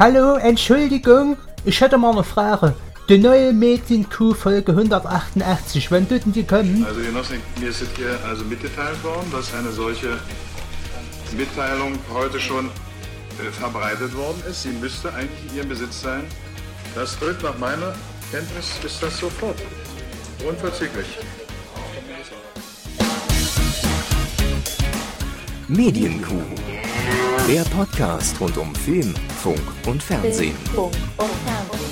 Hallo, Entschuldigung, ich hätte mal eine Frage. Die neue Mädchenkuh Folge 188, wann dürfen die kommen? Also Genossen, mir ist hier also mitgeteilt worden, dass eine solche Mitteilung heute schon äh, verbreitet worden ist. Sie müsste eigentlich in Ihrem Besitz sein. Das tritt nach meiner Kenntnis ist das sofort. Unverzüglich. Medienkuh. Der Podcast rund um Film, Funk und Fernsehen.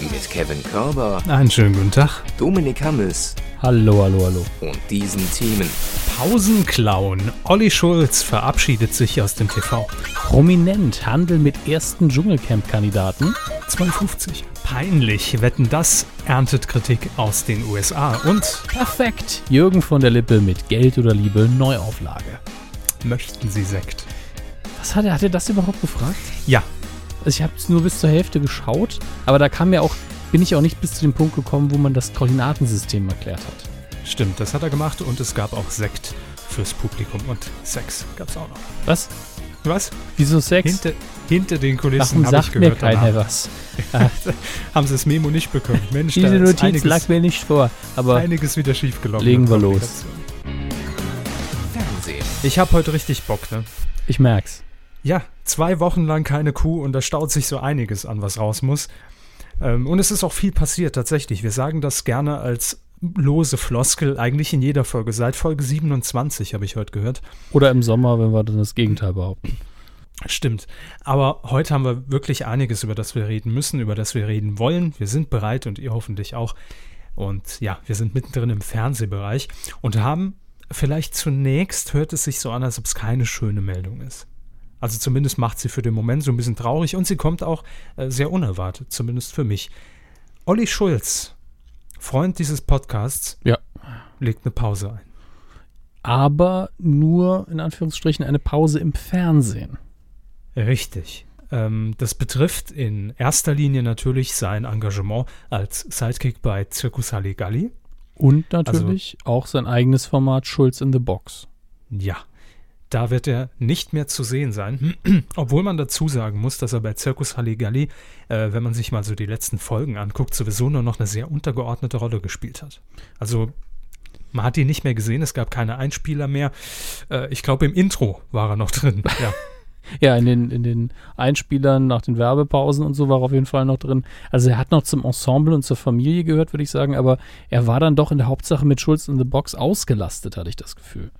Mit Kevin Körber, Einen schönen guten Tag. Dominik Hammes Hallo, hallo, hallo. und diesen Themen. Pausenclown. Olli Schulz verabschiedet sich aus dem TV. Prominent Handel mit ersten Dschungelcamp-Kandidaten. 250. Peinlich. Wetten das erntet Kritik aus den USA. Und Perfekt. Jürgen von der Lippe mit Geld oder Liebe Neuauflage. möchten Sie Sekt? Was hat er, hat er das überhaupt gefragt? Ja. Also ich habe es nur bis zur Hälfte geschaut, aber da kam ja auch, bin ich auch nicht bis zu dem Punkt gekommen, wo man das Koordinatensystem erklärt hat. Stimmt, das hat er gemacht. Und es gab auch Sekt fürs Publikum. Und Sex gab's auch noch. Was? Was? Wieso Sex? Hinter, hinter den Kulissen habe ich sagt mir gehört. keiner danach. was? Haben Sie das Memo nicht bekommen? Mensch, da Diese ist Notiz einiges, lag mir nicht vor, aber einiges wieder schiefgelaufen. Legen wir los. Fernsehen. Ich habe heute richtig Bock, ne? ich merk's. Ja, zwei Wochen lang keine Kuh und da staut sich so einiges an, was raus muss. Ähm, und es ist auch viel passiert, tatsächlich. Wir sagen das gerne als lose Floskel, eigentlich in jeder Folge. Seit Folge 27 habe ich heute gehört. Oder im Sommer, wenn wir dann das Gegenteil behaupten. Stimmt. Aber heute haben wir wirklich einiges, über das wir reden müssen, über das wir reden wollen. Wir sind bereit und ihr hoffentlich auch. Und ja, wir sind mittendrin im Fernsehbereich und haben vielleicht zunächst, hört es sich so an, als ob es keine schöne Meldung ist. Also zumindest macht sie für den Moment so ein bisschen traurig und sie kommt auch äh, sehr unerwartet, zumindest für mich. Olli Schulz, Freund dieses Podcasts, Ja. legt eine Pause ein. Aber nur, in Anführungsstrichen, eine Pause im Fernsehen. Richtig. Ähm, das betrifft in erster Linie natürlich sein Engagement als Sidekick bei Circus Halligalli. Und natürlich auch sein eigenes Format Schulz in the Box. Ja, da wird er nicht mehr zu sehen sein. Obwohl man dazu sagen muss, dass er bei Circus Halligalli, äh, wenn man sich mal so die letzten Folgen anguckt, sowieso nur noch eine sehr untergeordnete Rolle gespielt hat. Also man hat ihn nicht mehr gesehen, es gab keine Einspieler mehr. Äh, ich glaube, im Intro war er noch drin. Ja. Ja, in den, in den Einspielern nach den Werbepausen und so war er auf jeden Fall noch drin. Also er hat noch zum Ensemble und zur Familie gehört, würde ich sagen, aber er war dann doch in der Hauptsache mit Schulz in the Box ausgelastet, hatte ich das Gefühl.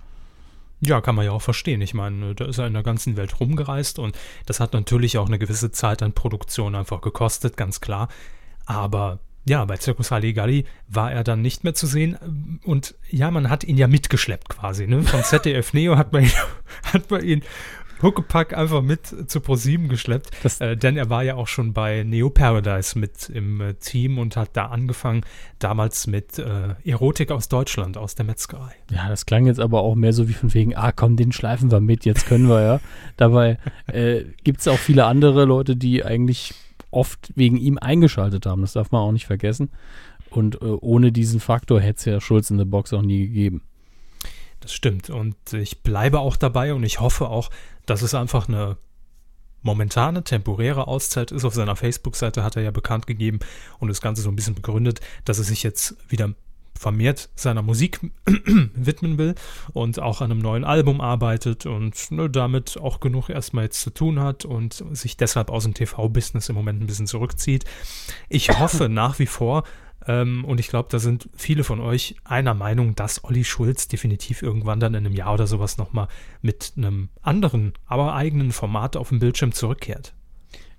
Ja, kann man ja auch verstehen. Ich meine, da ist er in der ganzen Welt rumgereist und das hat natürlich auch eine gewisse Zeit an Produktion einfach gekostet, ganz klar. Aber ja, bei Circus Halligalli war er dann nicht mehr zu sehen und ja, man hat ihn ja mitgeschleppt quasi. Ne? Von ZDF Neo hat man ihn, hat man ihn Huckepack einfach mit zu ProSieben geschleppt, äh, denn er war ja auch schon bei Neo Paradise mit im äh, Team und hat da angefangen, damals mit äh, Erotik aus Deutschland, aus der Metzgerei. Ja, das klang jetzt aber auch mehr so wie von wegen, ah komm, den schleifen wir mit, jetzt können wir ja. Dabei äh, gibt es auch viele andere Leute, die eigentlich oft wegen ihm eingeschaltet haben. Das darf man auch nicht vergessen. Und äh, ohne diesen Faktor hätte es ja Schulz in the Box auch nie gegeben. Das stimmt. Und ich bleibe auch dabei und ich hoffe auch, dass es einfach eine momentane, temporäre Auszeit ist. Auf seiner Facebook-Seite hat er ja bekannt gegeben und das Ganze so ein bisschen begründet, dass er sich jetzt wieder vermehrt seiner Musik widmen will und auch an einem neuen Album arbeitet und ne, damit auch genug erstmal jetzt zu tun hat und sich deshalb aus dem TV-Business im Moment ein bisschen zurückzieht. Ich hoffe nach wie vor, ähm, und ich glaube, da sind viele von euch einer Meinung, dass Olli Schulz definitiv irgendwann dann in einem Jahr oder sowas nochmal mit einem anderen, aber eigenen Format auf dem Bildschirm zurückkehrt.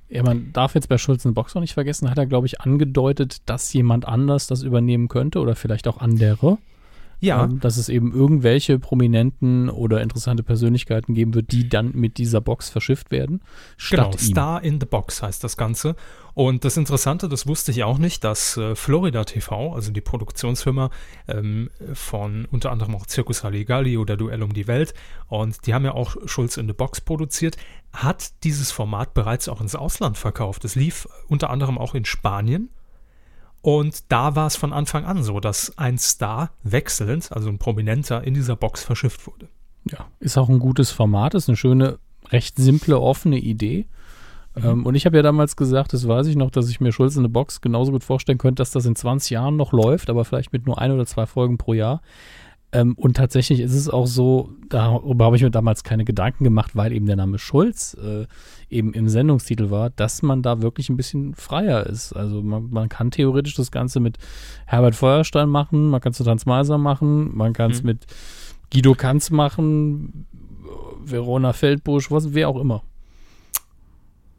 Ja, man darf jetzt bei Schulz in the Box noch nicht vergessen, hat er, glaube ich, angedeutet, dass jemand anders das übernehmen könnte oder vielleicht auch andere. Ja, Ähm, dass es eben irgendwelche prominenten oder interessante Persönlichkeiten geben wird, die dann mit dieser Box verschifft werden. genau. Statt ihm. Star in the Box heißt das Ganze. Und das Interessante, das wusste ich auch nicht, dass äh, Florida TV, also die Produktionsfirma ähm, von unter anderem auch Circus Halligalli oder Duell um die Welt, und die haben ja auch Schulz in the Box produziert, hat dieses Format bereits auch ins Ausland verkauft. Es lief unter anderem auch in Spanien. Und da war es von Anfang an so, dass ein Star wechselnd, also ein Prominenter, in dieser Box verschifft wurde. Ja, ist auch ein gutes Format, ist eine schöne, recht simple, offene Idee. Ähm, und ich habe ja damals gesagt, das weiß ich noch, dass ich mir Schulz in the Box genauso gut vorstellen könnte, dass das in 20 Jahren noch läuft, aber vielleicht mit nur ein oder zwei Folgen pro Jahr. Ähm, und tatsächlich ist es auch so, darüber habe ich mir damals keine Gedanken gemacht, weil eben der Name Schulz äh, eben im Sendungstitel war, dass man da wirklich ein bisschen freier ist. Also man, man kann theoretisch das Ganze mit Herbert Feuerstein machen, man kann es mit Hans Meiser machen, man kann es Mhm. mit Guido Kanz machen, Verona Feldbusch, was, wer auch immer.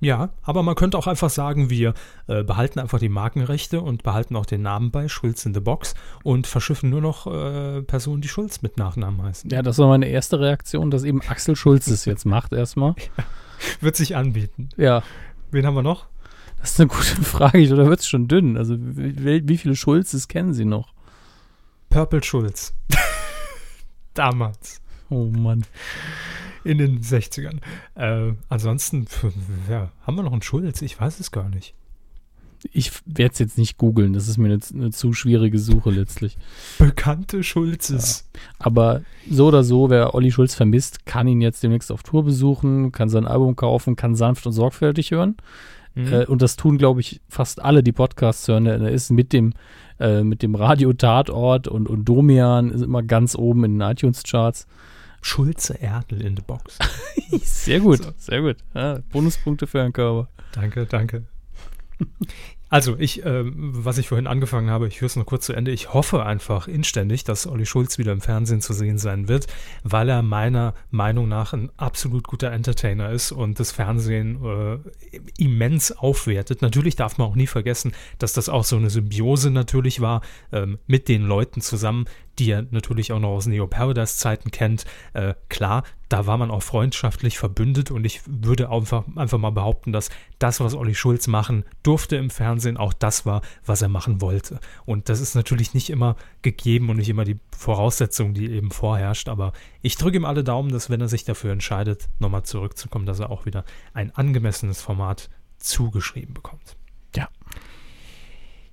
Ja, aber man könnte auch einfach sagen, wir äh, behalten einfach die Markenrechte und behalten auch den Namen bei Schulz in the Box und verschiffen nur noch äh, Personen, die Schulz mit Nachnamen heißen. Ja, das war meine erste Reaktion, dass eben Axel Schulz es jetzt macht erstmal. Wird sich anbieten. Ja, Wen haben wir noch? das ist eine gute Frage. Oder wird es schon dünn? Also wie, wie viele Schulzes kennen Sie noch? Purple Schulz. Damals. Oh Mann. In den 60ern. Äh, ansonsten, ja, haben wir noch einen Schulz? Ich weiß es gar nicht. Ich werde es jetzt nicht googeln. Das ist mir eine, eine zu schwierige Suche letztlich. Bekannte Schulzes. Aber so oder so, wer Olli Schulz vermisst, kann ihn jetzt demnächst auf Tour besuchen, kann sein Album kaufen, kann sanft und sorgfältig hören. Mhm. Äh, und das tun, glaube ich, fast alle, die Podcasts hören. Er ist mit dem, äh, mit dem Radio Tatort und, und Domian ist immer ganz oben in den iTunes-Charts. Schulze Erdl in the Box. Sehr gut, So. sehr gut. Ja, Bonuspunkte für Herrn Körber. Danke, danke. Also, ich, ähm, was ich vorhin angefangen habe, ich höre es noch kurz zu Ende. Ich hoffe einfach inständig, dass Olli Schulz wieder im Fernsehen zu sehen sein wird, weil er meiner Meinung nach ein absolut guter Entertainer ist und das Fernsehen äh, immens aufwertet. Natürlich darf man auch nie vergessen, dass das auch so eine Symbiose natürlich war ähm, mit den Leuten zusammen, die er natürlich auch noch aus Neo Paradise Zeiten kennt. Äh, klar, da war man auch freundschaftlich verbündet und ich würde einfach, einfach mal behaupten, dass das, was Olli Schulz machen durfte im Fernsehen, auch das war, was er machen wollte. Und das ist natürlich nicht immer gegeben und nicht immer die Voraussetzung, die eben vorherrscht, aber ich drücke ihm alle Daumen, dass wenn er sich dafür entscheidet, nochmal zurückzukommen, dass er auch wieder ein angemessenes Format zugeschrieben bekommt. Ja.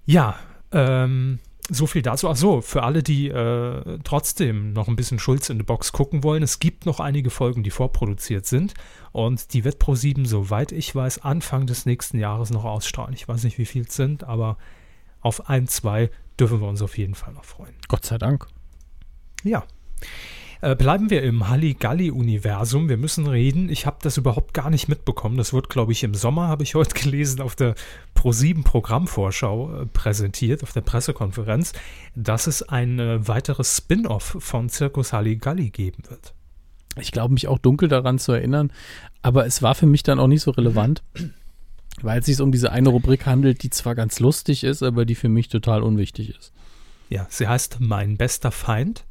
Ja, ähm, so viel dazu. Ach so, für alle, die äh, trotzdem noch ein bisschen Schulz in the Box gucken wollen, es gibt noch einige Folgen, die vorproduziert sind und die wird Pro7, soweit ich weiß, Anfang des nächsten Jahres noch ausstrahlen. Ich weiß nicht, wie viel es sind, aber auf ein, zwei dürfen wir uns auf jeden Fall noch freuen. Gott sei Dank. Ja. Äh, bleiben wir im Halligalli-Universum. Wir müssen reden. Ich habe das überhaupt gar nicht mitbekommen. Das wird, glaube ich, im Sommer, habe ich heute gelesen, auf der Pro7-Programmvorschau äh, präsentiert, auf der Pressekonferenz, dass es ein äh, weiteres Spin-off von Circus Halligalli geben wird. Ich glaube mich auch dunkel daran zu erinnern, aber es war für mich dann auch nicht so relevant, weil es sich um diese eine Rubrik handelt, die zwar ganz lustig ist, aber die für mich total unwichtig ist. Ja, sie heißt Mein bester Feind.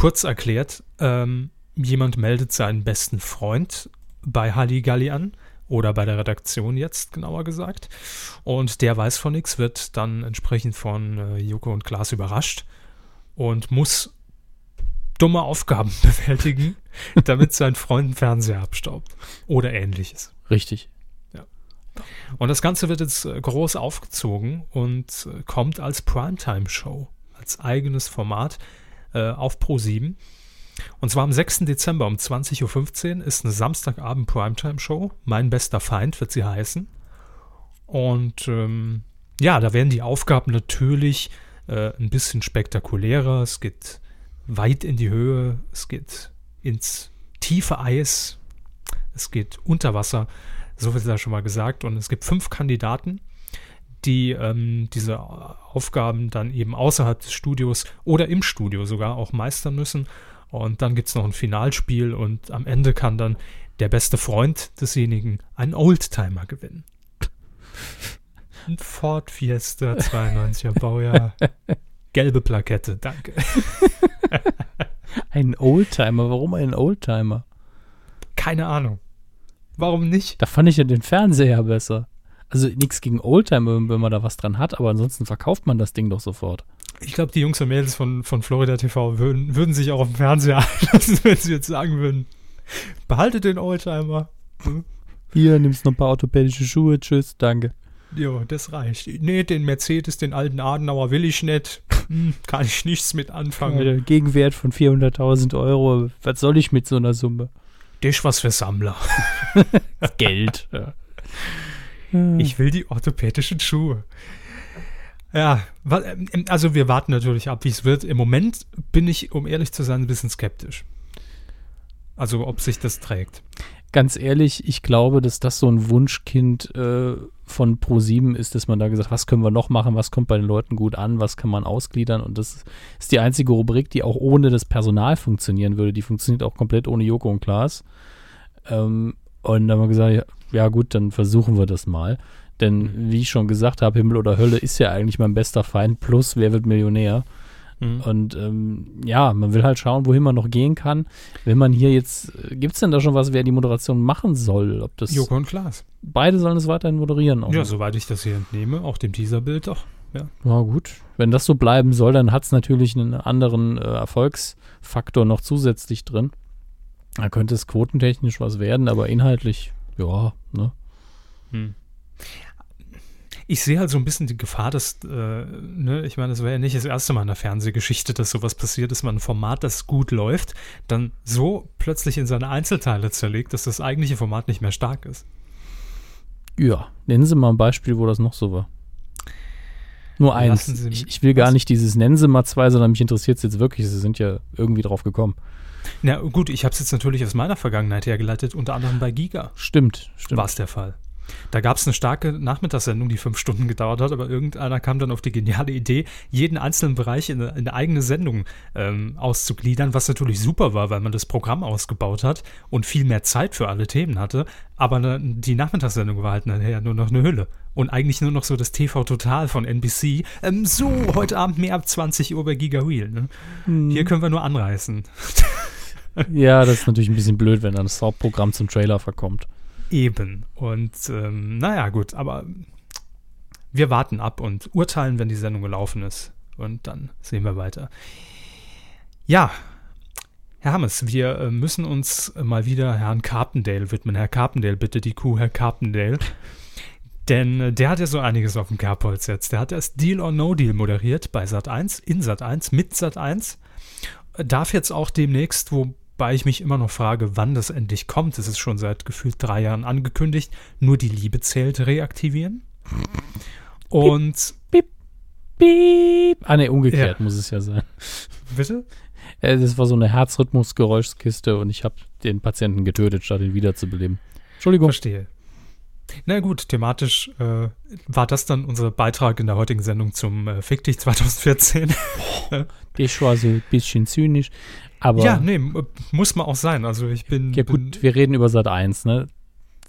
Kurz erklärt, ähm, jemand meldet seinen besten Freund bei Halligalli an oder bei der Redaktion jetzt, genauer gesagt. Und der weiß von nichts, wird dann entsprechend von äh, Joko und Klaas überrascht und muss dumme Aufgaben bewältigen, damit sein Freund einen Fernseher abstaubt oder ähnliches. Richtig. Und das Ganze wird jetzt äh, groß aufgezogen und äh, kommt als Primetime-Show, als eigenes Format äh, auf Pro7. Und zwar am 6. Dezember um 20.15 Uhr ist eine Samstagabend Primetime-Show. Mein bester Feind wird sie heißen. Und ähm, ja, da werden die Aufgaben natürlich äh, ein bisschen spektakulärer. Es geht weit in die Höhe, es geht ins tiefe Eis, es geht unter Wasser. So wird da schon mal gesagt. Und es gibt fünf Kandidaten, die ähm, diese Aufgaben dann eben außerhalb des Studios oder im Studio sogar auch meistern müssen. Und dann gibt es noch ein Finalspiel und am Ende kann dann der beste Freund desjenigen einen Oldtimer gewinnen. Ein Ford Fiesta 92er Baujahr. Gelbe Plakette, danke. Ein Oldtimer, warum ein Oldtimer? Keine Ahnung. Warum nicht? Da fand ich ja den Fernseher besser. Also nichts gegen Oldtimer, wenn man da was dran hat, aber ansonsten verkauft man das Ding doch sofort. Ich glaube, die Jungs und Mädels von, von Florida TV würden, würden sich auch auf dem Fernseher einlassen, wenn sie jetzt sagen würden, behaltet den Oldtimer. Hier, nimmst noch ein paar orthopädische Schuhe, tschüss, danke. Jo, das reicht. Nee, den Mercedes, den alten Adenauer will ich nicht. Hm, kann ich nichts mit anfangen. Alter, Gegenwert von 400.000 Euro, was soll ich mit so einer Summe? Das ist was für Sammler. Geld. Ja. Ich will die orthopädischen Schuhe. Ja, wa- ähm, also wir warten natürlich ab, wie es wird. Im Moment bin ich, um ehrlich zu sein, ein bisschen skeptisch. Also ob sich das trägt. Ganz ehrlich, ich glaube, dass das so ein Wunschkind äh, von Pro7 ist, dass man da gesagt, was können wir noch machen, was kommt bei den Leuten gut an, was kann man ausgliedern und das ist die einzige Rubrik, die auch ohne das Personal funktionieren würde. Die funktioniert auch komplett ohne Joko und Klaas. Ähm, und dann haben wir gesagt, ja, ja gut, dann versuchen wir das mal. Denn wie ich schon gesagt habe, Himmel oder Hölle ist ja eigentlich mein bester Feind, plus wer wird Millionär. Mhm. Und ähm, ja, man will halt schauen, wohin man noch gehen kann. Wenn man hier jetzt, gibt es denn da schon was, wer die Moderation machen soll? Ob das Joko und Klaas. beide sollen es weiterhin moderieren? Auch Ja, soweit ich das hier entnehme, auch dem Teaserbild doch. Ja. Ja, gut. Wenn das so bleiben soll, dann hat es natürlich einen anderen äh, Erfolgsfaktor noch zusätzlich drin. Da könnte es quotentechnisch was werden, aber inhaltlich, ja, ne? Ich sehe halt so ein bisschen die Gefahr, dass, äh, ne, ich meine, das wäre ja nicht das erste Mal in der Fernsehgeschichte, dass sowas passiert, dass man ein Format, das gut läuft, dann so plötzlich in seine Einzelteile zerlegt, dass das eigentliche Format nicht mehr stark ist. Ja, nennen Sie mal ein Beispiel, wo das noch so war. Nur eins. Ich, ich will gar nicht dieses nennen Sie mal zwei, sondern mich interessiert es jetzt wirklich. Sie sind ja irgendwie drauf gekommen. Na gut, ich habe es jetzt natürlich aus meiner Vergangenheit hergeleitet, unter anderem bei Giga Stimmt, stimmt. war es der Fall. Da gab es eine starke Nachmittagssendung, die fünf Stunden gedauert hat, aber irgendeiner kam dann auf die geniale Idee, jeden einzelnen Bereich in eine, in eine eigene Sendung ähm, auszugliedern, was natürlich super war, weil man das Programm ausgebaut hat und viel mehr Zeit für alle Themen hatte. Aber ne, die Nachmittagssendung war halt nachher nur noch eine Hülle. Und eigentlich nur noch so das TV Total von NBC. Ähm, so, heute Abend mehr ab 20 Uhr bei Giga Wheel. Ne? Hier können wir nur anreißen. Ja, das ist natürlich ein bisschen blöd, wenn dann das Hauptprogramm zum Trailer verkommt. Eben. Und ähm, naja, gut, aber wir warten ab und urteilen, wenn die Sendung gelaufen ist. Und dann sehen wir weiter. Ja, Herr Hammes, wir äh, müssen uns mal wieder Herrn Carpendale widmen. Herr Carpendale, bitte die Kuh, Herr Carpendale. Denn äh, der hat ja so einiges auf dem Kerbholz jetzt. Der hat erst Deal or No Deal moderiert bei Sat1, in Sat1, mit Sat1. Darf jetzt auch demnächst, wobei ich mich immer noch frage, wann das endlich kommt. Es ist schon seit gefühlt drei Jahren angekündigt. Nur die Liebe zählt reaktivieren. Und Piep. Ah, ne, umgekehrt Ja. muss es ja sein. bitte? Äh, Das war so eine Herzrhythmusgeräuschkiste und ich habe den Patienten getötet, statt ihn wiederzubeleben. Entschuldigung. Verstehe. Na gut, thematisch äh, war das dann unser Beitrag in der heutigen Sendung zum äh, Fick dich 2014. Das war so ein bisschen zynisch. Aber ja, nee, muss man auch sein. Also ich bin, ja bin gut, wir reden über Sat 1, ne?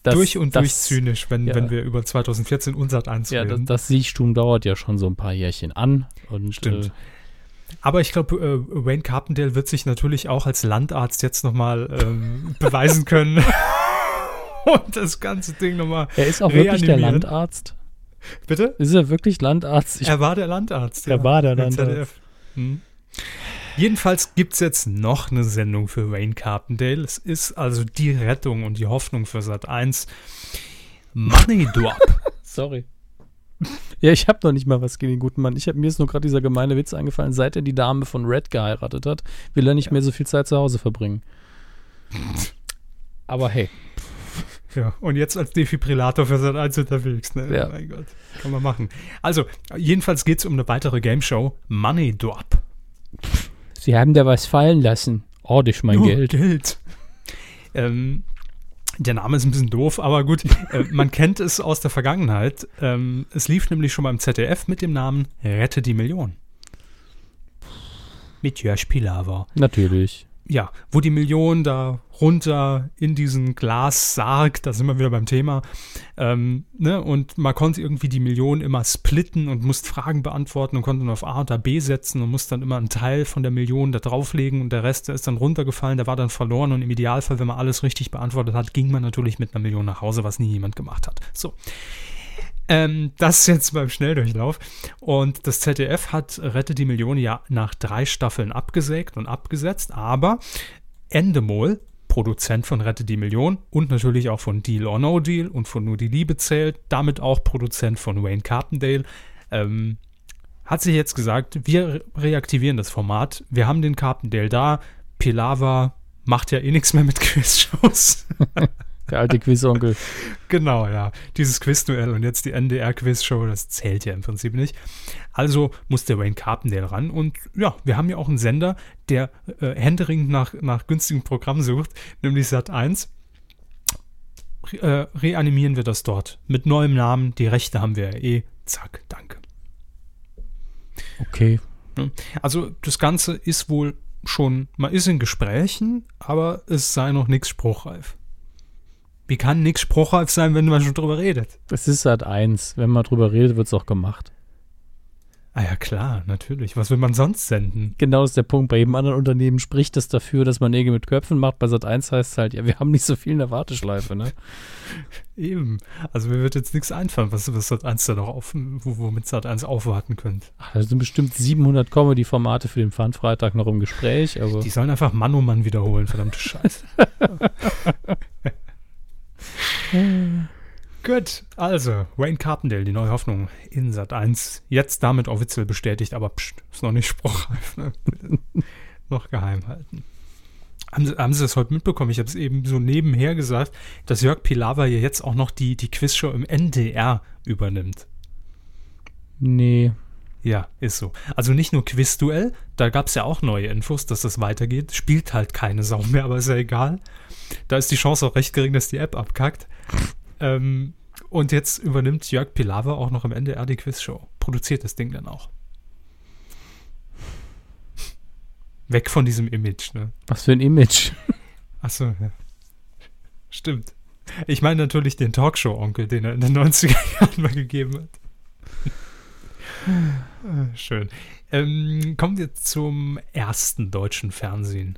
Das, durch und das, durch zynisch, wenn, ja. wenn wir über 2014 und Sat 1 Ja, das, reden. das Siechtum dauert ja schon so ein paar Jährchen an. Und, Stimmt. Äh, Aber ich glaube, äh, Wayne Carpendale wird sich natürlich auch als Landarzt jetzt nochmal ähm, beweisen können. und das ganze Ding nochmal. er ist auch wirklich der. Landarzt. Bitte? Ist er wirklich Landarzt? Ich, er war der Landarzt. Er war der Landarzt. Hm. Jedenfalls gibt es jetzt noch eine Sendung für Wayne Carpendale. Es ist also die Rettung und die Hoffnung für Sat 1. Money Drop. sorry. Ja, ich habe noch nicht mal was gegen den guten Mann. Ich hab, mir ist nur gerade dieser gemeine Witz eingefallen. Seit er die Dame von Red geheiratet hat, will er nicht mehr so viel Zeit zu Hause verbringen. Aber hey, Ja, und jetzt als Defibrillator für Sat 1 unterwegs. Ne? Ja. Mein Gott, kann man machen. Also, jedenfalls geht es um eine weitere Game Show. Money Drop. Sie haben da was fallen lassen. Ist mein Oh, Geld. Geld. Ähm, der Name ist ein bisschen doof, aber gut, äh, man kennt es aus der Vergangenheit. Ähm, es lief nämlich schon beim ZDF mit dem Namen Rette die Million. Mit Jörg Pilawa. Natürlich. Ja, wo die Million da runter in diesen Glassarg, da sind wir wieder beim Thema, ähm, ne, und man konnte irgendwie die Million immer splitten und musste Fragen beantworten und konnte dann auf A oder B setzen und musste dann immer einen Teil von der Million da drauflegen und der Rest der ist dann runtergefallen, der war dann verloren und im Idealfall, wenn man alles richtig beantwortet hat, ging man natürlich mit einer Million nach Hause, was nie jemand gemacht hat. So. Ähm, das jetzt beim Schnelldurchlauf. Und das ZDF hat Rette die Million ja nach drei Staffeln abgesägt und abgesetzt, aber Endemol, Produzent von Rette die Million und natürlich auch von Deal or No Deal und von Nur die Liebe zählt, damit auch Produzent von Wayne Carpendale, ähm, hat sich jetzt gesagt, wir re- reaktivieren das Format. Wir haben den Carpendale da. Pilava macht ja eh nichts mehr mit Quizshows. Der alte Quizonkel. Genau, ja. Dieses Quizduell und jetzt die NDR-Quiz-Show, das zählt ja im Prinzip nicht. Also muss der Wayne Carpendale ran. Und ja, wir haben ja auch einen Sender, der äh, händeringend nach, nach günstigen Programmen sucht, nämlich Sat1. Re äh, reanimieren wir das dort. Mit neuem Namen. Die Rechte haben wir ja eh. Zack, danke. Okay. Also das Ganze ist wohl schon, man ist in Gesprächen, aber es sei noch nichts spruchreif. Wie kann nichts spruchreif sein, wenn man schon drüber redet? Es ist Sat 1. Wenn man drüber redet, wird es auch gemacht. Ah ja, klar, natürlich. Was will man sonst senden? Genau ist der Punkt. Bei jedem anderen Unternehmen spricht es dafür, dass man Nägel mit Köpfen macht. Bei Sat 1 heißt es halt, ja, wir haben nicht so viel in der Warteschleife, ne? Eben. Also mir wird jetzt nichts einfallen, was, was Sat 1 da noch auf, womit Sat 1 aufwarten könnte. Ach, da sind bestimmt 700 Comedy-Formate für den Pfandfreitag noch im Gespräch. Aber Die sollen einfach Mann um Mann wiederholen, verdammte Scheiße. Gut, also Wayne Carpendale, die neue Hoffnung in Sat 1. Jetzt damit offiziell bestätigt, aber pst, ist noch nicht spruchreif. Ne? noch geheim halten. Haben Sie, haben Sie das heute mitbekommen? Ich habe es eben so nebenher gesagt, dass Jörg Pilawa ja jetzt auch noch die, die Quizshow im NDR übernimmt. nee. Ja, ist so. Also nicht nur Quizduell, da gab es ja auch neue Infos, dass das weitergeht. Spielt halt keine Sau mehr, aber ist ja egal. Da ist die Chance auch recht gering, dass die App abkackt. ähm, und jetzt übernimmt Jörg Pilawa auch noch im NDR die Quizshow. Produziert das Ding dann auch. Weg von diesem Image, ne? Was für ein Image. Achso, ja. Stimmt. Ich meine natürlich den Talkshow-Onkel, den er in den 90er Jahren mal gegeben hat. Äh, Schön. Ähm, kommen wir zum ersten deutschen Fernsehen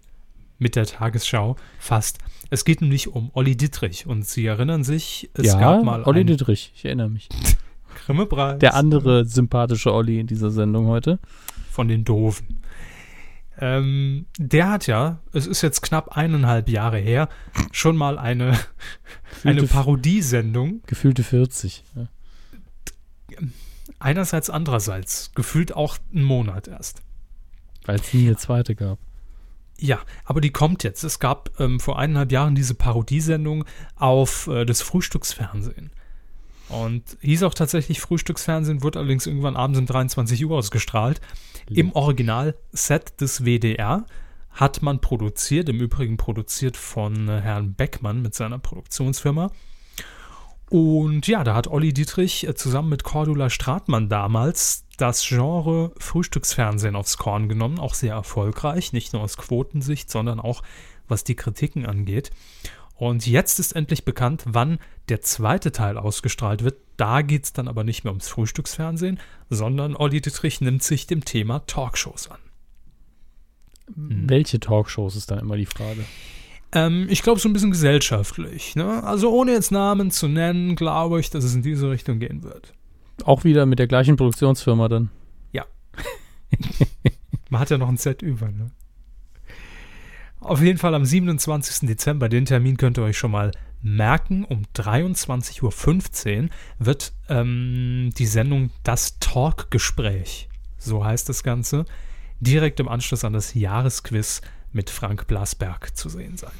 mit der Tagesschau fast. Es geht nämlich um Olli Dittrich und Sie erinnern sich, es ja, gab mal Olli Dittrich, ich erinnere mich. Grimme-Preis Der andere sympathische Olli in dieser Sendung heute. von den Doofen. Ähm, der hat ja, es ist jetzt knapp eineinhalb Jahre her, schon mal eine, eine Gefühlte- Parodiesendung Gefühlte 40. Ja. Einerseits, andererseits. Gefühlt auch einen Monat erst. Weil es nie eine zweite gab. Ja, aber die kommt jetzt. Es gab ähm, vor eineinhalb Jahren diese Parodiesendung auf äh, das Frühstücksfernsehen. Und hieß auch tatsächlich Frühstücksfernsehen, wurde allerdings irgendwann abends um 23 Uhr ausgestrahlt. Im Original-Set des WDR hat man produziert, im Übrigen produziert von äh, Herrn Beckmann mit seiner Produktionsfirma. Und ja, da hat Olli Dietrich äh, zusammen mit Cordula Stratmann damals das Genre Frühstücksfernsehen aufs Korn genommen, auch sehr erfolgreich, nicht nur aus Quotensicht, sondern auch was die Kritiken angeht. Und jetzt ist endlich bekannt, wann der zweite Teil ausgestrahlt wird. Da geht es dann aber nicht mehr ums Frühstücksfernsehen, sondern Olli Dietrich nimmt sich dem Thema Talkshows an. Welche Talkshows ist dann immer die Frage? Ähm, ich glaube, so ein bisschen gesellschaftlich. Ne? Also ohne jetzt Namen zu nennen, glaube ich, dass es in diese Richtung gehen wird. Auch wieder mit der gleichen Produktionsfirma dann. Man hat ja noch ein Set über. Ne? Auf jeden Fall am 27. Dezember, den Termin könnt ihr euch schon mal merken. Um 23.15 Uhr wird ähm, die Sendung Das Talkgespräch, so heißt das Ganze, direkt im Anschluss an das Jahresquiz mit Frank Blasberg zu sehen sein.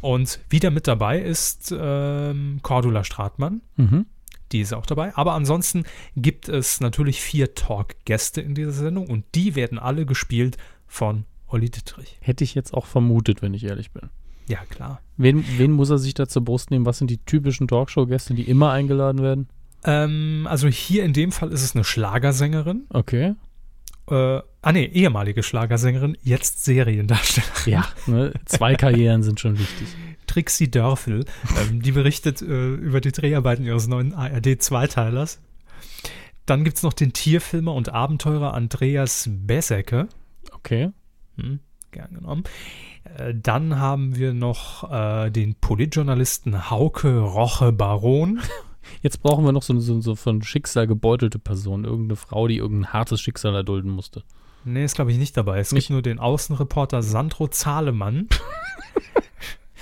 Und wieder mit dabei ist ähm, Cordula Stratmann, Mhm. die ist auch dabei. Aber ansonsten gibt es natürlich vier Talk-Gäste in dieser Sendung und die werden alle gespielt von Olli Dittrich. Hätte ich jetzt auch vermutet, wenn ich ehrlich bin. Ja, klar. Wen, wen muss er sich da zur Brust nehmen? Was sind die typischen Talkshow-Gäste, die immer eingeladen werden? Ähm, also hier in dem Fall ist es eine Schlagersängerin. Okay. Äh, ah nee, ehemalige Schlagersängerin, jetzt Seriendarstellerin. Ja, ne? zwei Karrieren sind schon wichtig. Trixie Dörfel, ähm, die berichtet äh, über die Dreharbeiten ihres neuen ARD-Zweiteilers. Dann gibt es noch den Tierfilmer und Abenteurer Andreas Besecke. Okay. Hm, gern genommen. Äh, Dann haben wir noch äh, den Politjournalisten Hauke Roche Baron. Jetzt brauchen wir noch so, so, so von Schicksal gebeutelte Person. Irgendeine Frau, die irgendein hartes Schicksal erdulden musste. Nee, ist glaube ich nicht dabei. Es Nicht? gibt nur den Außenreporter Sandro Zahlemann.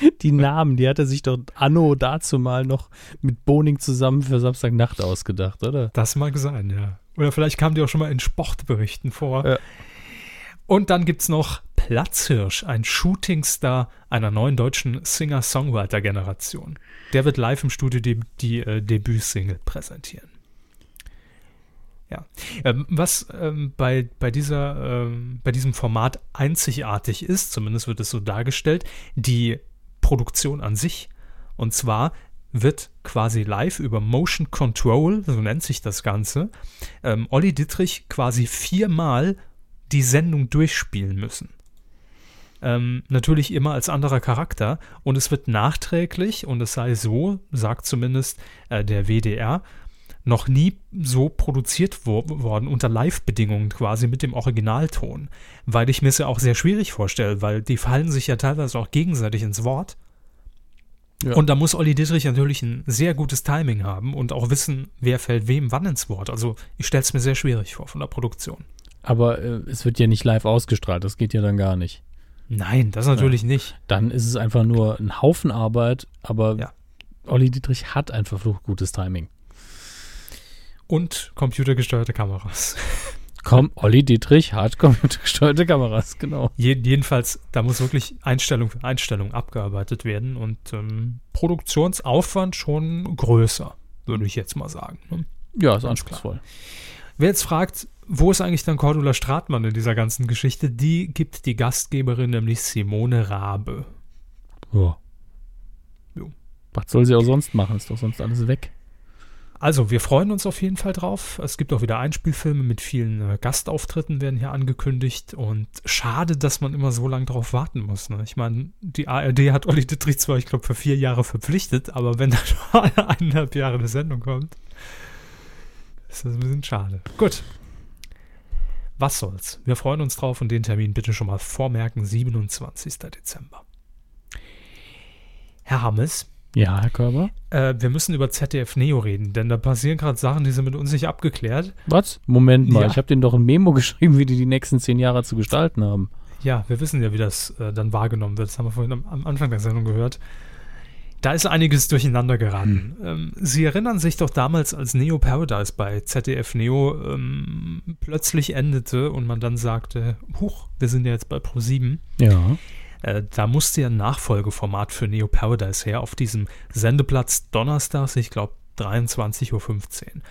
Die Namen, die hat er sich doch anno dazu mal noch mit Boning zusammen für Samstagnacht ausgedacht, oder? Das mag sein, ja. Oder vielleicht kam die auch schon mal in Sportberichten vor. Ja. Und dann gibt's noch Platzhirsch, ein Shootingstar einer neuen deutschen Singer-Songwriter-Generation. Der wird live im Studio die, die äh, Debütsingle präsentieren. Ja. Ähm, was ähm, bei, bei, dieser, ähm, bei diesem Format einzigartig ist, zumindest wird es so dargestellt, die Produktion an sich. Und zwar wird quasi live über Motion Control, so nennt sich das Ganze, ähm, Olli Dittrich quasi viermal die Sendung durchspielen müssen. Ähm, natürlich immer als anderer Charakter und es wird nachträglich, und es sei so, sagt zumindest äh, der WDR, noch nie so produziert wo worden, unter Live-Bedingungen quasi mit dem Originalton. Weil ich mir es ja auch sehr schwierig vorstelle, weil die fallen sich ja teilweise auch gegenseitig ins Wort. Ja. Und da muss Olli Dietrich natürlich ein sehr gutes Timing haben und auch wissen, wer fällt wem wann ins Wort. Also ich stelle es mir sehr schwierig vor von der Produktion. Aber äh, es wird ja nicht live ausgestrahlt, das geht ja dann gar nicht. Nein, das natürlich ja. nicht. Dann ist es einfach nur ein Haufen Arbeit, aber ja. Olli Dietrich hat einfach gutes Timing. Und computergesteuerte Kameras. Komm, Olli Dietrich hat computergesteuerte Kameras, genau. jedenfalls, da muss wirklich Einstellung für Einstellung abgearbeitet werden und ähm, Produktionsaufwand schon größer, würde ich jetzt mal sagen. Ne? Ja, ist anspruchsvoll. Wer jetzt fragt, wo ist eigentlich dann Cordula Stratmann in dieser ganzen Geschichte? Die gibt die Gastgeberin, nämlich Simone Rabe. Ja. Jo. Was soll sie auch sonst machen? Ist doch sonst alles weg. Also, wir freuen uns auf jeden Fall drauf. Es gibt auch wieder Einspielfilme mit vielen äh, Gastauftritten, werden hier angekündigt. Und schade, dass man immer so lange drauf warten muss. Ne? Ich meine, die ARD hat Olli Dittrich zwar, ich glaube, für vier Jahre verpflichtet, aber wenn da schon eineinhalb Jahre eine Sendung kommt, ist das ein bisschen schade. Gut. Was soll's? Wir freuen uns drauf und den Termin bitte schon mal vormerken, 27. Dezember. Herr Hammes, ja, Herr Körber? Äh, wir müssen über ZDF Neo reden, denn da passieren gerade Sachen, die sind mit uns nicht abgeklärt. Was? Moment mal, ja. ich habe denen doch ein Memo geschrieben, wie die die nächsten zehn Jahre zu gestalten haben. Ja, wir wissen ja, wie das äh, dann wahrgenommen wird. Das haben wir vorhin am, am, Anfang der Sendung gehört. Da ist einiges durcheinander geraten. Hm. Ähm, Sie erinnern sich doch damals, als Neo Paradise bei ZDF Neo ähm, plötzlich endete und man dann sagte, huch, wir sind ja jetzt bei Pro7. Ja. Äh, da musste ja ein Nachfolgeformat für Neo Paradise her auf diesem Sendeplatz donnerstags, ich glaube 23.15 Uhr.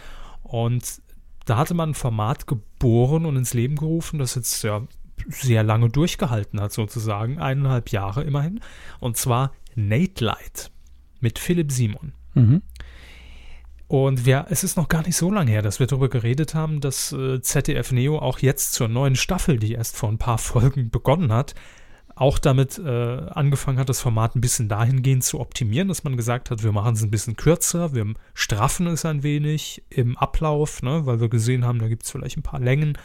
Und da hatte man ein Format geboren und ins Leben gerufen, das jetzt ja sehr lange durchgehalten hat, sozusagen, eineinhalb Jahre immerhin. Und zwar Nate Light mit Philipp Simon. Mhm. Und wir, es ist noch gar nicht so lange her, dass wir darüber geredet haben, dass äh, ZDF Neo auch jetzt zur neuen Staffel, die erst vor ein paar Folgen begonnen hat, auch damit äh, angefangen hat, das Format ein bisschen dahingehend zu optimieren, dass man gesagt hat, wir machen es ein bisschen kürzer, wir straffen es ein wenig im Ablauf, ne, weil wir gesehen haben, da gibt es vielleicht ein paar Längen.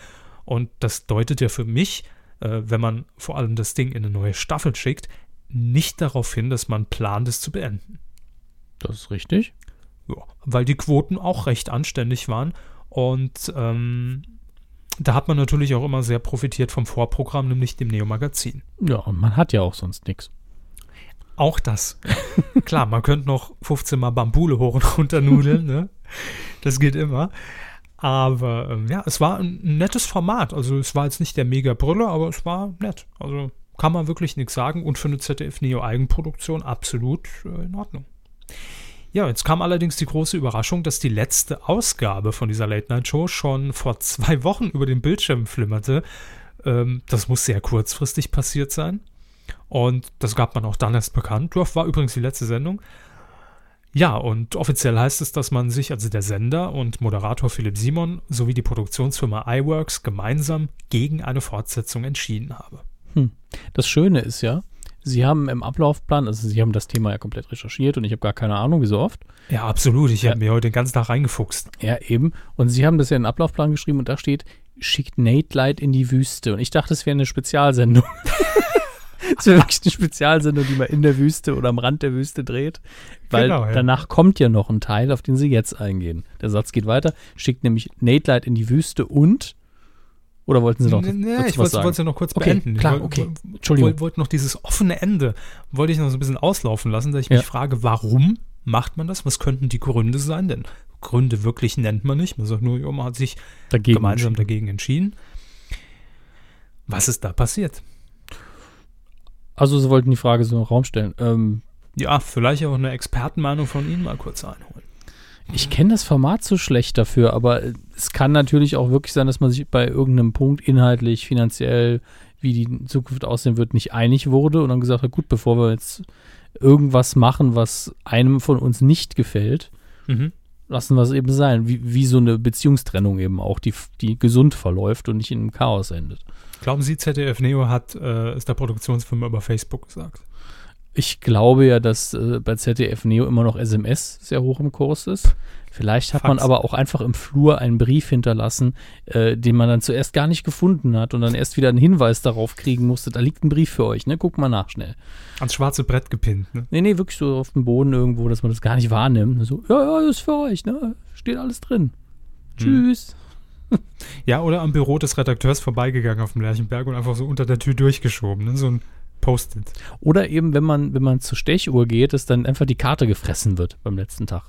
Und das deutet ja für mich, äh, wenn man vor allem das Ding in eine neue Staffel schickt, nicht darauf hin, dass man plant, es zu beenden. Das ist richtig. Ja, weil die Quoten auch recht anständig waren. Und ähm, da hat man natürlich auch immer sehr profitiert vom Vorprogramm, nämlich dem Neo-Magazin. Ja, und man hat ja auch sonst nichts. Auch das. Klar, man könnte noch 15 Mal Bambule hoch und runter nudeln, ne? Das geht immer. Aber ähm, ja, es war ein nettes Format. Also es war jetzt nicht der Mega-Brüller, aber es war nett. Also kann man wirklich nichts sagen und für eine ZDF-Neo-Eigenproduktion absolut äh, in Ordnung. Ja, jetzt kam allerdings die große Überraschung, dass die letzte Ausgabe von dieser Late-Night-Show schon vor zwei Wochen über den Bildschirm flimmerte. Ähm, das muss sehr kurzfristig passiert sein. Und das gab man auch dann erst bekannt. Das war übrigens die letzte Sendung. Ja, und offiziell heißt es, dass man sich, also der Sender und Moderator Philipp Simon sowie die Produktionsfirma iWorks gemeinsam gegen eine Fortsetzung entschieden habe. Hm. Das Schöne ist ja, Sie haben im Ablaufplan, also Sie haben das Thema ja komplett recherchiert und ich habe gar keine Ahnung, wie so oft. Ja, absolut. Ich ja. habe mir heute den ganzen Tag reingefuchst. Ja, eben. Und Sie haben das ja in den Ablaufplan geschrieben und da steht, schickt Nate Light in die Wüste. Und ich dachte, es wäre eine Spezialsendung. Es wäre wirklich eine Spezialsendung, die man in der Wüste oder am Rand der Wüste dreht. Weil genau, ja. danach kommt ja noch ein Teil, auf den sie jetzt eingehen. Der Satz geht weiter, schickt nämlich Nate Light in die Wüste und oder wollten Sie noch nee, nee, ich wollte es ja noch kurz okay, beenden. Klar, okay. Entschuldigung. Ich wollte noch dieses offene Ende, wollte ich noch so ein bisschen auslaufen lassen, dass ich ja. mich frage, warum macht man das? Was könnten die Gründe sein? Denn Gründe wirklich nennt man nicht. Man sagt nur, man hat sich dagegen gemeinsam entschieden. dagegen entschieden. Was ist da passiert? Also, Sie wollten die Frage so im Raum stellen. Ähm, Ja, vielleicht auch eine Expertenmeinung von Ihnen mal kurz einholen. Ich kenne das Format so schlecht dafür, aber es kann natürlich auch wirklich sein, dass man sich bei irgendeinem Punkt inhaltlich, finanziell, wie die Zukunft aussehen wird, nicht einig wurde und dann gesagt hat, gut, bevor wir jetzt irgendwas machen, was einem von uns nicht gefällt, Mhm. lassen wir es eben sein. Wie, wie so eine Beziehungstrennung eben auch, die, die gesund verläuft und nicht in einem Chaos endet. Glauben Sie, ZDF Neo hat äh, es der Produktionsfirma über Facebook gesagt? Ich glaube ja, dass äh, bei ZDF Neo immer noch SMS sehr hoch im Kurs ist. Vielleicht hat man Fax. aber auch einfach im Flur einen Brief hinterlassen, äh, den man dann zuerst gar nicht gefunden hat und dann erst wieder einen Hinweis darauf kriegen musste, da liegt ein Brief für euch, ne? Guck mal nach schnell. Ans schwarze Brett gepinnt, ne? Nee, nee, wirklich so auf dem Boden irgendwo, dass man das gar nicht wahrnimmt. So, ja, ja, das ist für euch, ne? Steht alles drin. Tschüss. Ja, oder am Büro des Redakteurs vorbeigegangen auf dem Lerchenberg und einfach so unter der Tür durchgeschoben, ne? So ein Post-it. Oder eben, wenn man, wenn man zur Stechuhr geht, dass dann einfach die Karte gefressen wird beim letzten Tag.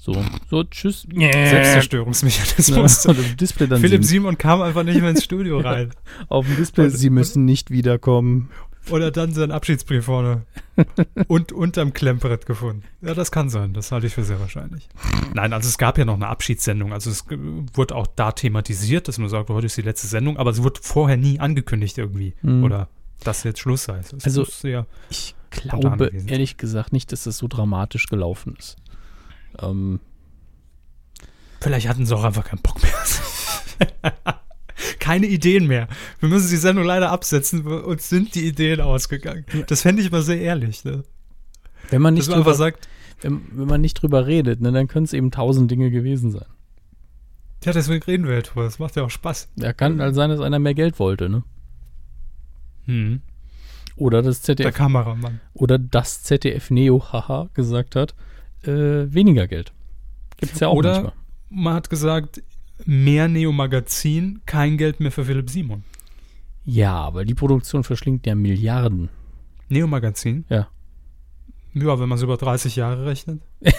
So, so, tschüss. Selbstzerstörungsmechanismus. Ja, und Display dann Philipp sieben- Simon kam einfach nicht mehr ins Studio rein. auf dem Display, Und- sie müssen nicht wiederkommen. Oder dann sein Abschiedsbrief vorne und unterm Klemmbrett gefunden. Ja, das kann sein. Das halte ich für sehr wahrscheinlich. Nein, also es gab ja noch eine Abschiedssendung. Also es wurde auch da thematisiert, dass man sagt, heute ist die letzte Sendung, aber es wurde vorher nie angekündigt irgendwie. Mhm. Oder dass jetzt Schluss sei. Es Also- Ich glaube ehrlich gesagt nicht, dass das so dramatisch gelaufen ist. Ähm, Vielleicht hatten sie auch einfach keinen Bock mehr. Keine Ideen mehr. Wir müssen die Sendung leider absetzen. Uns sind die Ideen ausgegangen. Das fände ich mal sehr ehrlich. Ne? wenn, man nicht man drüber, sagt, wenn, wenn man nicht drüber redet, ne, dann können es eben tausend Dinge gewesen sein. ja, deswegen reden wir jetzt drüber. Das macht ja auch Spaß. Ja, kann halt sein, dass einer mehr Geld wollte, ne? Hm. Oder das Der ZDF Kameramann. oder das ZDF Neo, haha, gesagt hat, äh, weniger Geld. Gibt's ja auch Oder manchmal. man hat gesagt, mehr Neo-Magazin, kein Geld mehr für Philipp Simon. Ja, aber die Produktion verschlingt ja Milliarden. Neo-Magazin? Ja. Ja, wenn man es über 30 Jahre rechnet.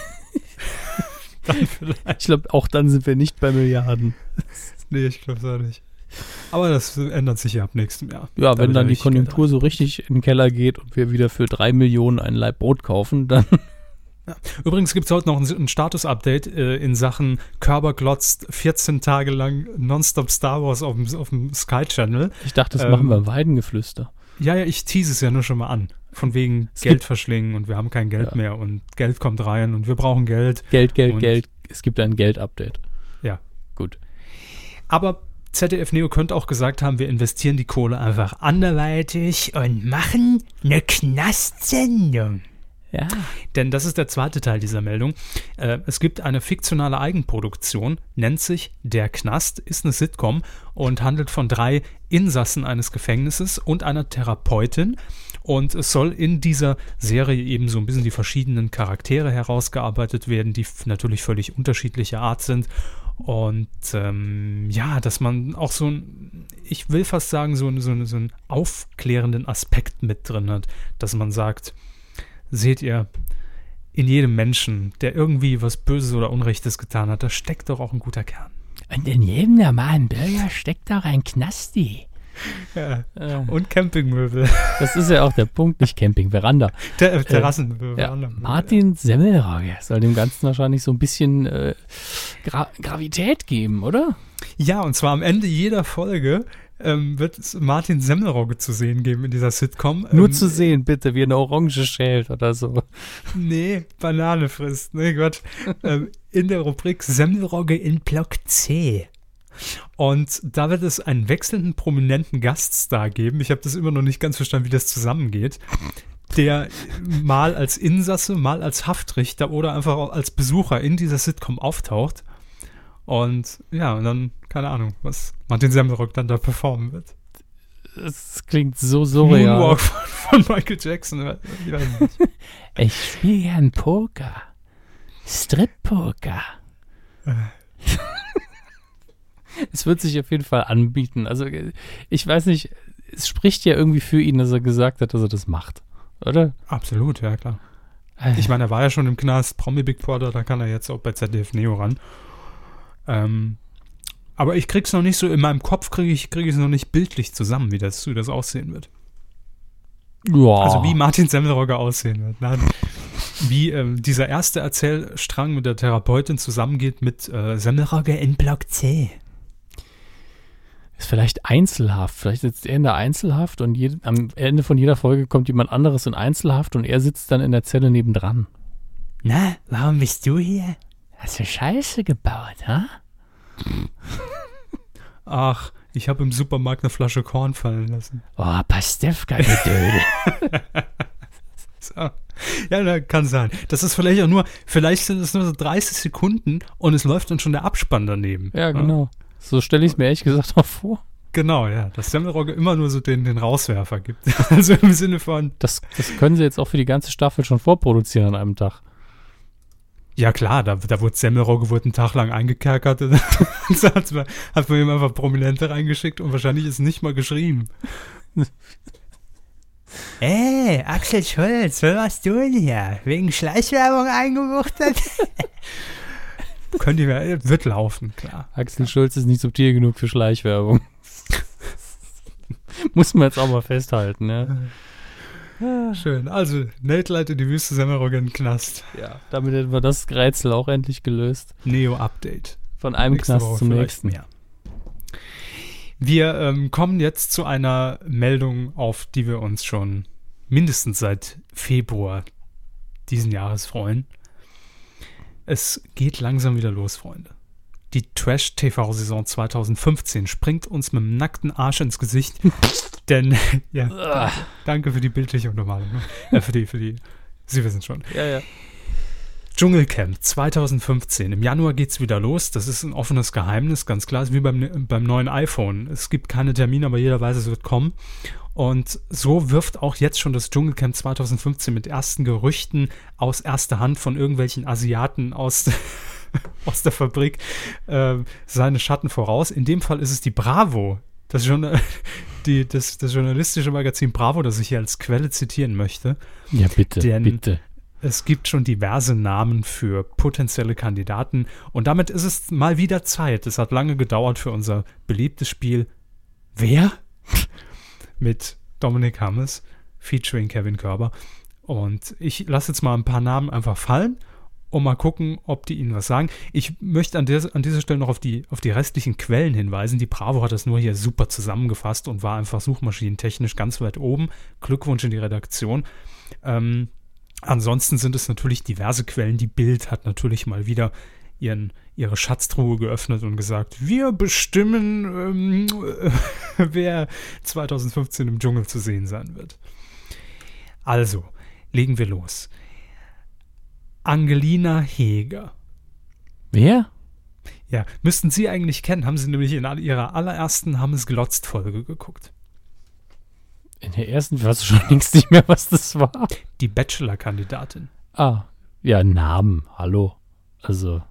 Ich glaube, auch dann sind wir nicht bei Milliarden. Nee, ich glaube es auch nicht. Aber das ändert sich ja ab nächstem Jahr. Ja, Da wenn dann die Konjunktur so richtig in den Keller geht und wir wieder für drei Millionen ein Laib Brot kaufen, dann Übrigens gibt es heute noch ein, ein Status-Update äh, in Sachen Körber glotzt 14 Tage lang nonstop Star Wars auf dem, auf dem Sky Channel. ich dachte, das Ähm, machen wir im Weidengeflüster. Ja, ja, ich tease es ja nur schon mal an. Von wegen Es Geld verschlingen und wir haben kein Geld Ja. mehr und Geld kommt rein und wir brauchen Geld. Geld, Geld, Geld. Es gibt ein Geld-Update. Ja. Gut. Aber ZDF Neo könnte auch gesagt haben, wir investieren die Kohle einfach anderweitig und machen eine Knastsendung. Ja. Denn das ist der zweite Teil dieser Meldung. Äh, es gibt eine fiktionale Eigenproduktion, nennt sich Der Knast, ist eine Sitcom und handelt von drei Insassen eines Gefängnisses und einer Therapeutin. Und es soll in dieser Serie eben so ein bisschen die verschiedenen Charaktere herausgearbeitet werden, die natürlich völlig unterschiedlicher Art sind. Und ähm, ja, dass man auch so ein, ich will fast sagen, so, so, so einen aufklärenden Aspekt mit drin hat, dass man sagt, seht ihr, in jedem Menschen, der irgendwie was Böses oder Unrechtes getan hat, da steckt doch auch ein guter Kern. Und in jedem normalen Bürger steckt auch ein Knasti. Ja. Ja. Und Campingmöbel. Das ist ja auch der Punkt, nicht Camping, Veranda. Ter äh, Terrassenmöbel. Ja, Verandenmöbel. Martin Semmelrogge soll dem Ganzen wahrscheinlich so ein bisschen äh, Gra Gravität geben, oder? Ja, und zwar am Ende jeder Folge ähm, wird es Martin Semmelrogge zu sehen geben in dieser Sitcom. Nur ähm, zu sehen, bitte, wie eine Orange schält oder so. Nee, Banane frisst. Nee, Gott. ähm, in der Rubrik Semmelrogge in Block C. Und da wird es einen wechselnden prominenten Gaststar geben. Ich habe das immer noch nicht ganz verstanden, wie das zusammengeht. Der mal als Insasse, mal als Haftrichter oder einfach auch als Besucher in dieser Sitcom auftaucht. Und ja, und dann, keine Ahnung, was Martin Semmelrogge dann da performen wird. Das klingt so surreal. Moonwalk von, von Michael Jackson. Ich. Ich spiele gern Poker. Strip-Poker. es wird sich auf jeden Fall anbieten. Also, äh, ich weiß nicht, es spricht ja irgendwie für ihn, dass er gesagt hat, dass er das macht. Oder? Absolut, ja klar. Ich meine, er war ja schon im Knast, Promi Big Brother, da kann er jetzt auch bei ZDF Neo ran. Ähm, Aber ich krieg's noch nicht so, in meinem Kopf kriege ich krieg es noch nicht bildlich zusammen, wie das, wie das aussehen wird. Ja. Also wie Martin Semmelrogge aussehen wird. Nein, wie ähm, dieser erste Erzählstrang mit der Therapeutin zusammengeht mit äh, Semmelrogge in Block C. ist vielleicht Einzelhaft. Vielleicht sitzt er in der Einzelhaft und jed- am Ende von jeder Folge kommt jemand anderes in Einzelhaft und er sitzt dann in der Zelle nebendran. Na, warum bist du hier? Hast du Scheiße gebaut, ha? Ach, ich habe im Supermarkt eine Flasche Korn fallen lassen. Oh, Pastewka-Gedödel. So. Ja, na, kann sein. Das ist vielleicht auch nur, vielleicht sind es nur so 30 Sekunden und es läuft dann schon der Abspann daneben. ja, genau. So stelle ich es mir ehrlich gesagt auch vor. Genau, ja. Dass Semmelrogge immer nur so den, den Rauswerfer gibt. Also im Sinne von, Das, das können sie jetzt auch für die ganze Staffel schon vorproduzieren an einem Tag. ja klar, da, da wurde Semmelrogge wurde einen Tag lang eingekerkert und dann hat man, hat man ihm einfach Prominente reingeschickt und wahrscheinlich ist nicht mal geschrieben. Ey, Axel Schulz, was machst du denn hier? Wegen Schleichwerbung eingebuchtet? Könnt ihr, wird laufen, klar. Axel Schulz ist nicht subtil genug für Schleichwerbung. Muss man jetzt auch mal festhalten, ne? Schön. Also, Nate leitet die Wüste Semmelrogge in den Knast. Ja. Damit hätten wir das Rätsel auch endlich gelöst. Neo-Update. Von einem Nächste Knast Woche zum nächsten. mehr. Wir ähm, kommen jetzt zu einer Meldung, auf die wir uns schon mindestens seit Februar diesen Jahres freuen. Es geht langsam wieder los, Freunde. Die Trash-TV-Saison 2015 springt uns mit dem nackten Arsch ins Gesicht. denn, ja, danke, danke für die bildliche Untermalung. Ne? Äh, für die, für die, Sie wissen schon. Ja, ja. Dschungelcamp 2015. Im Januar geht's wieder los. Das ist ein offenes Geheimnis, ganz klar. Ist wie beim, beim neuen iPhone. Es gibt keine Termine, aber jeder weiß, es wird kommen. Und so wirft auch jetzt schon das Dschungelcamp 2015 mit ersten Gerüchten aus erster Hand von irgendwelchen Asiaten aus, aus der Fabrik äh, seine Schatten voraus. In dem Fall ist es die Bravo. Das, Journa die, das, das journalistische Magazin Bravo, das ich hier als Quelle zitieren möchte. Ja, bitte, Denn- bitte. Es gibt schon diverse Namen für potenzielle Kandidaten und damit ist es mal wieder Zeit. Es hat lange gedauert für unser beliebtes Spiel Wer? mit Dominik Hammes featuring Kevin Körber. Und ich lasse jetzt mal ein paar Namen einfach fallen und mal gucken, ob die Ihnen was sagen. Ich möchte an, der, an dieser Stelle noch auf die, auf die restlichen Quellen hinweisen. Die Bravo hat das nur hier super zusammengefasst und war einfach suchmaschinentechnisch ganz weit oben. Glückwunsch in die Redaktion. Ähm, Ansonsten sind es natürlich diverse Quellen. Die Bild hat natürlich mal wieder ihren, ihre Schatztruhe geöffnet und gesagt, wir bestimmen, ähm, wer 2015 im Dschungel zu sehen sein wird. Also, legen wir los. Angelina Heger. Wer? Ja, müssten Sie eigentlich kennen, haben Sie nämlich in all- Ihrer allerersten Hammes Glotzt-Folge geguckt. In der ersten, weißt du schon längst nicht mehr, was das war? Die Bachelor-Kandidatin. Ah, ja, Namen, hallo. Also,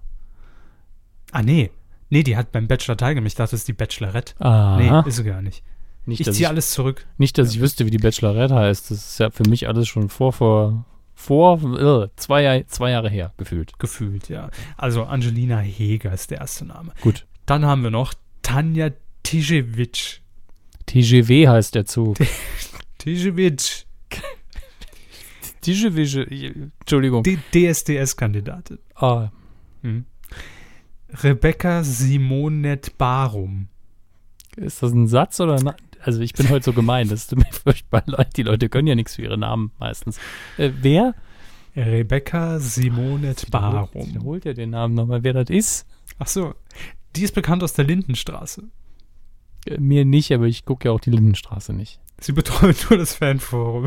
Ah, nee. Nee, die hat beim Bachelor teilgenommen. Ich dachte, das ist die Bachelorette. aha. Nee, ist sie gar nicht. nicht, Ich ziehe alles zurück. nicht, dass ich wüsste, wie die Bachelorette heißt. Das ist ja für mich alles schon vor, vor, vor, äh, zwei, zwei Jahre her, gefühlt. Gefühlt, ja. Also Angelina Heger ist der erste Name. Gut. Dann haben wir noch Tanja Tijevic. TGW heißt der Zug. Tijevic. TGW, Entschuldigung. Die DSDS-Kandidatin. Ah, Hm. Rebecca Simonet Barum. ist das ein Satz oder na Also ich bin heute so gemein, das tut mir furchtbar leid. Die Leute können ja nichts für ihre Namen meistens. Äh, wer? Rebecca Simonet Wiederholt, Barum. wiederholt ja den Namen nochmal, wer das ist. Ach so. Die ist bekannt aus der Lindenstraße. Äh, mir nicht, aber ich gucke ja auch die Lindenstraße nicht. Sie betreut nur das Fanforum.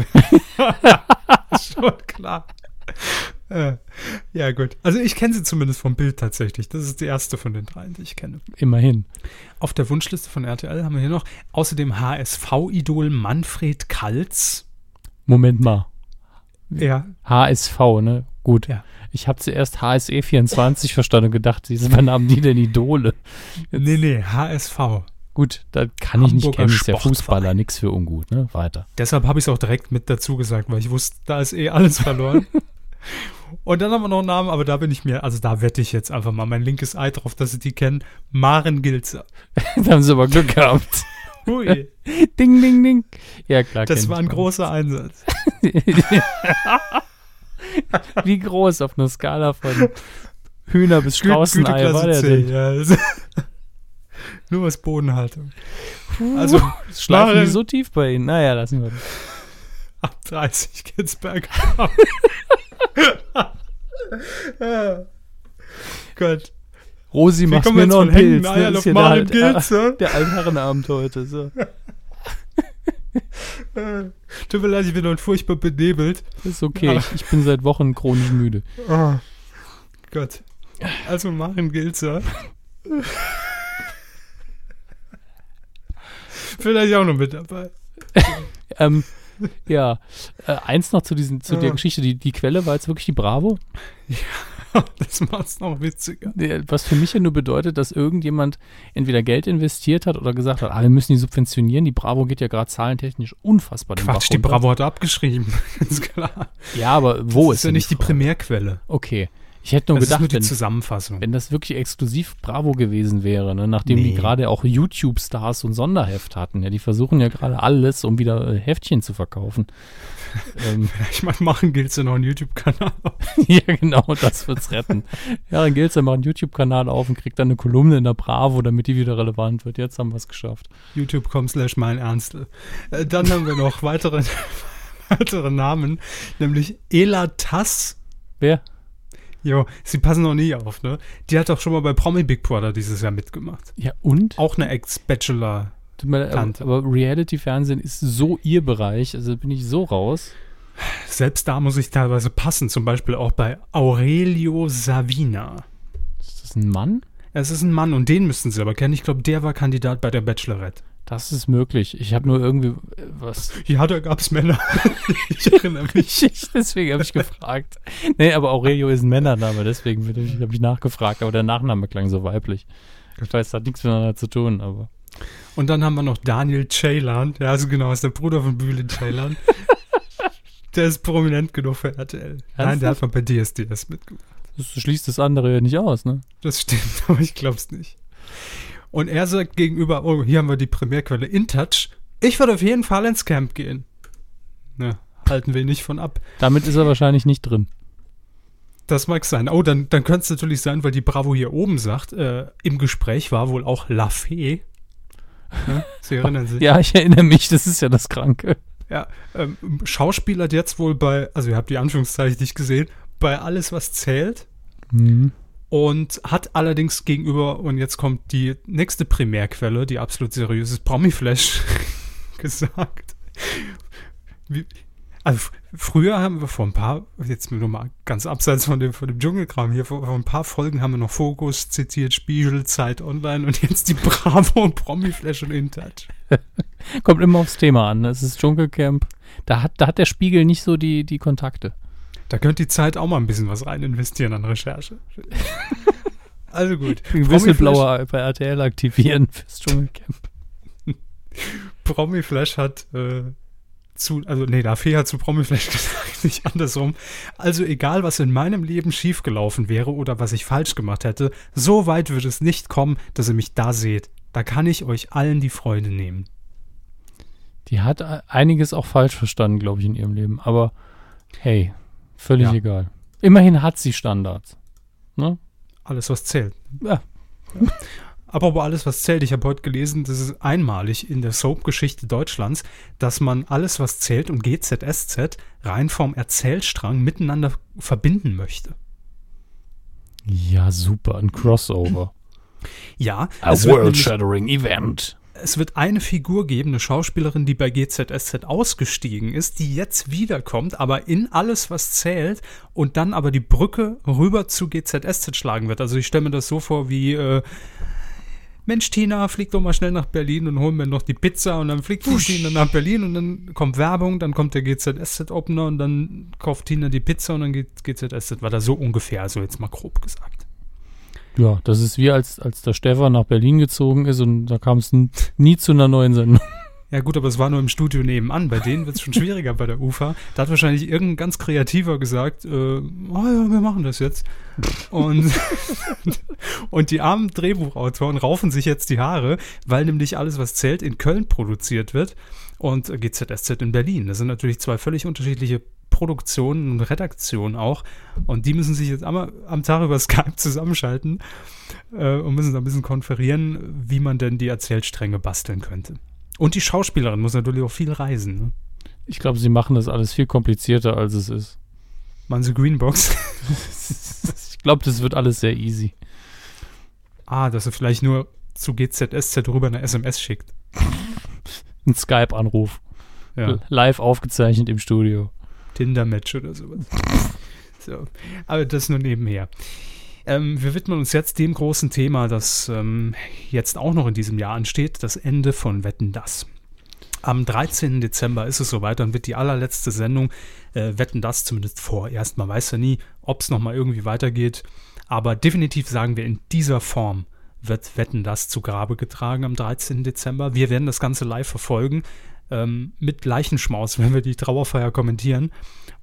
ist schon klar. Äh, ja, gut. Also ich kenne sie zumindest vom Bild tatsächlich. Das ist die erste von den dreien, die ich kenne. Immerhin. Auf der Wunschliste von RTL haben wir hier noch außerdem HSV-Idol Manfred Kalz. Moment mal. Ja, HSV, ne? Gut. Ja. Ich habe zuerst HSE24 verstanden und gedacht, wann haben die denn Idole? nee, nee, HSV. Gut, da kann ich nicht Hamburger kennen, ist der Sportverein. Fußballer, nix für ungut, ne? Weiter. Deshalb habe ich es auch direkt mit dazu gesagt, weil ich wusste, da ist eh alles verloren. Und dann haben wir noch einen Namen, aber da bin ich mir, also da wette ich jetzt einfach mal mein linkes Ei drauf, dass sie die kennen. Maren Gilzer. da haben sie aber Glück gehabt. Hui, ding, ding, ding. Ja, klar. das war ein großer Einsatz. Wie groß auf einer Skala von Hühner bis Straußenei war der C, denn? ja. Also, Nur was Bodenhaltung. Also, Schlafen die so tief bei Ihnen? Naja, lassen wir das. Ab 30 geht's bergab. Ja. Gott. Rosi, machst mir noch einen Pilz. Ne? Ist ja der, Alt- Gilzer? der Altherrenabend heute. So. Tut mir leid, ich bin noch furchtbar benebelt. Ist okay. Ja. Ich, ich bin seit Wochen chronisch müde. Oh Gott. Also Maren Gilzer. Vielleicht auch noch mit dabei. Ähm, ja, äh, eins noch zu, diesen, zu der Ja. Geschichte. Die, die Quelle war jetzt wirklich die Bravo. Das macht's noch witziger. Was für mich ja nur bedeutet, dass irgendjemand entweder Geld investiert hat oder gesagt hat, ah, wir müssen die subventionieren. Die Bravo geht ja gerade zahlentechnisch unfassbar Quatsch, Bach die runter. Bravo hat abgeschrieben. Ganz klar. Ja, aber wo das ist ist ja nicht die Frage? Primärquelle. Okay. Ich hätte nur Das gedacht, nur die wenn, wenn das wirklich exklusiv Bravo gewesen wäre, ne? nachdem die Nee. gerade auch YouTube-Stars und Sonderheft hatten. Ja, die versuchen ja gerade alles, um wieder äh, Heftchen zu verkaufen. ähm, Ich meine, machen Gilzer noch einen YouTube-Kanal. ja, genau, das wird's retten. Ja, dann Gilzer macht einen YouTube-Kanal auf und kriegt dann eine Kolumne in der Bravo, damit die wieder relevant wird. Jetzt haben wir es geschafft. YouTube.com slash mein Ernste. Äh, Dann haben wir noch weitere, weitere Namen, nämlich Ela Tass. Wer? Jo, sie passen noch nie auf, ne? Die hat doch schon mal bei Promi Big Brother dieses Jahr mitgemacht. Ja, und? Auch eine Ex-Bachelor. Tut mir leid, aber, Tante. aber Reality-Fernsehen ist so ihr Bereich, also bin ich so raus. Selbst da muss ich teilweise passen, zum Beispiel auch bei Aurelio Savina. Ist das ein Mann? Es ist ein Mann und den müssten sie aber kennen. Ich glaube, der war Kandidat bei der Bachelorette. Das ist möglich. Ich habe nur irgendwie äh, was. Ja, da gab es Männer. ich erinnere mich. Ich, deswegen habe ich gefragt. Nee, aber Aurelio ist ein Männername, deswegen habe ich, nachgefragt, aber der Nachname klang so weiblich. Ich weiß, das hat nichts miteinander zu tun, aber. Und dann haben wir noch Daniel Ceylan. Ja, also genau, ist der Bruder von Bülent Ceylan. der ist prominent genug für RTL. Nein, der hat mal bei DSDS mitgemacht. Das schließt das andere ja nicht aus, ne? Das stimmt, aber ich glaub's nicht. Und er sagt gegenüber, oh, hier haben wir die Primärquelle InTouch. Ich würde auf jeden Fall ins Camp gehen. Ne, halten wir nicht von ab. Damit ist er wahrscheinlich nicht drin. Das mag sein. Oh, dann, dann könnte es natürlich sein, weil die Bravo hier oben sagt, äh, im Gespräch war wohl auch La Fee. Ne? Sie erinnern sich. Ja, ich erinnere mich, das ist ja das Kranke. Ja, ähm, Schauspieler hat jetzt wohl bei, also ihr habt die Anführungszeichen nicht gesehen, bei alles, was zählt. Mhm. Und hat allerdings gegenüber, und jetzt kommt die nächste Primärquelle, die absolut seriös ist, Promiflash gesagt. Wie, also früher haben wir vor ein paar, jetzt nur mal ganz abseits von dem, von dem Dschungelkram hier, vor, vor ein paar Folgen haben wir noch Fokus zitiert, Spiegel, Zeit Online und jetzt die Bravo und Promiflash und InTouch. Kommt immer aufs Thema an. ne? Es ist Dschungelcamp. Da hat, da hat der Spiegel nicht so die, die Kontakte. Da könnte die Zeit auch mal ein bisschen was rein investieren an Recherche. also gut. Den Whistleblower bei RTL aktivieren fürs Dschungelcamp. Promiflash hat äh, zu, also nee, der Fee hat zu Promiflash gesagt, nicht andersrum. Also egal, was in meinem Leben schiefgelaufen wäre oder was ich falsch gemacht hätte, so weit wird es nicht kommen, dass ihr mich da seht. Da kann ich euch allen die Freude nehmen. Die hat e- einiges auch falsch verstanden, glaube ich, in ihrem Leben. Aber hey, völlig Ja. egal. Immerhin hat sie Standards. Ne? Alles, was zählt. Ja. Apropos alles, was zählt, ich habe heute gelesen, das ist einmalig in der Soap-Geschichte Deutschlands, dass man alles, was zählt und GZSZ rein vom Erzählstrang miteinander verbinden möchte. Ja, super. Ein Crossover. Ja, A world-shattering event. Es wird eine Figur geben, eine Schauspielerin, die bei GZSZ ausgestiegen ist, die jetzt wiederkommt, aber in alles, was zählt und dann aber die Brücke rüber zu GZSZ schlagen wird. Also ich stelle mir das so vor wie äh, Mensch, Tina, flieg doch mal schnell nach Berlin und hol mir noch die Pizza und dann fliegt die Tina nach Berlin und dann kommt Werbung, dann kommt der GZSZ-Opener und dann kauft Tina die Pizza und dann geht GZSZ weiter. So ungefähr, so jetzt mal grob gesagt. Ja, das ist wie als, als der Stefan nach Berlin gezogen ist und da kam es nie zu einer neuen Sendung. Ja gut, aber es war nur im Studio nebenan. Bei denen wird es schon schwieriger bei der UFA. Da hat wahrscheinlich irgendein ganz Kreativer gesagt, äh, oh ja, wir machen das jetzt. Und, und die armen Drehbuchautoren raufen sich jetzt die Haare, weil nämlich alles, was zählt, in Köln produziert wird und GZSZ in Berlin. Das sind natürlich zwei völlig unterschiedliche Produktionen und Redaktionen auch. Und die müssen sich jetzt einmal am Tag über Skype zusammenschalten äh, und müssen da ein bisschen konferieren, wie man denn die Erzählstränge basteln könnte. Und die Schauspielerin muss natürlich auch viel reisen. Ne? Ich glaube, sie machen das alles viel komplizierter, als es ist. Machen sie Greenbox? ich glaube, das wird alles sehr easy. Ah, dass er vielleicht nur zu GZSZ rüber eine SMS schickt. Ein Skype-Anruf. Ja. Live aufgezeichnet im Studio. Tinder-Match oder sowas. so. Aber das nur nebenher. Ähm, wir widmen uns jetzt dem großen Thema, das ähm, jetzt auch noch in diesem Jahr ansteht, das Ende von Wetten das. Am 13. Dezember ist es soweit, dann wird die allerletzte Sendung äh, Wetten das zumindest vorerst. Man weiß ja nie, ob es nochmal irgendwie weitergeht. Aber definitiv sagen wir, in dieser Form wird Wetten das zu Grabe getragen am 13. Dezember. Wir werden das Ganze live verfolgen. Ähm, mit Leichenschmaus, wenn wir die Trauerfeier kommentieren.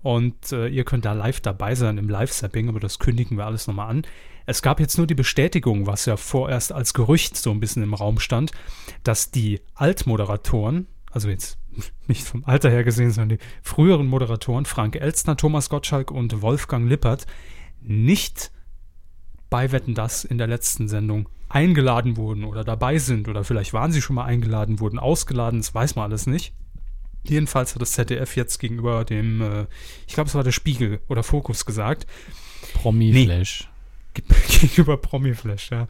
Und äh, ihr könnt da live dabei sein im Live-Sapping, aber das kündigen wir alles nochmal an. Es gab jetzt nur die Bestätigung, was ja vorerst als Gerücht so ein bisschen im Raum stand, dass die Altmoderatoren, also jetzt nicht vom Alter her gesehen, sondern die früheren Moderatoren, Frank Elstner, Thomas Gottschalk und Wolfgang Lippert, nicht bei Wetten das in der letzten Sendung eingeladen wurden oder dabei sind oder vielleicht waren sie schon mal eingeladen, wurden ausgeladen, das weiß man alles nicht. Jedenfalls hat das ZDF jetzt gegenüber dem, äh, ich glaube, es war der Spiegel oder Fokus gesagt. Promi-Flash. Nee, gegenüber Promi-Flash, ja.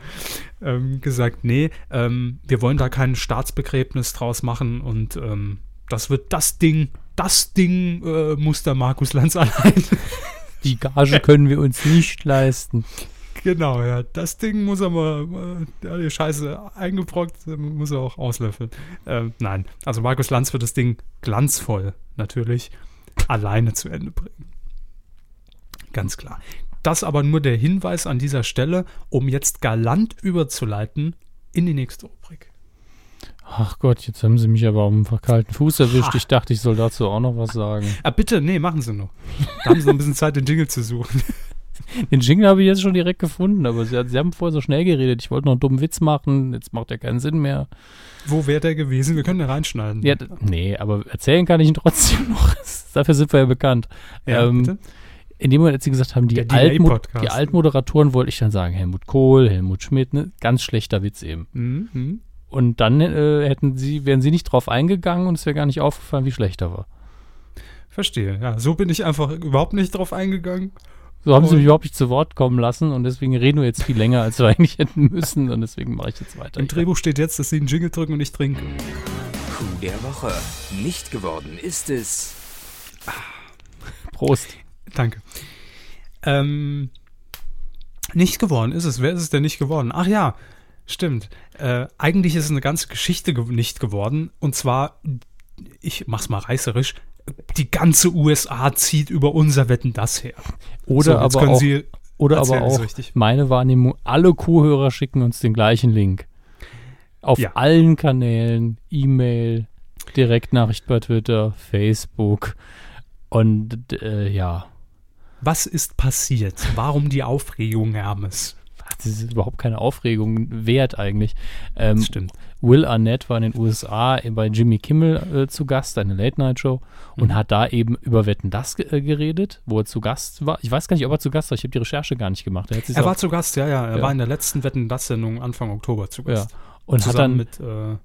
Ähm, gesagt, nee, ähm, wir wollen da kein Staatsbegräbnis draus machen und ähm, das wird das Ding, das Ding äh, muss der Markus Lanz allein. Die Gage können wir uns nicht leisten. Genau, ja. Das Ding muss er mal, äh, die Scheiße eingebrockt, muss er auch auslöffeln. Ähm, nein, also Markus Lanz wird das Ding glanzvoll natürlich alleine zu Ende bringen. Ganz klar. Das aber nur der Hinweis an dieser Stelle, um jetzt galant überzuleiten in die nächste Rubrik. Ach Gott, jetzt haben sie mich aber auf dem kalten Fuß erwischt. Ha. Ich dachte, ich soll dazu auch noch was sagen. Ah, bitte, nee, machen Sie noch. Da haben Sie noch ein bisschen Zeit, den Jingle zu suchen. Den Jingle habe ich jetzt schon direkt gefunden, aber sie, sie, haben vorher so schnell geredet. Ich wollte noch einen dummen Witz machen, jetzt macht der keinen Sinn mehr. Wo wäre der gewesen? Wir können den reinschneiden. Ja, nee, aber erzählen kann ich ihn trotzdem noch. Dafür sind wir ja bekannt. Ja, ähm, bitte? In dem Moment, als sie gesagt haben, die, Altmo die Altmoderatoren, wollte ich dann sagen, Helmut Kohl, Helmut Schmidt, ne? ganz schlechter Witz eben. Mhm. Und dann äh, hätten sie, wären sie nicht drauf eingegangen und es wäre gar nicht aufgefallen, wie schlecht er war. Verstehe, ja. So bin ich einfach überhaupt nicht drauf eingegangen. So haben sie mich überhaupt nicht zu Wort kommen lassen und deswegen reden wir jetzt viel länger, als wir eigentlich hätten müssen und deswegen mache ich jetzt weiter. Im Drehbuch steht jetzt, dass sie einen Jingle drücken und ich trinke. Kuh der Woche. Nicht geworden ist es. Prost. Danke. Ähm, nicht geworden ist es. Wer ist es denn nicht geworden? Ach ja, stimmt. Äh, eigentlich ist es eine ganze Geschichte ge nicht geworden. Und zwar, ich mach's mal reißerisch, die ganze USA zieht über unser Wetten das her. Oder so, aber auch, Sie oder aber auch meine Wahrnehmung, alle Kuhhörer schicken uns den gleichen Link. Auf ja. allen Kanälen, E-Mail, Direktnachricht bei Twitter, Facebook und äh, ja. Was ist passiert? Warum die Aufregung, Hermes? Das ist überhaupt keine Aufregung wert eigentlich. Ähm, das stimmt. Will Arnett war in den USA bei Jimmy Kimmel äh, zu Gast, eine Late-Night-Show, und mhm. hat da eben über Wetten das äh, geredet, wo er zu Gast war. Ich weiß gar nicht, ob er zu Gast war, ich habe die Recherche gar nicht gemacht. Er, er war zu Gast, ja, ja. Er ja. war in der letzten Wetten das-Sendung Anfang Oktober zu Gast. Ja. Und hat dann mit. Äh,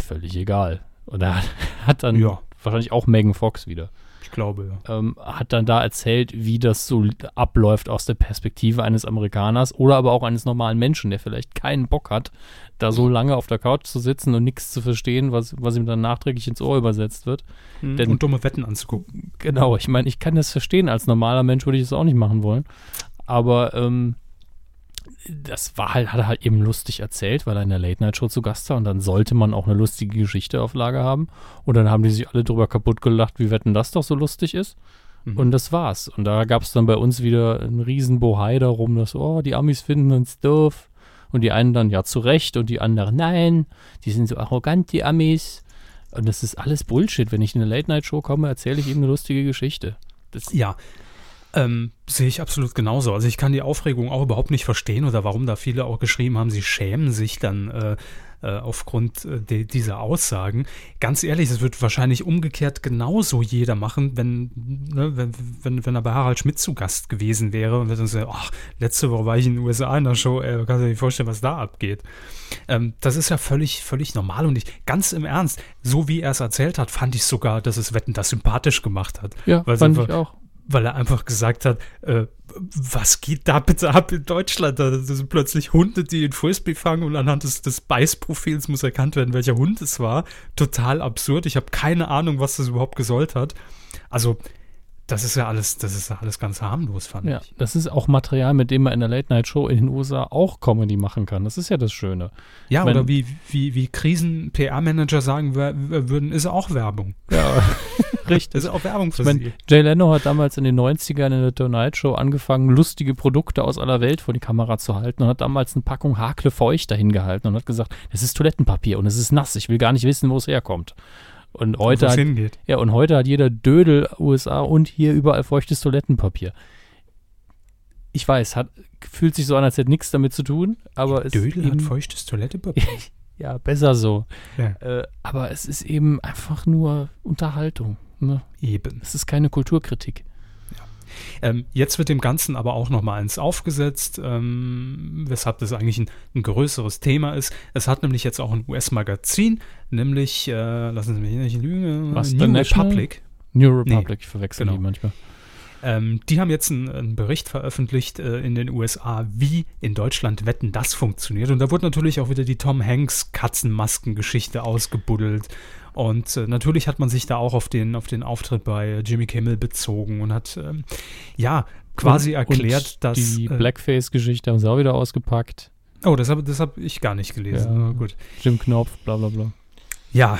völlig egal. Und er hat dann ja. wahrscheinlich auch Megan Fox wieder glaube, ja. Ähm, hat dann da erzählt, wie das so abläuft aus der Perspektive eines Amerikaners oder aber auch eines normalen Menschen, der vielleicht keinen Bock hat, da so lange auf der Couch zu sitzen und nichts zu verstehen, was, was ihm dann nachträglich ins Ohr übersetzt wird. Mhm. Denn, und dumme Wetten anzugucken. Genau, ich meine, ich kann das verstehen. Als normaler Mensch würde ich es auch nicht machen wollen. Aber ähm, das war halt, hat er halt eben lustig erzählt, weil er in der Late-Night-Show zu Gast war und dann sollte man auch eine lustige Geschichte auf Lager haben. Und dann haben die sich alle drüber kaputt gelacht, wie wetten das doch so lustig ist. Mhm. Und das war's. Und da gab es dann bei uns wieder einen riesen Bohai darum, dass, oh, die Amis finden uns doof. Und die einen dann, ja, zu Recht. Und die anderen, nein, die sind so arrogant, die Amis. Und das ist alles Bullshit. Wenn ich in eine Late-Night-Show komme, erzähle ich ihm eine lustige Geschichte. Das, Ja, ähm, sehe ich absolut genauso. Also ich kann die Aufregung auch überhaupt nicht verstehen oder warum da viele auch geschrieben haben, sie schämen sich dann äh, äh, aufgrund äh, de, dieser Aussagen. Ganz ehrlich, es wird wahrscheinlich umgekehrt genauso jeder machen, wenn, ne, wenn, wenn, wenn er bei Harald Schmidt zu Gast gewesen wäre und wird dann sagen, ach, letzte Woche war ich in den USA in der Show, äh, kannst du dir nicht vorstellen, was da abgeht. Ähm, das ist ja völlig, völlig normal und ich, ganz im Ernst, so wie er es erzählt hat, fand ich sogar, dass es Wetten das sympathisch gemacht hat. ja, Weil fand ich auch. Weil er einfach gesagt hat, äh, was geht da bitte ab in Deutschland? Da sind plötzlich Hunde, die den Frisbee fangen und anhand des, des Beißprofils muss erkannt werden, welcher Hund es war. Total absurd. Ich habe keine Ahnung, was das überhaupt gesollt hat. Also, das ist ja alles, das ist ja alles ganz harmlos, fand Ja, ich. das ist auch Material, mit dem man in der Late-Night-Show in den USA auch Comedy machen kann. Das ist ja das Schöne. Ja, Wenn- oder wie, wie, wie Krisen-PR-Manager sagen würden, ist auch Werbung. Ja, richtig. Das ist auch Werbung für Ich sie. meine, Jay Leno hat damals in den 90ern in der Tonight Show angefangen, lustige Produkte aus aller Welt vor die Kamera zu halten und hat damals eine Packung Hakle feucht dahin gehalten und hat gesagt, das ist Toilettenpapier und es ist nass, ich will gar nicht wissen, wo es herkommt. Und heute, hat, hingeht. ja, und heute hat jeder Dödel USA und hier überall feuchtes Toilettenpapier. Ich weiß, hat, fühlt sich so an, als hätte nichts damit zu tun, aber es Dödel hat feuchtes Toilettepapier. ja, besser so. ja, Äh, aber es ist eben einfach nur Unterhaltung. Ne? eben. Es ist keine Kulturkritik. Ähm, jetzt wird dem Ganzen aber auch noch mal eins aufgesetzt, ähm, weshalb das eigentlich ein, ein größeres Thema ist. Es hat nämlich jetzt auch ein US-Magazin, nämlich, äh, lassen Sie mich nicht lügen, Was, New? Republic. New Republic, ich verwechsel genau. die manchmal. Ähm, die haben jetzt einen, einen Bericht veröffentlicht äh, in den USA, wie in Deutschland Wetten das funktioniert. Und da wurde natürlich auch wieder die Tom Hanks Katzenmasken-Geschichte ausgebuddelt. Und äh, natürlich hat man sich da auch auf den, auf den Auftritt bei äh, Jimmy Kimmel bezogen und hat ähm, ja quasi Und- erklärt, und dass. Die äh, Blackface-Geschichte haben sie auch wieder ausgepackt. Oh, das habe das hab ich gar nicht gelesen. Ja. Gut. Jim Knopf, bla bla bla. Ja,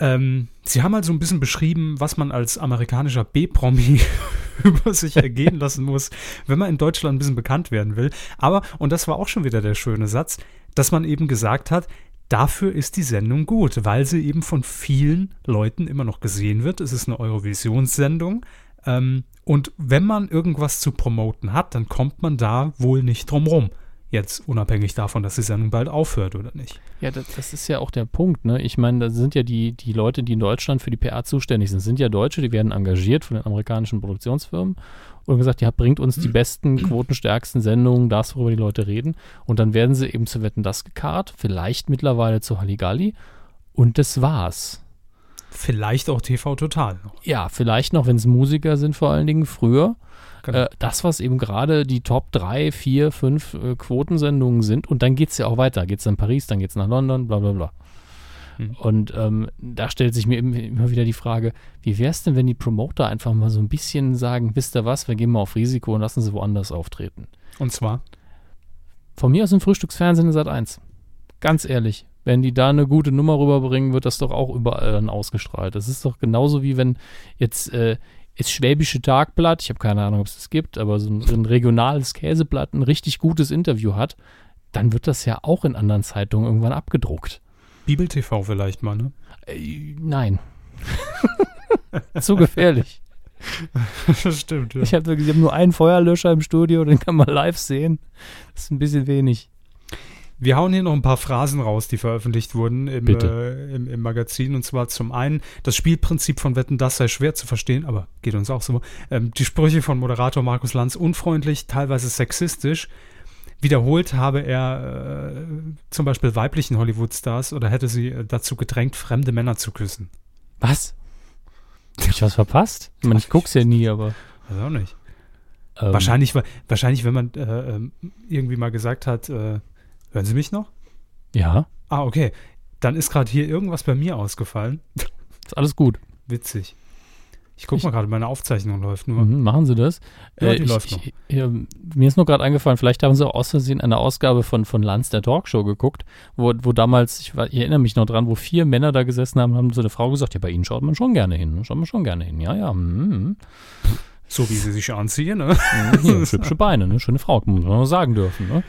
ähm, sie haben halt so ein bisschen beschrieben, was man als amerikanischer B-Promi über sich ergehen lassen muss, wenn man in Deutschland ein bisschen bekannt werden will. Aber, und das war auch schon wieder der schöne Satz, dass man eben gesagt hat, dafür ist die Sendung gut, weil sie eben von vielen Leuten immer noch gesehen wird. Es ist eine Eurovisionssendung. Ähm, und wenn man irgendwas zu promoten hat, dann kommt man da wohl nicht drum rum. Jetzt unabhängig davon, dass die Sendung bald aufhört oder nicht. Ja, das, das ist ja auch der Punkt, ne? Ich meine, da sind ja die, die Leute, die in Deutschland für die PR zuständig sind, sind ja Deutsche, die werden engagiert von den amerikanischen Produktionsfirmen und gesagt, ja, bringt uns die besten, quotenstärksten Sendungen, das, worüber die Leute reden. Und dann werden sie eben zu Wetten das gekarrt, vielleicht mittlerweile zu Halligalli. Und das war's. Vielleicht auch TV Total noch. Ja, vielleicht noch, wenn es Musiker sind, vor allen Dingen früher. Genau. Äh, das, was eben gerade die Top 3, 4, 5 äh, Quotensendungen sind. Und dann geht es ja auch weiter. Geht es nach Paris, dann geht es nach London, bla bla bla. Hm. Und ähm, da stellt sich mir eben immer wieder die Frage, wie wäre es denn, wenn die Promoter einfach mal so ein bisschen sagen, wisst ihr was, wir gehen mal auf Risiko und lassen sie woanders auftreten. Und zwar, Von mir aus im Frühstücksfernsehen in Sat 1. Ganz ehrlich, wenn die da eine gute Nummer rüberbringen, wird das doch auch überall dann ausgestrahlt. Das ist doch genauso wie wenn jetzt äh, das Schwäbische Tagblatt, ich habe keine Ahnung, ob es das gibt, aber so ein, ein regionales Käseblatt ein richtig gutes Interview hat, dann wird das ja auch in anderen Zeitungen irgendwann abgedruckt. Bibel TV vielleicht mal, ne? Äh, nein. Zu gefährlich. das stimmt, ja. Ich habe hab nur einen Feuerlöscher im Studio, den kann man live sehen. Das ist ein bisschen wenig. Wir hauen hier noch ein paar Phrasen raus, die veröffentlicht wurden im, äh, im, im Magazin. Und zwar zum einen, das Spielprinzip von Wetten, das sei schwer zu verstehen, aber geht uns auch so. Ähm, die Sprüche von Moderator Markus Lanz unfreundlich, teilweise sexistisch. Wiederholt habe er äh, zum Beispiel weiblichen Hollywood-Stars oder hätte sie äh, dazu gedrängt, fremde Männer zu küssen. Was? Hab ich was verpasst? Ich meine, ich guck's ja nie, aber. Weiß auch nicht. Ähm, Wahrscheinlich, wa- wahrscheinlich, wenn man äh, ähm, irgendwie mal gesagt hat, äh, hören Sie mich noch? Ja, Ah, okay. Dann ist gerade hier irgendwas bei mir ausgefallen. ist alles gut. Witzig. Ich guck Ich- mal gerade, meine Aufzeichnung läuft nur. Mhm, machen Sie das. Ja, die ich, läuft noch. Ich, ja, mir ist nur gerade eingefallen, vielleicht haben Sie auch aus Versehen eine Ausgabe von, von Lanz der Talkshow geguckt, wo, wo damals, ich, war, ich erinnere mich noch dran, wo vier Männer da gesessen haben, haben so eine Frau gesagt, ja, bei Ihnen schaut man schon gerne hin, ne? schaut man schon gerne hin. Ja, ja, mhm. So wie sie sich anziehen, ne? mhm. ja hübsche Beine, ne? schöne Frau, muss man sagen dürfen. Ne?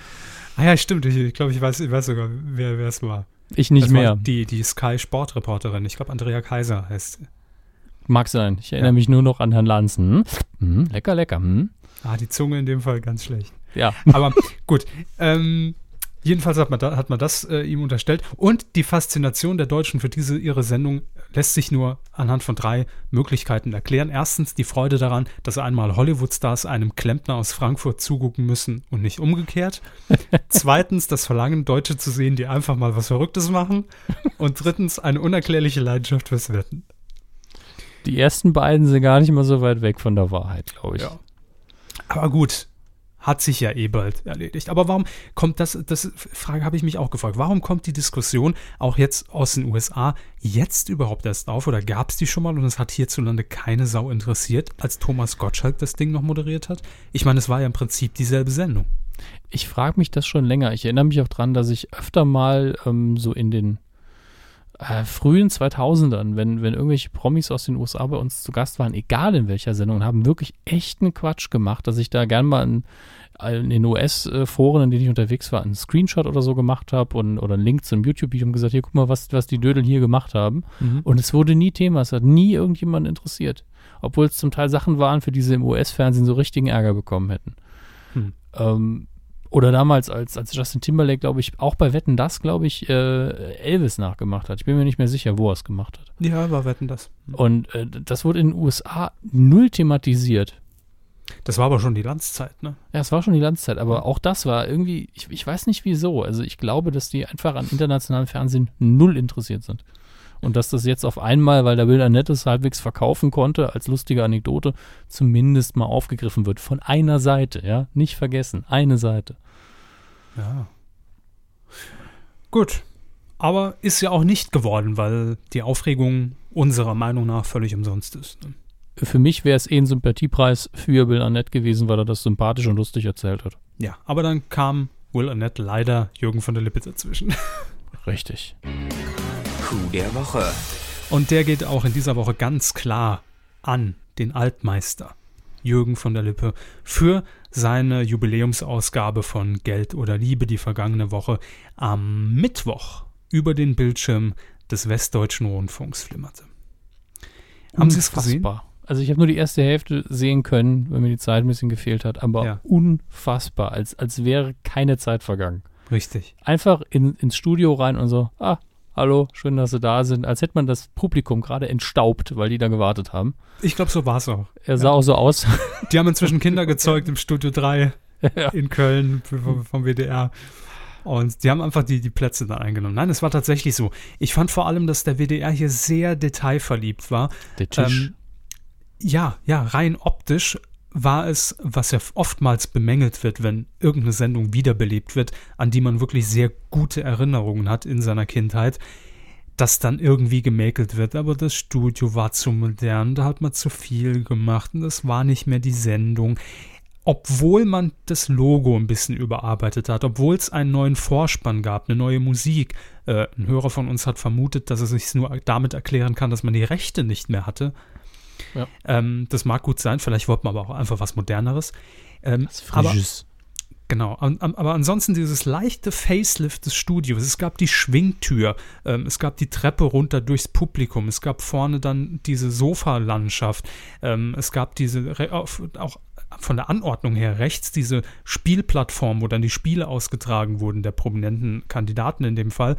Ah ja, stimmt. Ich, ich glaube, ich weiß, ich weiß sogar, wer es war. Ich nicht Das mehr. Die, die Sky-Sportreporterin, ich glaube Andrea Kaiser heißt. Mag sein. Ich erinnere Ja. mich nur noch an Herrn Lanzen. Hm? Hm, lecker, lecker. Hm? Ah, die Zunge in dem Fall ganz schlecht. Ja. Aber gut, ähm, jedenfalls hat man, da, hat man das äh, ihm unterstellt. Und die Faszination der Deutschen für diese ihre Sendung lässt sich nur anhand von drei Möglichkeiten erklären. Erstens die Freude daran, dass einmal Hollywood-Stars einem Klempner aus Frankfurt zugucken müssen und nicht umgekehrt. Zweitens das Verlangen, Deutsche zu sehen, die einfach mal was Verrücktes machen. Und drittens eine unerklärliche Leidenschaft fürs Wetten. Die ersten beiden sind gar nicht mal so weit weg von der Wahrheit, glaube ich. Ja. Aber gut, hat sich ja eh bald erledigt. Aber warum kommt das, das Frage habe ich mich auch gefragt, warum kommt die Diskussion auch jetzt aus den USA jetzt überhaupt erst auf oder gab es die schon mal und es hat hierzulande keine Sau interessiert, als Thomas Gottschalk das Ding noch moderiert hat? Ich meine, es war ja im Prinzip dieselbe Sendung. Ich frage mich das schon länger. Ich erinnere mich auch dran, dass ich öfter mal ähm, so in den äh, frühen 2000ern, wenn, wenn irgendwelche Promis aus den USA bei uns zu Gast waren, egal in welcher Sendung, haben wirklich echten Quatsch gemacht, dass ich da gern mal in, in den US-Foren, in denen ich unterwegs war, einen Screenshot oder so gemacht habe und, oder einen Link zu einem YouTube-Video und gesagt, hier, guck mal, was, was die Dödel hier gemacht haben. Und es wurde nie Thema, es hat nie irgendjemand interessiert. Obwohl es zum Teil Sachen waren, für die sie im US-Fernsehen so richtigen Ärger bekommen hätten. Hm. Ähm, oder damals, als, als Justin Timberlake, glaube ich, auch bei Wetten das, glaube ich, äh, Elvis nachgemacht hat. Ich bin mir nicht mehr sicher, wo er es gemacht hat. Ja, war Wetten das. Und äh, das wurde in den USA null thematisiert. Das war aber schon die Landzeit, ne? Ja, es war schon die Landzeit, aber auch das war irgendwie, ich, ich weiß nicht wieso. Also ich glaube, dass die einfach an internationalem Fernsehen null interessiert sind. Und dass das jetzt auf einmal, weil der Bild Annette es halbwegs verkaufen konnte, als lustige Anekdote, zumindest mal aufgegriffen wird. Von einer Seite, ja. Nicht vergessen, eine Seite. Ja. Gut. Aber ist ja auch nicht geworden, weil die Aufregung unserer Meinung nach völlig umsonst ist. Ne? Für mich wäre es eh ein Sympathiepreis für Bill Annette gewesen, weil er das sympathisch und lustig erzählt hat. Ja, aber dann kam Will Annette leider Jürgen von der Lippe dazwischen. Richtig. Coup der Woche. Und der geht auch in dieser Woche ganz klar an den Altmeister Jürgen von der Lippe für seine Jubiläumsausgabe von Geld oder Liebe, die vergangene Woche am Mittwoch über den Bildschirm des Westdeutschen Rundfunks flimmerte. Haben Sie es gesehen? Also ich habe nur die erste Hälfte sehen können, weil mir die Zeit ein bisschen gefehlt hat, aber Ja. unfassbar, als, als wäre keine Zeit vergangen. Richtig. Einfach in, ins Studio rein und so, ah, hallo, schön, dass Sie da sind, als hätte man das Publikum gerade entstaubt, weil die da gewartet haben. Ich glaube, so war es auch. Er sah auch so aus. Die haben inzwischen Kinder gezeugt im Studio 3 Ja. in Köln vom, vom WDR. Und die haben einfach die, die Plätze dann eingenommen. Nein, es war tatsächlich so. Ich fand vor allem, dass der WDR hier sehr detailverliebt war. Der Tisch. Ähm, ja, ja, rein optisch war es, was ja oftmals bemängelt wird, wenn irgendeine Sendung wiederbelebt wird, an die man wirklich sehr gute Erinnerungen hat in seiner Kindheit, dass dann irgendwie gemäkelt wird. Aber das Studio war zu modern, da hat man zu viel gemacht und das war nicht mehr die Sendung. Obwohl man das Logo ein bisschen überarbeitet hat, obwohl es einen neuen Vorspann gab, eine neue Musik. Äh, ein Hörer von uns hat vermutet, dass er sich nur damit erklären kann, dass man die Rechte nicht mehr hatte. Ja. Ähm, das mag gut sein, vielleicht wollte man aber auch einfach was Moderneres. Ähm, Was Frisches. genau, aber ansonsten dieses leichte Facelift des Studios. Es gab die Schwingtür, ähm, es gab die Treppe runter durchs Publikum, es gab vorne dann diese Sofalandschaft, ähm, es gab diese, auch von der Anordnung her rechts diese Spielplattform, wo dann die Spiele ausgetragen wurden, der prominenten Kandidaten in dem Fall.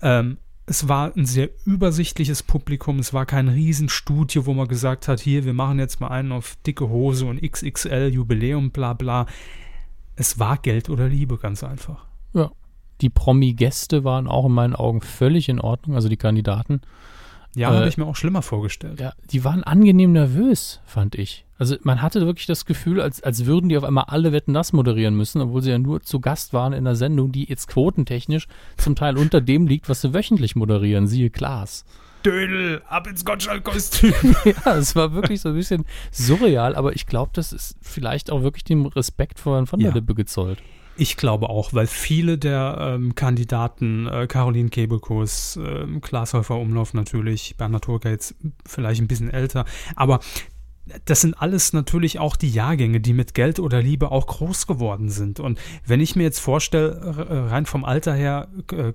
Ähm, es war ein sehr übersichtliches Publikum. Es war kein Riesenstudio, wo man gesagt hat, hier, wir machen jetzt mal einen auf dicke Hose und XXL Jubiläum, bla bla. Es war Geld oder Liebe, ganz einfach. Ja. Die Promi-Gäste waren auch in meinen Augen völlig in Ordnung, also die Kandidaten. Ja, Äh, habe ich mir auch schlimmer vorgestellt. Ja, die waren angenehm nervös, fand ich. Also man hatte wirklich das Gefühl, als, als würden die auf einmal alle Wetten das moderieren müssen, obwohl sie ja nur zu Gast waren in einer Sendung, die jetzt quotentechnisch zum Teil unter dem liegt, was sie wöchentlich moderieren. Siehe Klaas. Dödel, ab ins Gottschalk-Kostüm. ja, es war wirklich so ein bisschen surreal, aber ich glaube, das ist vielleicht auch wirklich dem Respekt vor Herrn von der Ja. Lippe gezollt. Ich glaube auch, weil viele der ähm, Kandidaten, äh, Caroline Kebekus, ähm, Klaas Häufer Umlauf natürlich, Bernhard Turka jetzt vielleicht ein bisschen älter, aber das sind alles natürlich auch die Jahrgänge, die mit Geld oder Liebe auch groß geworden sind. Und wenn ich mir jetzt vorstelle, äh, rein vom Alter her, äh,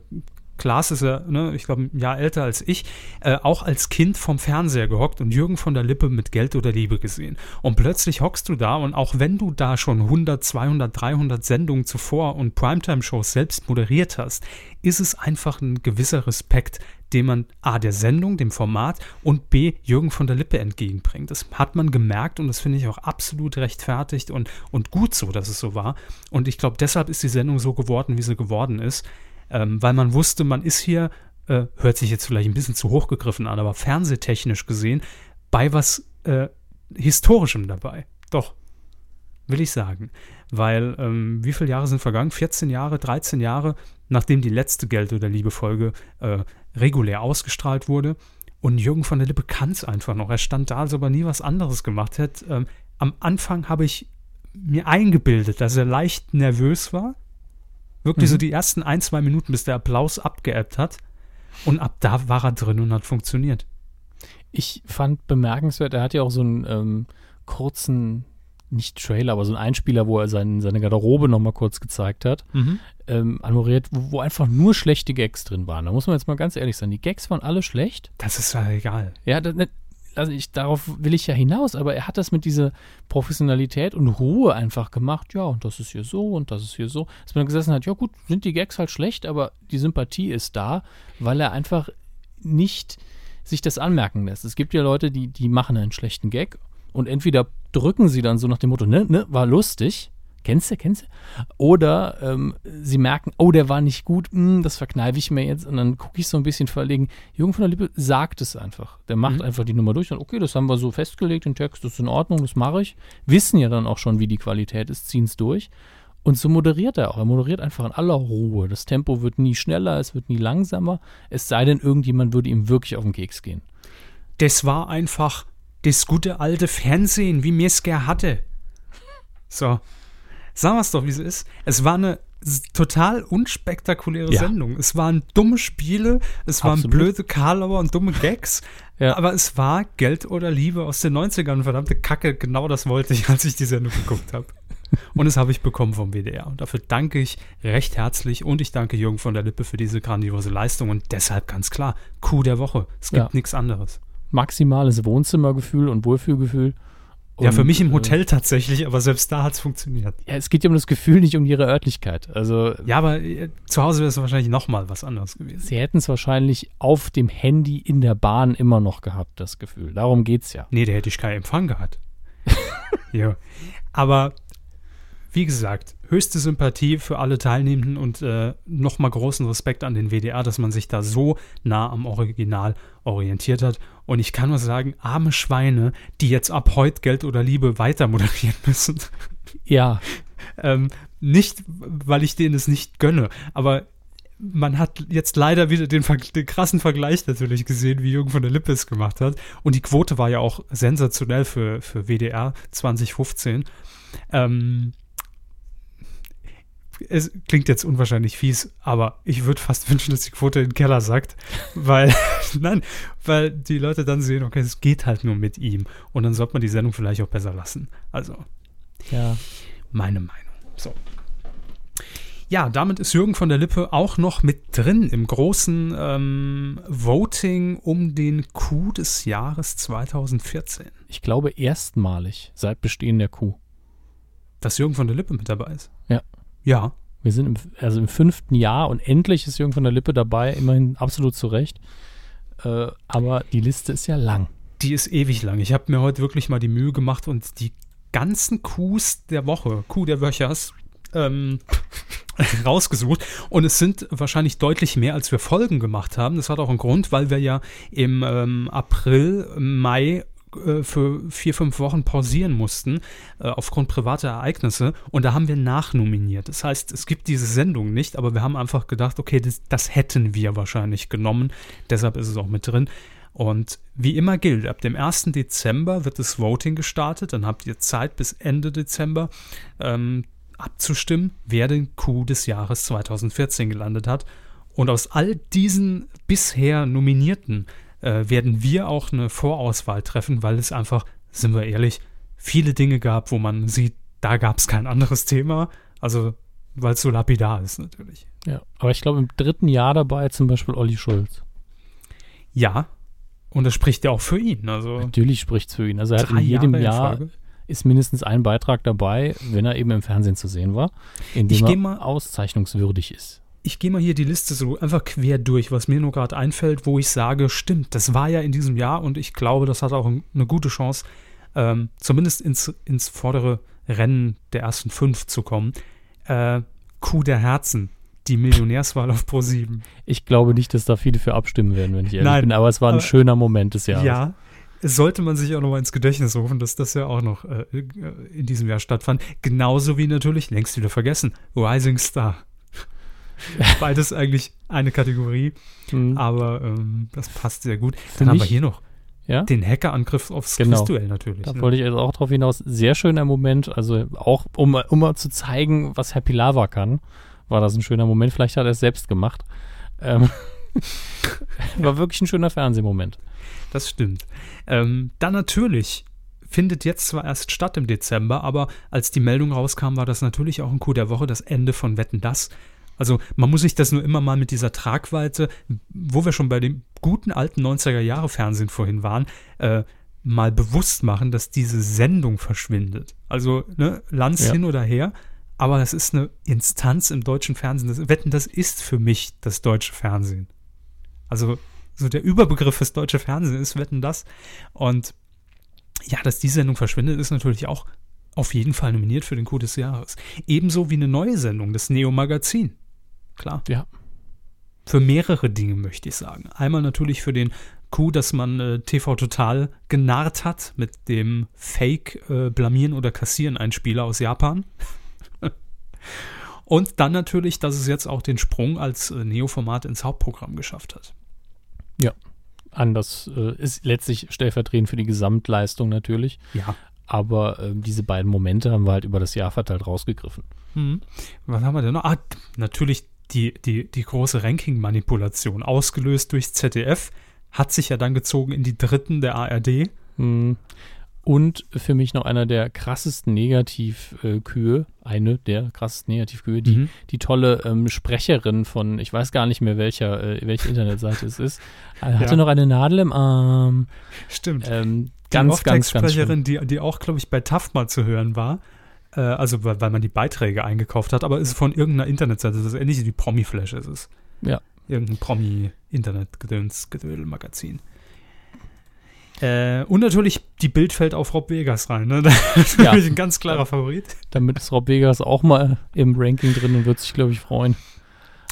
Klaas ist ja, ne, ich glaube, ein Jahr älter als ich, äh, auch als Kind vom Fernseher gehockt und Jürgen von der Lippe mit Geld oder Liebe gesehen. Und plötzlich hockst du da und auch wenn du da schon 100, 200, 300 Sendungen zuvor und Primetime-Shows selbst moderiert hast, ist es einfach ein gewisser Respekt, den man A, der Sendung, dem Format und B, Jürgen von der Lippe entgegenbringt. Das hat man gemerkt und das finde ich auch absolut rechtfertigt und, und gut so, dass es so war. Und ich glaube, deshalb ist die Sendung so geworden, wie sie geworden ist ähm, weil man wusste, man ist hier, äh, hört sich jetzt vielleicht ein bisschen zu hoch gegriffen an, aber fernsehtechnisch gesehen, bei was äh, Historischem dabei. Doch, will ich sagen. Weil, ähm, wie viele Jahre sind vergangen? 14 Jahre, 13 Jahre, nachdem die letzte Geld- oder Liebe-Folge äh, regulär ausgestrahlt wurde. Und Jürgen von der Lippe kann es einfach noch. Er stand da, als ob er nie was anderes gemacht hätte. Ähm, am Anfang habe ich mir eingebildet, dass er leicht nervös war, Wirklich mhm. so die ersten ein, zwei Minuten, bis der Applaus abgeebbt hat. Und ab da war er drin und hat funktioniert. Ich fand bemerkenswert, er hat ja auch so einen ähm, kurzen, nicht Trailer, aber so einen Einspieler, wo er sein, seine Garderobe nochmal kurz gezeigt hat, mhm. ähm, anmoderiert, wo, wo, einfach nur schlechte Gags drin waren. Da muss man jetzt mal ganz ehrlich sein. Die Gags waren alle schlecht. Das ist ja egal. Ja, das, ne, also ich, darauf will ich ja hinaus, aber er hat das mit dieser Professionalität und Ruhe einfach gemacht. Ja, und das ist hier so und das ist hier so. Dass man gesessen hat, ja gut, sind die Gags halt schlecht, aber die Sympathie ist da, weil er einfach nicht sich das anmerken lässt. Es gibt ja Leute, die, die machen einen schlechten Gag und entweder drücken sie dann so nach dem Motto, ne, ne, war lustig, Kennst du, kennst du? Oder ähm, sie merken, oh, der war nicht gut, mh, hm, das verkneife ich mir jetzt. Und dann gucke ich so ein bisschen verlegen. Jürgen von der Lippe sagt es einfach. Der macht mhm. einfach die Nummer durch und okay, das haben wir so festgelegt, den Text das ist in Ordnung, das mache ich. Wissen ja dann auch schon, wie die Qualität ist, ziehen es durch. Und so moderiert er auch. Er moderiert einfach in aller Ruhe. Das Tempo wird nie schneller, es wird nie langsamer. Es sei denn, irgendjemand würde ihm wirklich auf den Keks gehen. Das war einfach das gute alte Fernsehen, wie mir es gern hatte. So, Sagen wir es doch, wie es ist. Es war eine total unspektakuläre ja. Sendung. Es waren dumme Spiele, es Absolut. waren blöde Karlauer und dumme Gags. ja. Aber es war Geld oder Liebe aus den 90ern. Verdammte Kacke, genau das wollte ich, als ich die Sendung geguckt habe. Und das habe ich bekommen vom WDR. Und dafür danke ich recht herzlich und ich danke Jürgen von der Lippe für diese grandiose Leistung. Und deshalb ganz klar, Coup der Woche. Es gibt ja. nichts anderes. Maximales Wohnzimmergefühl und Wohlfühlgefühl. Und, ja, für mich im äh, Hotel äh, tatsächlich, aber selbst da hat es funktioniert. Ja, es geht ja um das Gefühl, nicht um ihre Örtlichkeit. Also, ja, aber äh, zu Hause wäre es wahrscheinlich nochmal was anderes gewesen. Sie hätten es wahrscheinlich auf dem Handy in der Bahn immer noch gehabt, das Gefühl. Darum geht's ja. Nee, da hätte ich keinen Empfang gehabt. ja. Aber wie gesagt, höchste Sympathie für alle Teilnehmenden und äh, nochmal großen Respekt an den WDR, dass man sich da so nah am Original orientiert hat. Und ich kann nur sagen, arme Schweine, die jetzt ab heute Geld oder Liebe weiter moderieren müssen. Ja. ähm, nicht, weil ich denen es nicht gönne, aber man hat jetzt leider wieder den, den, krassen Vergleich natürlich gesehen, wie Jürgen von der Lippe es gemacht hat. Und die Quote war ja auch sensationell für, für WDR 2015. Ähm, es klingt jetzt unwahrscheinlich fies, aber ich würde fast wünschen, dass die Quote in den Keller sagt, weil, nein, weil die Leute dann sehen, okay, es geht halt nur mit ihm und dann sollte man die Sendung vielleicht auch besser lassen. Also, ja, meine Meinung. So. Ja, damit ist Jürgen von der Lippe auch noch mit drin im großen ähm, Voting um den Coup des Jahres 2014. Ich glaube erstmalig seit Bestehen der Coup. Dass Jürgen von der Lippe mit dabei ist. Ja. Ja. Wir sind im, also im fünften Jahr und endlich ist Jürgen von der Lippe dabei, immerhin absolut zu Recht. Äh, aber die Liste ist ja lang. Die ist ewig lang. Ich habe mir heute wirklich mal die Mühe gemacht und die ganzen Coups der Woche, Coup der Wöchers, ähm, rausgesucht. Und es sind wahrscheinlich deutlich mehr, als wir Folgen gemacht haben. Das hat auch einen Grund, weil wir ja im ähm, April, Mai äh, für vier, fünf Wochen pausieren mussten, äh, aufgrund privater Ereignisse. Und da haben wir nachnominiert. Das heißt, es gibt diese Sendung nicht, aber wir haben einfach gedacht, okay, das, das hätten wir wahrscheinlich genommen. Deshalb ist es auch mit drin. Und wie immer gilt, ab dem 1. Dezember wird das Voting gestartet. Dann habt ihr Zeit bis Ende Dezember ähm, abzustimmen, wer den Coup des Jahres 2014 gelandet hat. Und aus all diesen bisher Nominierten äh, werden wir auch eine Vorauswahl treffen, weil es einfach, sind wir ehrlich, viele Dinge gab, wo man sieht, da gab es kein anderes Thema. Also weil es so lapidar ist natürlich. Ja, aber ich glaube im dritten Jahr dabei zum Beispiel Olli Schulz. Ja, und das spricht ja auch für ihn. Also Natürlich spricht es für ihn. Also er hat in jedem Jahre in Jahr Folge. ist mindestens ein Beitrag dabei, wenn er eben im Fernsehen zu sehen war, in dem er mal- auszeichnungswürdig ist. Ich gehe mal hier die Liste so einfach quer durch, was mir nur gerade einfällt, wo ich sage, stimmt, das war ja in diesem Jahr und ich glaube, das hat auch ein- eine gute Chance, ähm, zumindest ins, ins vordere Rennen der ersten fünf zu kommen. Äh, Kuh der Herzen, die Millionärswahl auf Pro 7. Ich glaube nicht, dass da viele für abstimmen werden, wenn ich ehrlich Nein, bin, aber es war ein aber- schöner Moment des Jahres. Ja, sollte man sich auch noch mal ins Gedächtnis rufen, dass das ja auch noch äh, in diesem Jahr stattfand. Genauso wie natürlich, längst wieder vergessen, Rising Star. Beides eigentlich eine Kategorie, Hm. aber ähm, das passt sehr gut. Für Dann haben wir hier noch ja? den Hackerangriff aufs Genau. Quizduell natürlich. Da ne? wollte ich jetzt auch drauf hinaus. Sehr schöner Moment. Also auch, um, um mal zu zeigen, was Happy Lava kann, war das ein schöner Moment. Vielleicht hat er es selbst gemacht. Ähm, war wirklich ein schöner Fernsehmoment. Das stimmt. Ähm, dann natürlich findet jetzt zwar erst statt im Dezember, aber als die Meldung rauskam, war das natürlich auch ein Coup der Woche, das Ende von Wetten das. Also man muss sich das nur immer mal mit dieser Tragweite, wo wir schon bei dem guten alten 90er Jahre Fernsehen vorhin waren, äh, mal bewusst machen, dass diese Sendung verschwindet. Also ne, Lanz Ja. hin oder her, aber es ist eine Instanz im deutschen Fernsehen. Das, Wetten, das ist für mich das deutsche Fernsehen. Also so der Überbegriff fürs deutsche Fernsehen ist Wetten das. Und ja, dass die Sendung verschwindet, ist natürlich auch auf jeden Fall nominiert für den Coup des Jahres. Ebenso wie eine neue Sendung, das Neo Magazin. Klar. Ja. Für mehrere Dinge möchte ich sagen. Einmal natürlich für den Coup, dass man äh, TV Total genarrt hat mit dem Fake äh, Blamieren oder Kassieren Einspieler aus Japan. Und dann natürlich, dass es jetzt auch den Sprung als äh, Neo-Format ins Hauptprogramm geschafft hat. Anders äh, ist letztlich stellvertretend für die Gesamtleistung natürlich. Ja. Aber ähm, diese beiden Momente haben wir halt über das Jahr verteilt rausgegriffen. Hm. Was haben wir denn noch? Ah, natürlich die, die, die große Ranking-Manipulation, ausgelöst durchs ZDF, hat sich ja dann gezogen in die dritten der ARD. Hm. Und für mich noch einer der krassesten Negativkühe, eine der krassesten Negativkühe, die, Mhm. die tolle ähm, Sprecherin von, ich weiß gar nicht mehr welcher, äh, welche Internetseite es ist, äh, hatte Ja. noch eine Nadel im Arm. Stimmt. Ähm, die ganz, ganz, ganz. Off-Text-Sprecherin, die, die auch, glaube ich, bei TAF mal zu hören war. Äh, also, weil, weil man die Beiträge eingekauft hat, aber ist von irgendeiner Internetseite. Das ist ähnlich wie Promi-Flash ist es. Ja. Irgendein Promi-Internet-Gedöns-Gedödel-Magazin. Äh, und natürlich die Bild fällt auf Rob Vegas rein. Ne? Das ist Ja. natürlich ein ganz klarer Favorit. Damit ist Rob Vegas auch mal im Ranking drin und wird sich, glaube ich, freuen.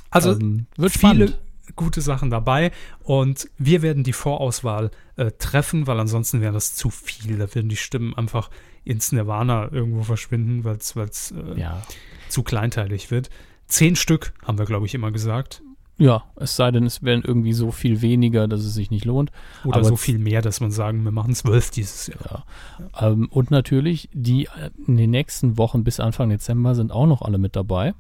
Also Ähm, wird viele spannend. gute Sachen dabei und wir werden die Vorauswahl äh, treffen, weil ansonsten wäre das zu viel. Da würden die Stimmen einfach ins Nirvana irgendwo verschwinden, weil es äh, Ja. zu kleinteilig wird. Zehn Stück haben wir, glaube ich, immer gesagt. ja, es sei denn, es wären irgendwie so viel weniger, dass es sich nicht lohnt. Oder Aber so viel mehr, dass man sagen, wir machen zwölf dieses Jahr. Ja. Ähm, und natürlich, die äh, in den nächsten Wochen bis Anfang Dezember sind auch noch alle mit dabei.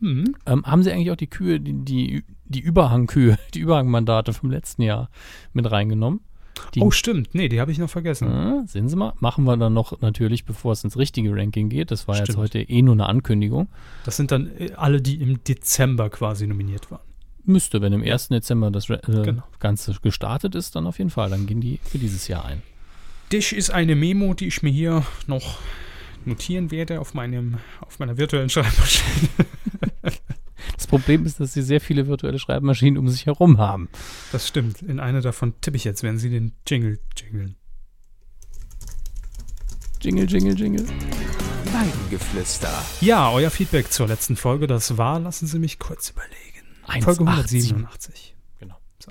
Hm. Ähm, haben Sie eigentlich auch die Kühe, die, die, die Überhangkühe, die Überhangmandate vom letzten Jahr mit reingenommen? Die, Oh, stimmt. Nee, die habe ich noch vergessen. äh, sehen Sie mal, machen wir dann noch natürlich, bevor es ins richtige Ranking geht. Das war jetzt Stimmt. heute eh nur eine Ankündigung. Das sind dann äh, alle, die im Dezember quasi nominiert waren. Müsste, wenn im 1. Dezember das äh, Genau. Ganze gestartet ist, dann auf jeden Fall. Dann gehen die für dieses Jahr ein. Dich ist eine Memo, die ich mir hier noch notieren werde auf, meinem, auf meiner virtuellen Schreibmaschine. Das Problem ist, dass Sie sehr viele virtuelle Schreibmaschinen um sich herum haben. Das stimmt. In eine davon tippe ich jetzt, werden Sie den Jingle jingeln. Jingle, jingle, jingle. Weidengeflüster. Ja, euer Feedback zur letzten Folge, das war, lassen Sie mich kurz überlegen. 1,80. Folge 187. Genau. So.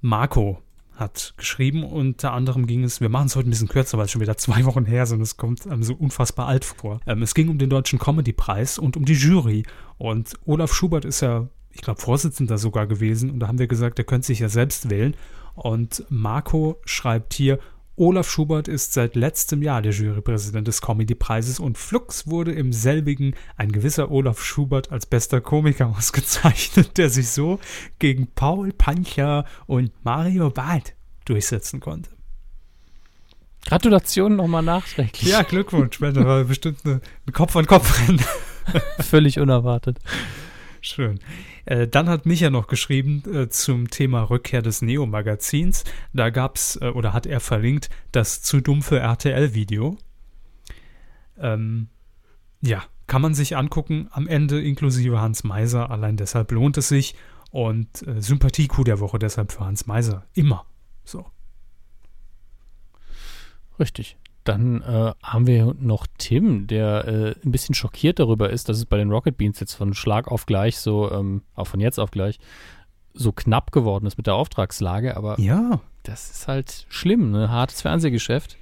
Marco hat geschrieben, unter anderem ging es, wir machen es heute ein bisschen kürzer, weil es schon wieder zwei Wochen her ist und es kommt einem so unfassbar alt vor. Ähm, es ging um den Deutschen Comedy-Preis und um die Jury. Und Olaf Schubert ist ja, ich glaube, Vorsitzender sogar gewesen und da haben wir gesagt, er könnte sich ja selbst wählen. Und Marco schreibt hier, Olaf Schubert ist seit letztem Jahr der Jurypräsident des Comedy-Preises und flugs wurde im selbigen ein gewisser Olaf Schubert als bester Komiker ausgezeichnet, der sich so gegen Paul Pancher und Mario Barth durchsetzen konnte. Gratulation nochmal nachträglich. Ja, Glückwunsch, Mensch, das war bestimmt ein Kopf-an-Kopf-Rennen. Völlig unerwartet. Schön. Äh, dann hat Micha noch geschrieben äh, zum Thema Rückkehr des Neo-Magazins. Da gab's äh, oder hat er verlinkt das zu dumpfe RTL-Video. Ähm, ja, kann man sich angucken. Am Ende inklusive Hans Meiser. Allein deshalb lohnt es sich. Und äh, Sympathie-Coup der Woche deshalb für Hans Meiser. Immer. So. Richtig. Dann äh, haben wir noch Tim, der äh, ein bisschen schockiert darüber ist, dass es bei den Rocket Beans jetzt von Schlag auf gleich so, ähm, auch von jetzt auf gleich, so knapp geworden ist mit der Auftragslage. Aber Ja. das ist halt schlimm, ne? Hartes Fernsehgeschäft.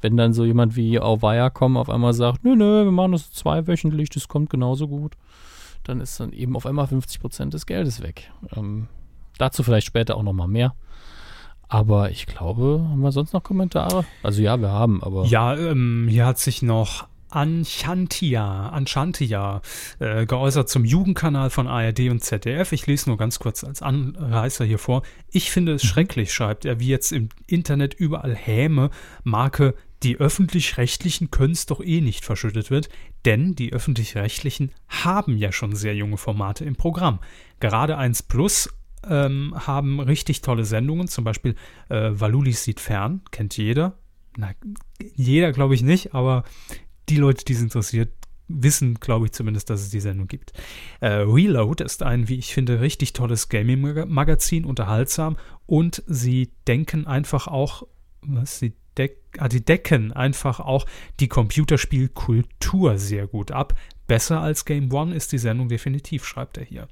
Wenn dann so jemand wie auf Viacom auf einmal sagt, nö, nö, wir machen das zweiwöchentlich, das kommt genauso gut, dann ist dann eben auf einmal 50 Prozent des Geldes weg. Ähm, dazu vielleicht später auch nochmal mehr. Aber ich glaube, haben wir sonst noch Kommentare? Also ja, wir haben, aber Ja, ähm, hier hat sich noch Anchantia, Anchantia äh, geäußert zum Jugendkanal von ARD und ZDF. Ich lese nur ganz kurz als Anreißer hier vor. Ich finde es schrecklich, schreibt er, wie jetzt im Internet überall Häme, Marke, die öffentlich-rechtlichen können es doch eh nicht verschüttet wird, denn die öffentlich-rechtlichen haben ja schon sehr junge Formate im Programm. Gerade 1 Plus ähm, haben richtig tolle Sendungen, zum Beispiel äh, Valulis sieht fern, kennt jeder. Na, jeder glaube ich nicht, aber die Leute, die es interessiert, wissen, glaube ich zumindest, dass es die Sendung gibt. Äh, Reload ist ein, wie ich finde, richtig tolles Gaming-Magazin, unterhaltsam und sie denken einfach auch, was sie deck, ah, die decken einfach auch die Computerspielkultur sehr gut ab. Besser als Game One ist die Sendung definitiv, schreibt er hier.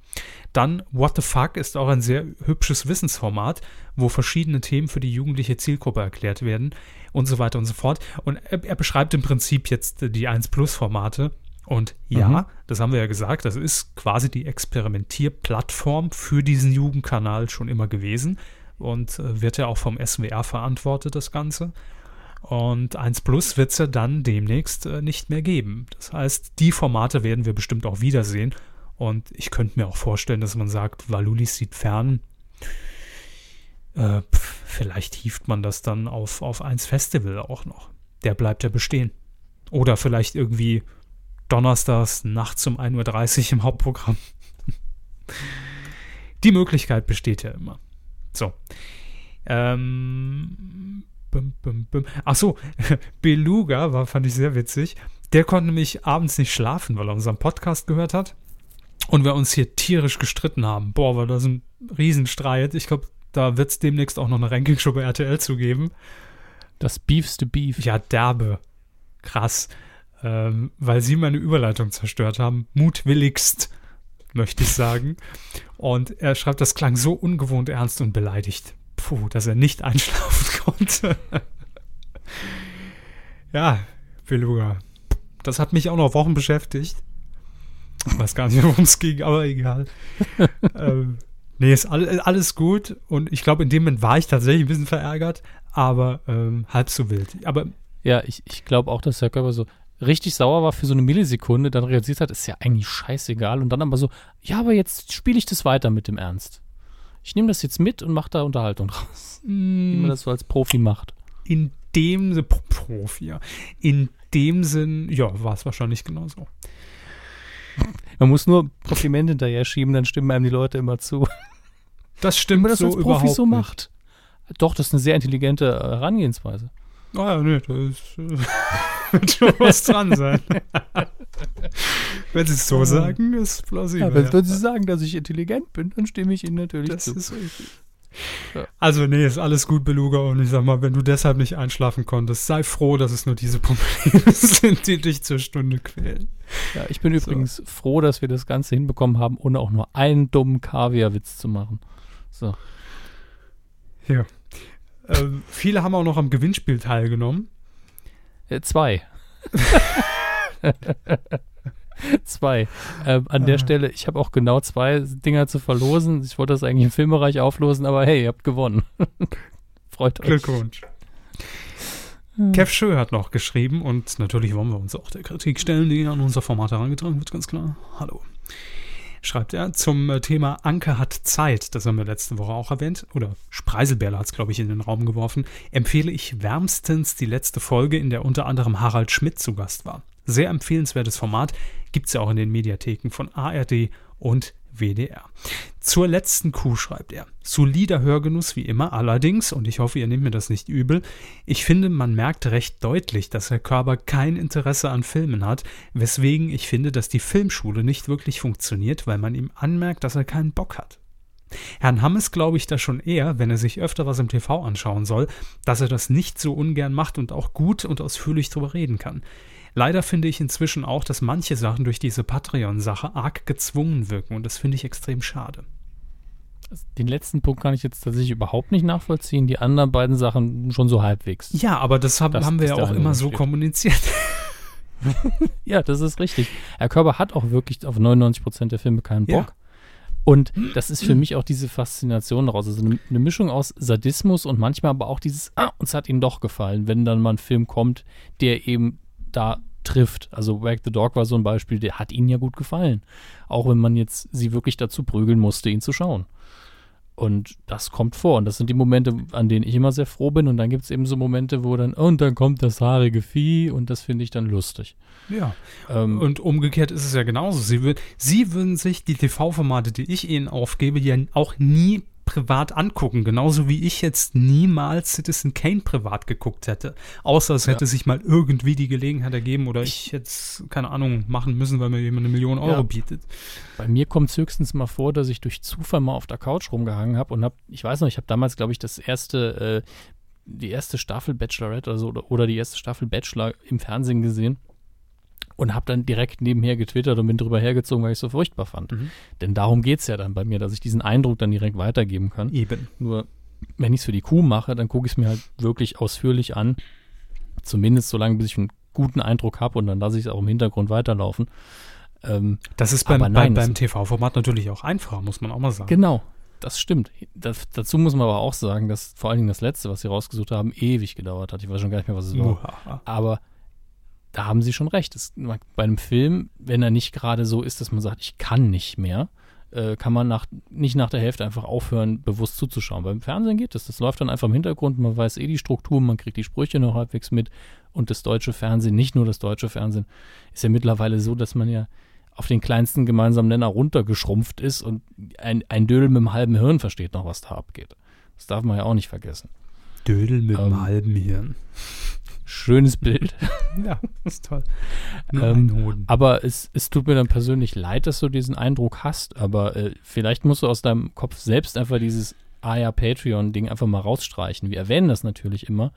Dann What the Fuck ist auch ein sehr hübsches Wissensformat, wo verschiedene Themen für die jugendliche Zielgruppe erklärt werden und so weiter und so fort. Und er, er beschreibt im Prinzip jetzt die 1 Plus Formate. Und ja, Mhm. das haben wir ja gesagt, das ist quasi die Experimentierplattform für diesen Jugendkanal schon immer gewesen und äh, wird ja auch vom SWR verantwortet, das Ganze. Und 1 Plus wird es ja dann demnächst äh, nicht mehr geben. Das heißt, die Formate werden wir bestimmt auch wiedersehen. Und ich könnte mir auch vorstellen, dass man sagt, Valulis sieht fern. Äh, pf, vielleicht hieft man das dann auf, auf 1 Festival auch noch. Der bleibt ja bestehen. Oder vielleicht irgendwie donnerstags nachts um 1.30 Uhr im Hauptprogramm. Die Möglichkeit besteht ja immer. So. Ähm, bum, bum, bum. Ach so, Beluga war, fand ich sehr witzig. Der konnte nämlich abends nicht schlafen, weil er unseren Podcast gehört hat. Und wir uns hier tierisch gestritten haben. Boah, war das ein Riesenstreit. Ich glaube, da wird es demnächst auch noch eine Ranking-Show bei RTL zu geben. das beefste Beef. Ja, derbe. Krass. Ähm, weil sie meine Überleitung zerstört haben. Mutwilligst, möchte ich sagen. Und er schreibt, das klang so ungewohnt ernst und beleidigt. Puh, dass er nicht einschlafen konnte. ja, Beluga. Das hat mich auch noch Wochen beschäftigt. Ich weiß gar nicht, worum es ging, aber egal. ähm, nee, ist all, alles gut. Und ich glaube, in dem Moment war ich tatsächlich ein bisschen verärgert, aber ähm, halb so wild. Aber Ja, ich, ich glaube auch, dass der Körper so richtig sauer war für so eine Millisekunde, dann realisiert hat, ist ja eigentlich scheißegal. Und dann aber so, ja, aber jetzt spiele ich das weiter mit dem Ernst. Ich nehme das jetzt mit und mache da Unterhaltung draus. Wie man das so als Profi macht. in dem Sinne, Pro- Profi, ja. In dem Sinn, ja, war es wahrscheinlich genauso. Man muss nur Komplimente hinterher schieben, dann stimmen einem die Leute immer zu. Das stimmt man das so als Profi überhaupt so nicht. macht. Doch, das ist eine sehr intelligente äh, Herangehensweise. Ah ja, nee, da ist, äh, schon was dran sein. Wenn sie es so sagen, ist plausibel. Ja, wenn, wenn Sie sagen, dass ich intelligent bin, dann stimme ich Ihnen natürlich Das zu. ist richtig. Ja. Also, nee, ist alles gut, Beluga. Und ich sag mal, wenn du deshalb nicht einschlafen konntest, sei froh, dass es nur diese Probleme sind, die dich zur Stunde quälen. Ja, ich bin übrigens froh, dass wir das Ganze hinbekommen haben, ohne auch nur einen dummen Kaviar-Witz zu machen. So. Ja. Ähm, viele haben auch noch am Gewinnspiel teilgenommen. Äh, zwei. zwei. Ähm, an der Stelle, ich habe auch genau zwei Dinger zu verlosen. Ich wollte das eigentlich im Filmbereich auflosen, aber hey, ihr habt gewonnen. Freut euch. Glückwunsch. Kev Schö hat noch geschrieben und natürlich wollen wir uns auch der Kritik stellen, die an unser Format herangetragen wird, ganz klar. Hallo. Schreibt er zum äh, Thema Anke hat Zeit, das haben wir letzte Woche auch erwähnt, oder Spreiselbärle hat es, glaube ich, in den Raum geworfen, empfehle ich wärmstens die letzte Folge, in der unter anderem Harald Schmidt zu Gast war. Sehr empfehlenswertes Format. Gibt es ja auch in den Mediatheken von ARD und WDR. Zur letzten Kuh schreibt er. Solider Hörgenuss wie immer, allerdings, und ich hoffe, ihr nehmt mir das nicht übel, ich finde, man merkt recht deutlich, dass Herr Körber kein Interesse an Filmen hat, weswegen ich finde, dass die Filmschule nicht wirklich funktioniert, weil man ihm anmerkt, dass er keinen Bock hat. Herrn Hammes glaube ich da schon eher, wenn er sich öfter was im TV anschauen soll, dass er das nicht so ungern macht und auch gut und ausführlich drüber reden kann. Leider finde ich inzwischen auch, dass manche Sachen durch diese Patreon-Sache arg gezwungen wirken und das finde ich extrem schade. Den letzten Punkt kann ich jetzt tatsächlich überhaupt nicht nachvollziehen. Die anderen beiden Sachen schon so halbwegs. Ja, aber das, hab, Das haben wir ja auch immer so steht. kommuniziert. Ja, das ist richtig. Herr Körber hat auch wirklich auf 99% der Filme keinen Ja. Bock. Und das ist für mich auch diese Faszination daraus. Also eine, eine Mischung aus Sadismus und manchmal aber auch dieses, ah, uns hat ihnen doch gefallen, wenn dann mal ein Film kommt, der eben da trifft. Also Wag the Dog war so ein Beispiel, der hat ihnen ja gut gefallen. Auch wenn man jetzt sie wirklich dazu prügeln musste, ihn zu schauen. Und das kommt vor. Und das sind die Momente, an denen ich immer sehr froh bin. Und dann gibt es eben so Momente, wo dann, und dann kommt das haarige Vieh und das finde ich dann lustig. Ja. Ähm, Und umgekehrt ist es ja genauso. Sie, wür- Sie würden sich die TV-Formate, die ich Ihnen aufgebe, ja auch nie privat angucken. Genauso wie ich jetzt niemals Citizen Kane privat geguckt hätte. Außer es hätte sich mal irgendwie die Gelegenheit ergeben oder ich jetzt, keine Ahnung, machen müssen, weil mir jemand eine Million Euro Ja. bietet. Bei mir kommt es höchstens mal vor, dass ich durch Zufall mal auf der Couch rumgehangen habe und habe, ich weiß noch, ich habe damals, glaube ich, das erste, äh, die erste Staffel Bachelorette oder, so, oder, oder die erste Staffel Bachelor im Fernsehen gesehen und habe dann direkt nebenher getwittert und bin drüber hergezogen, weil ich es so furchtbar fand. Mhm. Denn darum geht es ja dann bei mir, dass ich diesen Eindruck dann direkt weitergeben kann. Eben. Nur, wenn ich es für die Kuh mache, dann gucke ich es mir halt wirklich ausführlich an. Zumindest so lange, bis ich einen guten Eindruck habe und dann lasse ich es auch im Hintergrund weiterlaufen. Ähm, Das ist beim, nein, beim, beim TV-Format natürlich auch einfacher, muss man auch mal sagen. Genau, das stimmt. Das, dazu muss man aber auch sagen, dass vor allen Dingen das letzte, was sie rausgesucht haben, ewig gedauert hat. Ich weiß schon gar nicht mehr, was es war. Uhaha. Aber da haben sie schon recht. Es, bei einem Film, wenn er nicht gerade so ist, dass man sagt, ich kann nicht mehr, äh, kann man nach, nicht nach der Hälfte einfach aufhören, bewusst zuzuschauen. Beim Fernsehen geht das. Das läuft dann einfach im Hintergrund. Man weiß eh die Struktur, man kriegt die Sprüche noch halbwegs mit. Und das deutsche Fernsehen, nicht nur das deutsche Fernsehen, ist ja mittlerweile so, dass man ja auf den kleinsten gemeinsamen Nenner runtergeschrumpft ist und ein, ein Dödel mit einem halben Hirn versteht noch, was da abgeht. Das darf man ja auch nicht vergessen. Dödel mit Ähm, einem halben Hirn. Schönes Bild. Ja, ist toll. Ähm. Aber es, es tut mir dann persönlich leid, dass du diesen Eindruck hast, aber äh, vielleicht musst du aus deinem Kopf selbst einfach dieses Ah ja, Patreon-Ding einfach mal rausstreichen. Wir erwähnen das natürlich immer,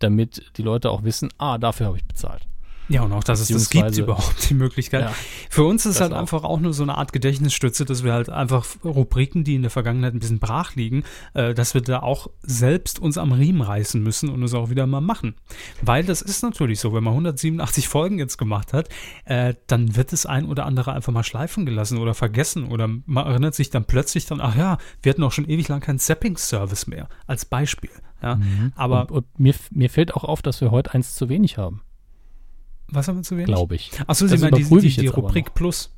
damit die Leute auch wissen, ah, dafür habe ich bezahlt. Ja, und auch, dass es das gibt überhaupt, die Möglichkeit. Ja, Für uns ist halt auch. einfach auch nur so eine Art Gedächtnisstütze, dass wir halt einfach Rubriken, die in der Vergangenheit ein bisschen brach liegen, äh, dass wir da auch selbst uns am Riemen reißen müssen und es auch wieder mal machen. Weil das ist natürlich so, wenn man 187 Folgen jetzt gemacht hat, äh, dann wird das ein oder andere einfach mal schleifen gelassen oder vergessen oder man erinnert sich dann plötzlich dann, ach ja, wir hatten auch schon ewig lang keinen Zapping-Service mehr, als Beispiel. Ja, aber und, und mir, mir fällt auch auf, dass wir heute eins zu wenig haben, was haben wir zu wenig? glaube ich. Achso, Sie meinen die, die, die Rubrik. Plus.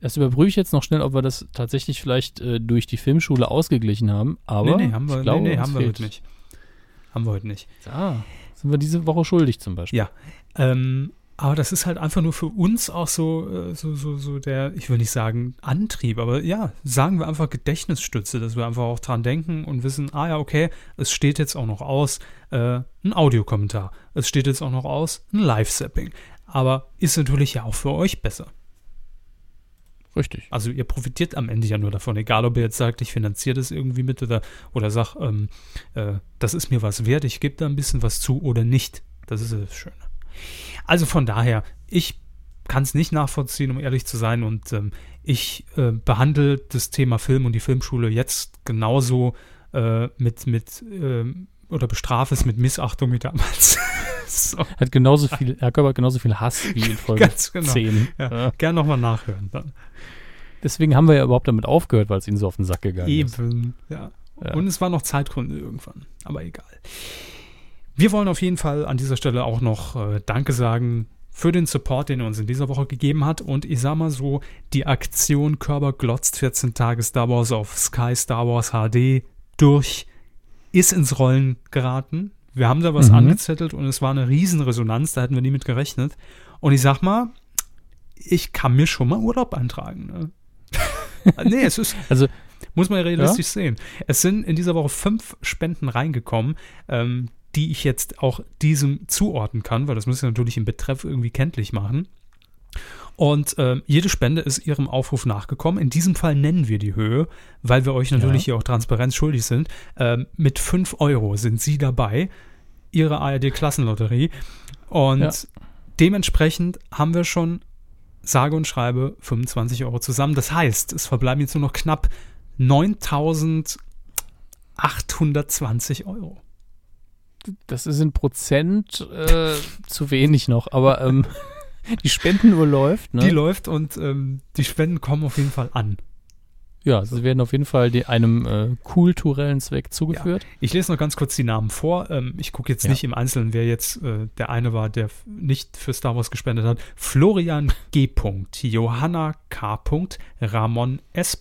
Das überprüfe ich jetzt noch schnell, ob wir das tatsächlich vielleicht äh, durch die Filmschule ausgeglichen haben. Aber nee, nee, haben wir, ich glaube, nee, nee, haben wir heute nicht. Haben wir heute nicht. Ah, sind wir diese Woche schuldig zum Beispiel. Ja. Ähm, aber das ist halt einfach nur für uns auch so, äh, so, so, so der, ich will nicht sagen Antrieb, aber ja, sagen wir einfach Gedächtnisstütze, dass wir einfach auch dran denken und wissen, ah ja, okay, es steht jetzt auch noch aus, äh, ein Audiokommentar. Es steht jetzt auch noch aus, ein Live-Sapping. Aber ist natürlich ja auch für euch besser. Richtig. Also ihr profitiert am Ende ja nur davon, egal ob ihr jetzt sagt, ich finanziere das irgendwie mit oder, oder sag, ähm, äh, das ist mir was wert, ich gebe da ein bisschen was zu oder nicht. Das ist das Schöne. Also von daher, ich kann es nicht nachvollziehen, um ehrlich zu sein. Und ähm, ich äh, behandle das Thema Film und die Filmschule jetzt genauso äh, mit, mit ähm, oder bestrafe es mit Missachtung wie damals. so, Hat genauso viel, Herr Körber hat genauso viel Hass wie in Folge Ganz genau. 10. ja, Ja. Gern nochmal nachhören dann. Deswegen haben wir ja überhaupt damit aufgehört, weil es ihnen so auf den Sack gegangen ist. Eben, ja. Ja. Und es war noch Zeitgründe irgendwann, aber egal. Wir wollen auf jeden Fall an dieser Stelle auch noch äh, Danke sagen für den Support, den er uns in dieser Woche gegeben hat. Und ich sag mal so, die Aktion Körper glotzt 14 Tage Star Wars auf Sky Star Wars HD durch ist ins Rollen geraten. Wir haben da was Mhm. angezettelt und es war eine Riesenresonanz, da hätten wir nie mit gerechnet. Und ich sag mal, ich kann mir schon mal Urlaub eintragen. Ne? nee, es ist, Also, muss man ja realistisch sehen. Es sind in dieser Woche fünf Spenden reingekommen, ähm, die ich jetzt auch diesem zuordnen kann, weil das muss ich natürlich im Betreff irgendwie kenntlich machen. Und ähm, jede Spende ist ihrem Aufruf nachgekommen. In diesem Fall nennen wir die Höhe, weil wir euch natürlich hier auch Transparenz schuldig sind. Ähm, mit 5 Euro sind Sie dabei, Ihre ARD-Klassenlotterie. Und Ja. dementsprechend haben wir schon sage und schreibe 25 Euro zusammen. Das heißt, es verbleiben jetzt nur noch knapp 9.820 Euro. Das ist in Prozent äh, zu wenig noch, aber ähm, die Spendenuhr läuft, ne? Die läuft und ähm, die Spenden kommen auf jeden Fall an. ja, sie werden auf jeden Fall die, einem äh, kulturellen Zweck zugeführt. Ich lese noch ganz kurz die Namen vor. Ähm, ich gucke jetzt Ja. nicht im Einzelnen, wer jetzt äh, der eine war, der nicht für Star Wars gespendet hat. Florian G. Johanna K. Ramon S.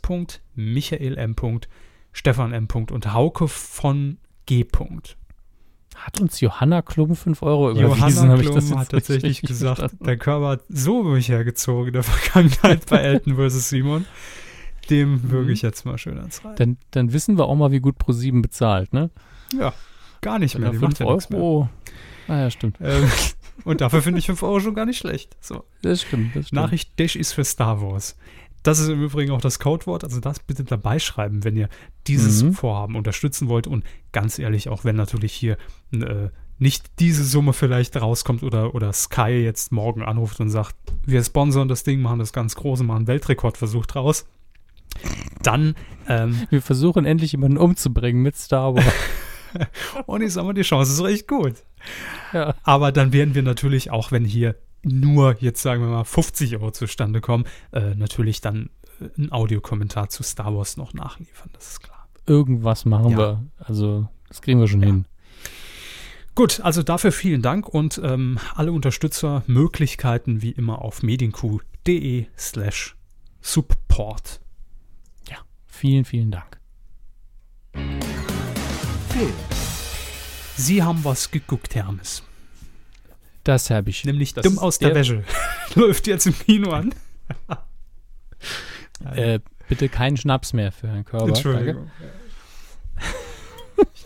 Michael M. Stefan M. und Hauke von G. Hat uns Johanna Klum 5 Euro überwiesen, Johanna habe ich das Klum hat tatsächlich gesagt, verstanden? der Körper hat so durch hergezogen in der Vergangenheit bei Elton vs. Simon. Dem würge ich jetzt mal schön ans Rein. Mhm. Dann, dann wissen wir auch mal, wie gut ProSieben bezahlt, ne? Ja, gar nicht mehr. er Die macht 5 ja. Euro. Ah ja, stimmt. Ähm, und dafür finde ich 5 Euro schon gar nicht schlecht. So, Das stimmt. Das stimmt. Nachricht Dash ist für Star Wars. Das ist im Übrigen auch das Codewort, also das bitte dabei schreiben, wenn ihr dieses Mhm. Vorhaben unterstützen wollt. Und ganz ehrlich, auch wenn natürlich hier äh, nicht diese Summe vielleicht rauskommt oder, oder Sky jetzt morgen anruft und sagt, wir sponsern das Ding, machen das ganz groß und machen einen Weltrekordversuch draus, dann, ähm, Wir versuchen endlich jemanden umzubringen mit Star Wars. und ich sag mal, die Chance ist recht gut. ja. Aber dann werden wir natürlich, auch wenn hier nur jetzt sagen wir mal 50 Euro zustande kommen, äh, natürlich dann äh, einen Audiokommentar zu Star Wars noch nachliefern, das ist klar. Irgendwas machen Ja. wir. Also, das kriegen wir schon Ja. hin. Gut, also dafür vielen Dank und ähm, alle Unterstützer Möglichkeiten wie immer auf medienq.de slash support. Vielen, vielen Dank. Sie haben was geguckt, Hermes. Das habe ich. Nämlich Das Dumm aus der, der- Wäsche. Läuft jetzt im Kino an. Äh, bitte keinen Schnaps mehr für Herrn Körber. Danke.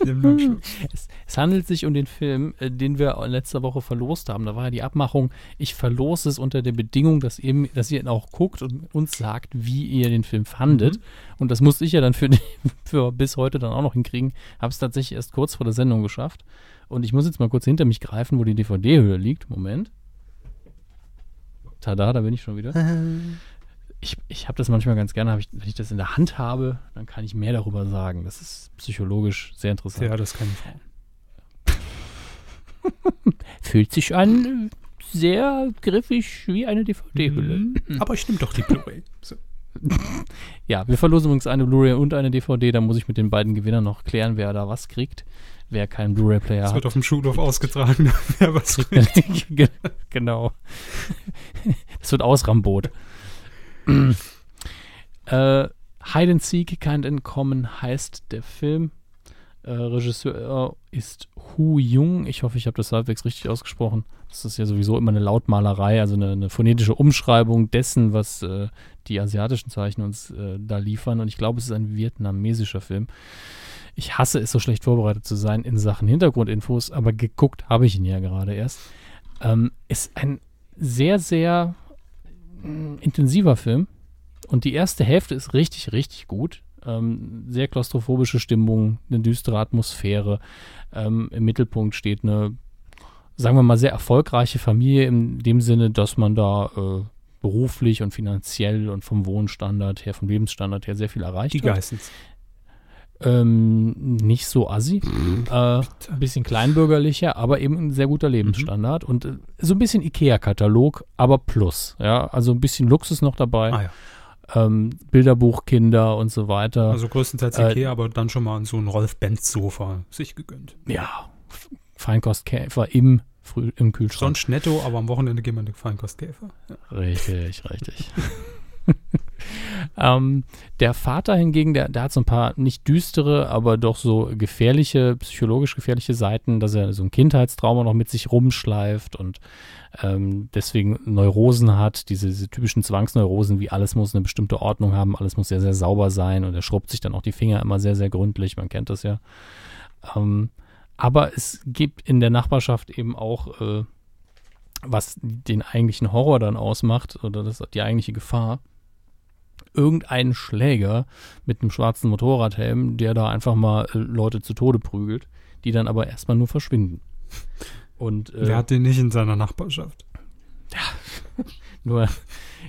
Entschuldigung. Ich nehme nur einen Schluck. Es, es handelt sich um den Film, äh, den wir letzte Woche verlost haben. Da war ja die Abmachung, ich verlose es unter der Bedingung, dass ihr, dass ihr ihn auch guckt und uns sagt, wie ihr den Film fandet. Und das musste ich ja dann für, für bis heute dann auch noch hinkriegen. Habe es tatsächlich erst kurz vor der Sendung geschafft. Und ich muss jetzt mal kurz hinter mich greifen, wo die DVD-Hülle liegt. Moment. Tada, da bin ich schon wieder. Ich, ich habe das manchmal ganz gerne, ich, wenn ich das in der Hand habe, dann kann ich mehr darüber sagen. Das ist psychologisch sehr interessant. Ja, das kann Frauen. Fühlt sich an äh, sehr griffig wie eine DVD-Hülle. Mhm. Aber ich nehme doch die Blu-ray. So. Ja, wir verlosen übrigens eine Blu-ray und eine DVD. Da muss ich mit den beiden Gewinnern noch klären, wer da was kriegt. Wer keinen Blu-ray-Player Das hat. wird auf dem Schulhof ausgetragen. Wer was Ge- genau. Das wird Ausrambot. Äh, Hide and Seek, kein Entkommen heißt der Film. Äh, Regisseur ist Hu Jung. Ich hoffe, ich habe das halbwegs richtig ausgesprochen. Das ist ja sowieso immer eine Lautmalerei, also eine, eine phonetische Umschreibung dessen, was äh, die asiatischen Zeichen uns äh, da liefern. Und ich glaube, es ist ein vietnamesischer Film. Ich hasse es, so schlecht vorbereitet zu sein in Sachen Hintergrundinfos, aber geguckt habe ich ihn ja gerade erst. Ähm, ist ein sehr, sehr intensiver Film. Und die erste Hälfte ist richtig, richtig gut. Ähm, sehr klaustrophobische Stimmung, eine düstere Atmosphäre. Ähm, Im Mittelpunkt steht eine, sagen wir mal, sehr erfolgreiche Familie in dem Sinne, dass man da äh, beruflich und finanziell und vom Wohnstandard her, vom Lebensstandard her sehr viel erreicht Die hat. Geissens. Ähm, nicht so assi. äh, ein bisschen kleinbürgerlicher, aber eben ein sehr guter Lebensstandard. Und äh, so ein bisschen IKEA-Katalog, aber plus. Ja, also ein bisschen Luxus noch dabei. Ah ja. Ähm, Bilderbuch, Kinder und so weiter. Also größtenteils Äh, Ikea, aber dann schon mal so ein Rolf-Benz-Sofa sich gegönnt. ja, Feinkostkäfer im, Früh im Kühlschrank. Sonst netto, aber am Wochenende gehen wir in den Feinkostkäfer. Ja. Richtig, richtig. Ähm, der Vater hingegen, der, der hat so ein paar nicht düstere, aber doch so gefährliche, psychologisch gefährliche Seiten, dass er so ein Kindheitstrauma noch mit sich rumschleift und ähm, deswegen Neurosen hat, diese, diese typischen Zwangsneurosen, wie alles muss eine bestimmte Ordnung haben, alles muss sehr, sehr sauber sein und er schrubbt sich dann auch die Finger immer sehr, sehr gründlich, man kennt das ja. Ähm, aber es gibt in der Nachbarschaft eben auch, äh, was den eigentlichen Horror dann ausmacht oder das, die eigentliche Gefahr, irgendeinen Schläger mit einem schwarzen Motorradhelm, der da einfach mal äh, Leute zu Tode prügelt, die dann aber erstmal nur verschwinden. Und, äh, Wer hat den nicht in seiner Nachbarschaft? Nur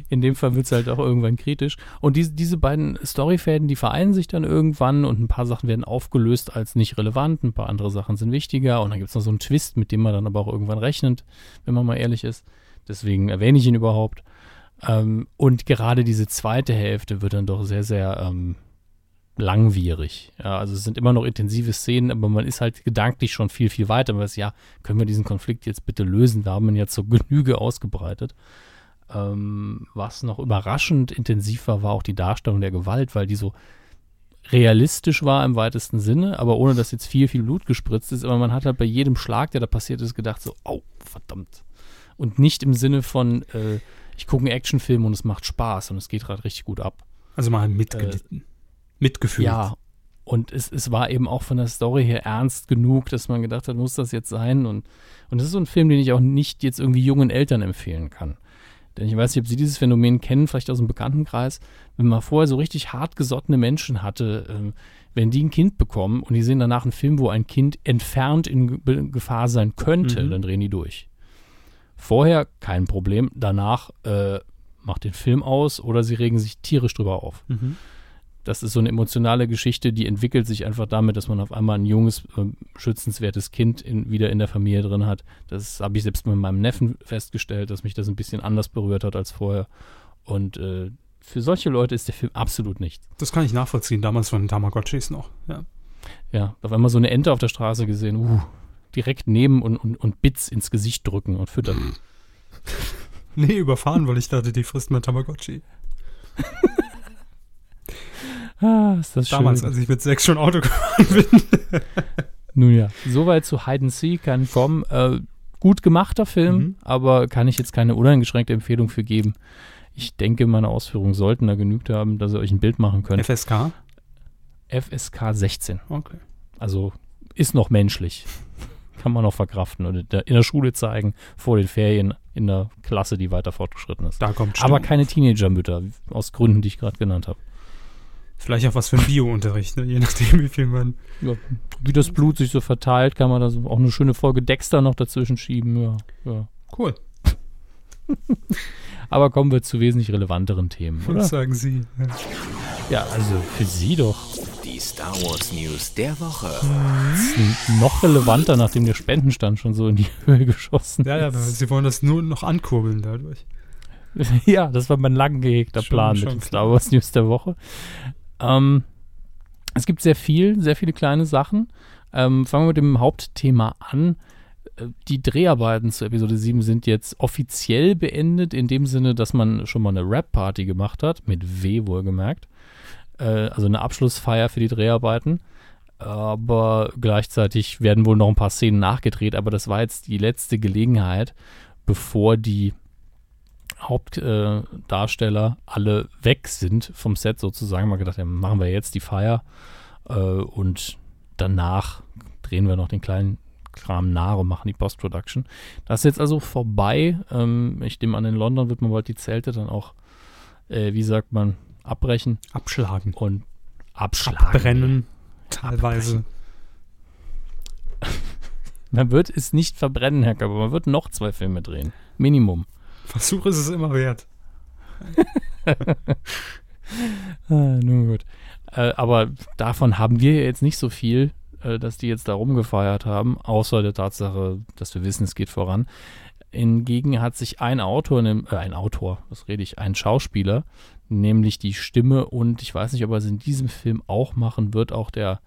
in dem Fall wird es halt auch irgendwann kritisch. Und diese, diese beiden Storyfäden, die vereinen sich dann irgendwann und ein paar Sachen werden aufgelöst als nicht relevant, ein paar andere Sachen sind wichtiger und dann gibt es noch so einen Twist, mit dem man dann aber auch irgendwann rechnet, wenn man mal ehrlich ist. Deswegen erwähne ich ihn überhaupt. Ähm, und gerade diese zweite Hälfte wird dann doch sehr, sehr ähm, langwierig. Ja, also es sind immer noch intensive Szenen, aber man ist halt gedanklich schon viel, viel weiter. Man weiß, ja, können wir diesen Konflikt jetzt bitte lösen? Wir haben ihn jetzt so Genüge ausgebreitet. Ähm, was noch überraschend intensiv war, war auch die Darstellung der Gewalt, weil die so realistisch war im weitesten Sinne, aber ohne dass jetzt viel, viel Blut gespritzt ist. Aber man hat halt bei jedem Schlag, der da passiert ist, gedacht so, oh, verdammt. Und nicht im Sinne von, äh, ich gucke einen Actionfilm und es macht Spaß und es geht gerade richtig gut ab. Also mal mitgelitten. Äh, Mitgefühlt. Ja, und es, es war eben auch von der Story her ernst genug, dass man gedacht hat, muss das jetzt sein? Und, und das ist so ein Film, den ich auch nicht jetzt irgendwie jungen Eltern empfehlen kann. Denn ich weiß nicht, ob Sie dieses Phänomen kennen, vielleicht aus dem Bekanntenkreis. Wenn man vorher so richtig hartgesottene Menschen hatte, äh, wenn die ein Kind bekommen und die sehen danach einen Film, wo ein Kind entfernt in Gefahr sein könnte, mhm. dann drehen die durch. Vorher kein Problem, danach äh, macht den Film aus oder sie regen sich tierisch drüber auf. Mhm. Das ist so eine emotionale Geschichte, die entwickelt sich einfach damit, dass man auf einmal ein junges, äh, schützenswertes Kind in, wieder in der Familie drin hat. Das habe ich selbst mit meinem Neffen festgestellt, dass mich das ein bisschen anders berührt hat als vorher. Und äh, für solche Leute ist der Film absolut nichts. Das kann ich nachvollziehen, damals von Tamagotchis noch, ja. Ja, auf einmal so eine Ente auf der Straße gesehen, uh, direkt nehmen und, und, und Bits ins Gesicht drücken und füttern. nee, überfahren, weil ich dachte, die frisst mein Tamagotchi. ah, ist das Damals, schön. als ich mit sechs schon Auto gefahren bin. Nun ja, soweit zu Hide and Seek kann kommen. Äh, gut gemachter Film, mhm. aber kann ich jetzt keine uneingeschränkte Empfehlung für geben. Ich denke, meine Ausführungen sollten da genügt haben, dass ihr euch ein Bild machen könnt. FSK? FSK 16. Okay. Also ist noch menschlich kann man noch verkraften und in der, Schule zeigen, vor den Ferien in der Klasse, die weiter fortgeschritten ist. Da kommt Aber keine Teenager-Mütter, aus Gründen, die ich gerade genannt habe. Vielleicht auch was für ein Bio-Unterricht, ne? je nachdem, wie viel man. Ja, wie das Blut sich so verteilt, kann man da so auch eine schöne Folge Dexter noch dazwischen schieben. Ja, ja. Cool. Aber kommen wir zu wesentlich relevanteren Themen, oder? Was sagen Sie? Ja. ja, also für Sie doch. Die Star Wars News der Woche. Noch relevanter, nachdem der Spendenstand schon so in die Höhe geschossen ja, ist. Ja, sie wollen das nur noch ankurbeln dadurch. ja, das war mein lang gehegter schon, Plan schon mit den Star Wars News der Woche. Ähm, es gibt sehr viel, sehr viele kleine Sachen. Ähm, fangen wir mit dem Hauptthema an. Äh, die Dreharbeiten zu Episode 7 sind jetzt offiziell beendet, in dem Sinne, dass man schon mal eine Rap-Party gemacht hat, mit W wohlgemerkt äh, also eine Abschlussfeier für die Dreharbeiten. Aber gleichzeitig werden wohl noch ein paar Szenen nachgedreht, aber das war jetzt die letzte Gelegenheit, bevor die Hauptdarsteller äh, alle weg sind vom Set sozusagen. Mal gedacht, ja, machen wir jetzt die Feier äh, und danach drehen wir noch den kleinen Kram nach und machen die Post-Production. Das ist jetzt also vorbei. Ähm, ich nehme an, in London wird man bald die Zelte dann auch, äh, wie sagt man, abbrechen. Abschlagen. Und abschlagen. Abbrennen. Teilweise. man wird es nicht verbrennen, Herr aber man wird noch zwei Filme drehen. Minimum. Versuch ist es immer wert. ah, nun gut. Äh, aber davon haben wir jetzt nicht so viel, äh, dass die jetzt da rumgefeiert haben, außer der Tatsache, dass wir wissen, es geht voran. Hingegen hat sich ein Autor, äh, ein Autor, was rede ich, ein Schauspieler nämlich die Stimme und ich weiß nicht, ob er es in diesem Film auch machen wird, auch der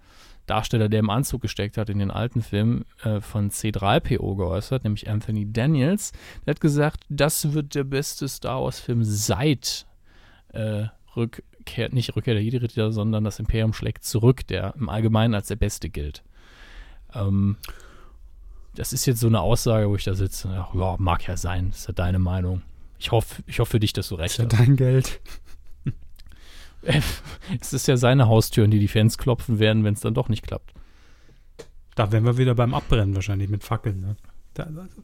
Darsteller, der im Anzug gesteckt hat in den alten Filmen äh, von C3PO geäußert, nämlich Anthony Daniels. Der hat gesagt, das wird der beste Star Wars-Film seit äh, Rückkehr nicht Rückkehr der Jedi-Ritter, sondern das Imperium schlägt zurück, der im Allgemeinen als der Beste gilt. Ähm, das ist jetzt so eine Aussage, wo ich da sitze. Ach, ja, mag ja sein, ist ja deine Meinung. Ich hoffe, ich hoffe für dich, dass du recht Ist ja hast. dein Geld. Es ist ja seine Haustür, an die die Fans klopfen werden, wenn es dann doch nicht klappt. Da wären wir wieder beim Abbrennen wahrscheinlich mit Fackeln. Ne? Da, also,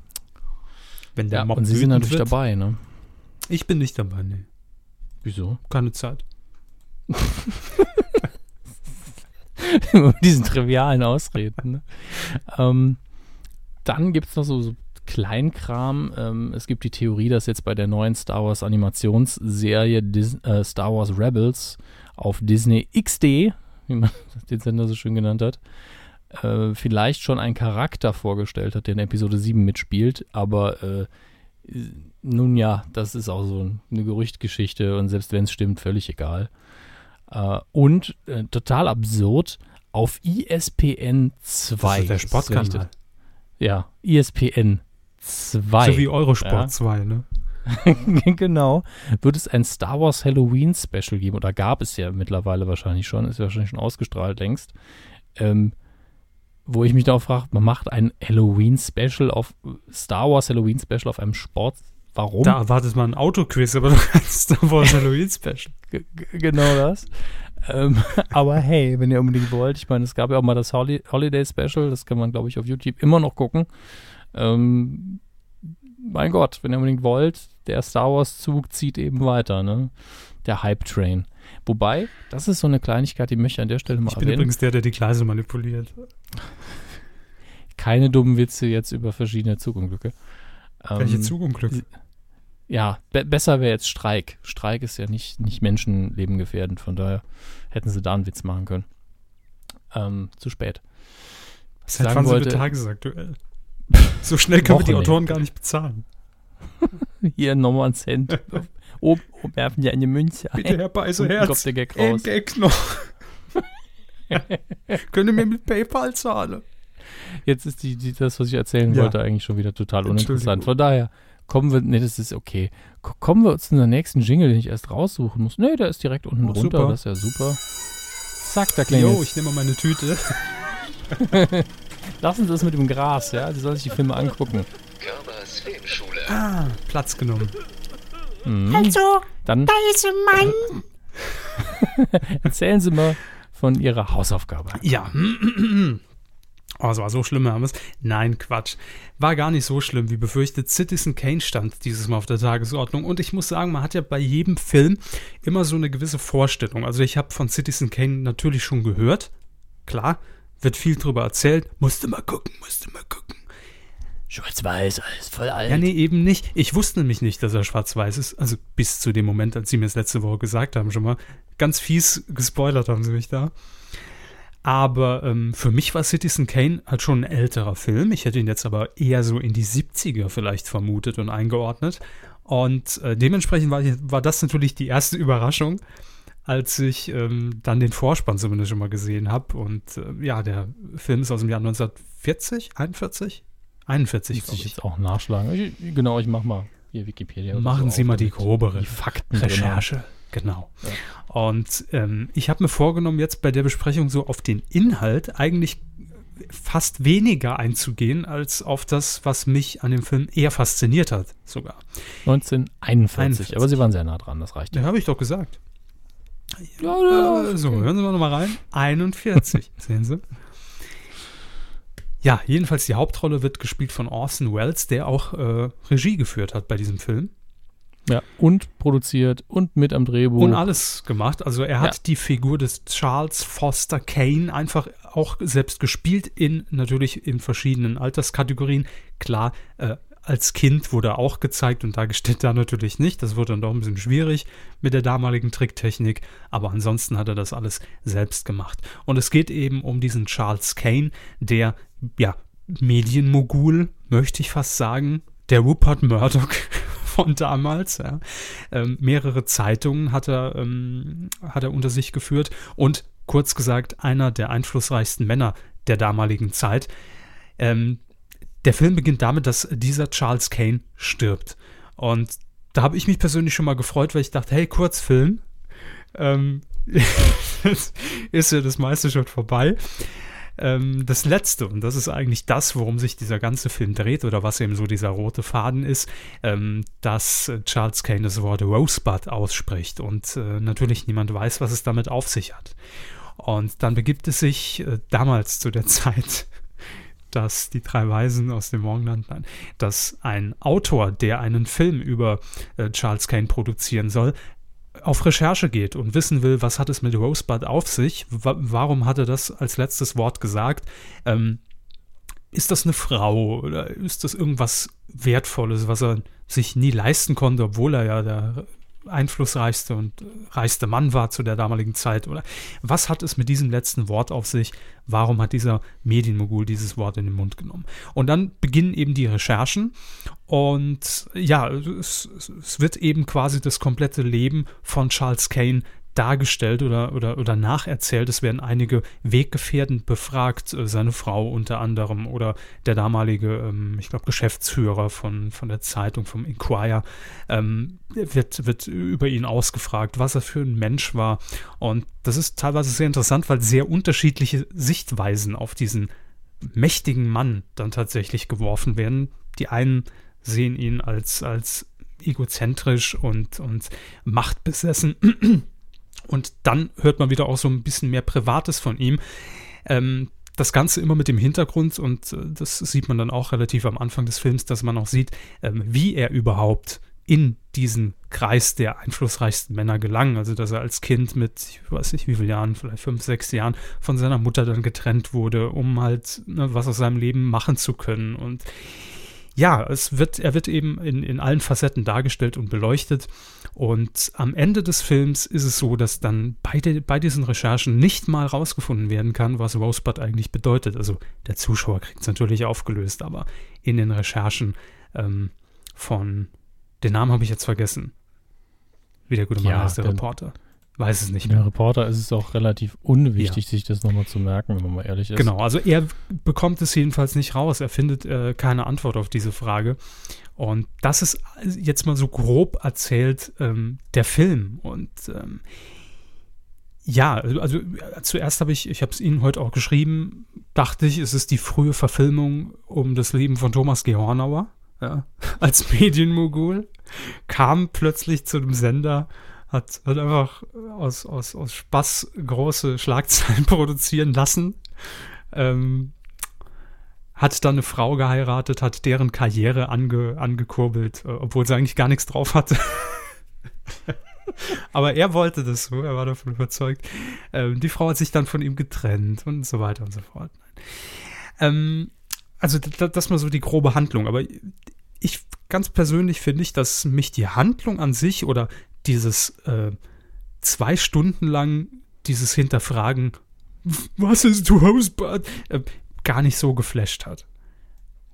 wenn der Ja, Mob und sie sind natürlich wird. dabei, ne? Ich bin nicht dabei, nee. Wieso? Keine Zeit. Mit diesen trivialen Ausreden. Ne? ähm, dann gibt es noch so, so Kleinkram. Ähm, es gibt die Theorie, dass jetzt bei der neuen Star Wars Animationsserie Dis äh, Star Wars Rebels auf Disney XD, wie man den Sender so schön genannt hat, äh, vielleicht schon ein Charakter vorgestellt hat, der in Episode 7 mitspielt, aber äh, nun ja, das ist auch so eine Gerüchtgeschichte und selbst wenn es stimmt, völlig egal. Äh, und äh, total absurd, auf ESPN 2. Das ist der Sportkanal. Ja, ESPN 2. So wie Eurosport Ja. 2, ne? genau. Wird es ein Star Wars Halloween Special geben? Oder gab es ja mittlerweile wahrscheinlich schon, ist ja wahrscheinlich schon ausgestrahlt längst. Ähm, wo ich mich da auch frage, man macht ein Halloween Special auf Star Wars Halloween Special auf einem Sport. Warum? Da erwartet man ein Autoquiz, aber doch ein Star Wars Halloween Special. Genau das. Ähm, aber hey, wenn ihr unbedingt wollt, ich meine, es gab ja auch mal das Holi Holiday Special, das kann man, glaube ich, auf YouTube immer noch gucken. Ähm, mein Gott, wenn ihr unbedingt wollt, der Star Wars-Zug zieht eben weiter, ne? Der Hype-Train. Wobei, das ist so eine Kleinigkeit, die möchte ich an der Stelle mal Ich bin erwähnen. übrigens der, der die Gleise manipuliert. Keine dummen Witze jetzt über verschiedene Zugunglücke. Welche Ähm, Zugunglück. Ja, be besser wäre jetzt Streik. Streik ist ja nicht, nicht Menschenleben gefährdend, von daher hätten sie da einen Witz machen können. Ähm, zu spät. Was Seit wann sind wir wollte, tagesaktuell? So schnell können wir die. Autoren gar nicht bezahlen. hier nochmal einen Cent. Oben oh, werfen die eine Münze ein. Bitte, dann Beiseherz. kommt der Gag raus. Gag noch. Können mir mit PayPal zahlen? Jetzt ist die, die, das, was ich erzählen Ja. wollte, eigentlich schon wieder total uninteressant. Von daher kommen wir, nee, das ist okay. Ko- Kommen wir zu unserem nächsten Jingle, den ich erst raussuchen muss. Nee, der ist direkt unten Oh, drunter, super. das ist ja super. Zack, da Jo, klingelt ich nehme mal meine Tüte. Lassen Sie das mit dem Gras, ja? Die soll sich die Filme angucken. Körbers Filmschule. Ah, Platz genommen. Mhm. Also, Dann da ist ein Mann. erzählen Sie mal von Ihrer Hausaufgabe. Ja. Oh, es war so schlimm, Hermes. Nein, Quatsch. War gar nicht so schlimm, wie befürchtet. Citizen Kane stand dieses Mal auf der Tagesordnung. Und ich muss sagen, man hat ja bei jedem Film immer so eine gewisse Vorstellung. Also ich habe von Citizen Kane natürlich schon gehört. Klar, wird viel drüber erzählt. Musste mal gucken, musste mal gucken. Schwarz-Weiß, alles voll alt. Ja, nee, eben nicht. Ich wusste nämlich nicht, dass er schwarz-weiß ist. Also bis zu dem Moment, als sie mir es letzte Woche gesagt haben, schon mal. Ganz fies gespoilert haben sie mich da. Aber ähm, für mich war Citizen Kane halt schon ein älterer Film. Ich hätte ihn jetzt aber eher so in die 70er vielleicht vermutet und eingeordnet. Und äh, dementsprechend war, war das natürlich die erste Überraschung, als ich ähm, dann den Vorspann zumindest schon mal gesehen habe. Und äh, ja, der Film ist aus dem Jahr 1940, 41? 41, Muss ich jetzt auch nachschlagen. Ich, genau, ich mach mal hier Wikipedia. Machen so Sie mal die grobere die Fakten Genau. Und ähm, ich habe mir vorgenommen, jetzt bei der Besprechung so auf den Inhalt eigentlich fast weniger einzugehen, als auf das, was mich an dem Film eher fasziniert hat, sogar. haben. 1941. 41. Aber Sie waren sehr nah dran, das reicht ja. Ja, habe ich doch gesagt. Ja, Äh, so, hören Sie mal nochmal rein. 41, sehen Sie. Ja, jedenfalls die Hauptrolle wird gespielt von Orson Welles, der auch äh, Regie geführt hat bei diesem Film. Ja. Und produziert und mit am Drehbuch. Und alles gemacht. Also er hat Ja. die Figur des Charles Foster Kane einfach auch selbst gespielt in natürlich in verschiedenen Alterskategorien. Klar, äh, als Kind wurde er auch gezeigt und dargestellt da natürlich nicht. Das wurde dann doch ein bisschen schwierig mit der damaligen Tricktechnik. Aber ansonsten hat er das alles selbst gemacht. Und es geht eben um diesen Charles Kane, der, ja, Medienmogul, möchte ich fast sagen, der Rupert Murdoch von damals. Ja. Ähm, mehrere Zeitungen hat er, ähm, hat er unter sich geführt und kurz gesagt einer der einflussreichsten Männer der damaligen Zeit. Ähm, der Film beginnt damit, dass dieser Charles Kane stirbt. Und da habe ich mich persönlich schon mal gefreut, weil ich dachte, hey, Kurzfilm. ähm, ist ja das meiste schon vorbei. Ähm, das letzte, und das ist eigentlich das, worum sich dieser ganze Film dreht, oder was eben so dieser rote Faden ist, ähm, dass Charles Kane das Wort Rosebud ausspricht und äh, natürlich niemand weiß, was es damit auf sich hat. Und dann begibt es sich äh, damals zu der Zeit, dass die drei Weisen aus dem Morgenland, nein, dass ein Autor, der einen Film über äh, Charles Kane produzieren soll, auf Recherche geht und wissen will, was hat es mit Rosebud auf sich, wa warum hat er das als letztes Wort gesagt, ähm, ist das eine Frau oder ist das irgendwas Wertvolles, was er sich nie leisten konnte, obwohl er ja der einflussreichste und reichste Mann war zu der damaligen Zeit? Oder was hat es mit diesem letzten Wort auf sich? Warum hat dieser Medienmogul dieses Wort in den Mund genommen? Und dann beginnen eben die Recherchen und ja, es, es wird eben quasi das komplette Leben von Charles Kane dargestellt oder, oder, oder nacherzählt. Es werden einige Weggefährten befragt, äh, seine Frau unter anderem oder der damalige, ähm, ich glaube, Geschäftsführer von, von der Zeitung, vom Inquirer, ähm, wird, wird über ihn ausgefragt, was er für ein Mensch war. Und das ist teilweise sehr interessant, weil sehr unterschiedliche Sichtweisen auf diesen mächtigen Mann dann tatsächlich geworfen werden. Die einen sehen ihn als, als egozentrisch und, und machtbesessen. Und dann hört man wieder auch so ein bisschen mehr Privates von ihm. Ähm, das Ganze immer mit dem Hintergrund, und äh, das sieht man dann auch relativ am Anfang des Films, dass man auch sieht, ähm, wie er überhaupt in diesen Kreis der einflussreichsten Männer gelang. Also, dass er als Kind mit, ich weiß nicht wie viele Jahren, vielleicht fünf, sechs Jahren von seiner Mutter dann getrennt wurde, um halt ne, was aus seinem Leben machen zu können. Und ja, es wird, er wird eben in, in allen Facetten dargestellt und beleuchtet. Und am Ende des Films ist es so, dass dann bei, de, bei diesen Recherchen nicht mal rausgefunden werden kann, was Rosebud eigentlich bedeutet. Also der Zuschauer kriegt es natürlich aufgelöst, aber in den Recherchen ähm, von, den Namen habe ich jetzt vergessen. Wie der gute Mann Ja, heißt, der der- Reporter. Weiß es nicht mehr. Reporter ist es auch relativ unwichtig, sich das nochmal zu merken, wenn man mal ehrlich ist. Genau, also er bekommt es jedenfalls nicht raus. Er findet äh, keine Antwort auf diese Frage. Und das ist jetzt mal so grob erzählt ähm, der Film. Und ähm, ja, also, also äh, zuerst habe ich, ich habe es Ihnen heute auch geschrieben, dachte ich, es ist die frühe Verfilmung um das Leben von Thomas G. Hornauer ja, als Medienmogul. Kam plötzlich zu einem Sender, hat, hat einfach aus, aus, aus Spaß große Schlagzeilen produzieren lassen. Ähm, hat dann eine Frau geheiratet, hat deren Karriere ange, angekurbelt, äh, obwohl sie eigentlich gar nichts drauf hatte. Aber er wollte das so, er war davon überzeugt. Ähm, die Frau hat sich dann von ihm getrennt und so weiter und so fort. Ähm, also das mal so die grobe Handlung. Aber ich ganz persönlich finde ich, dass mich die Handlung an sich oder dieses äh, zwei Stunden lang dieses Hinterfragen, was ist Rosebud, äh, gar nicht so geflasht hat.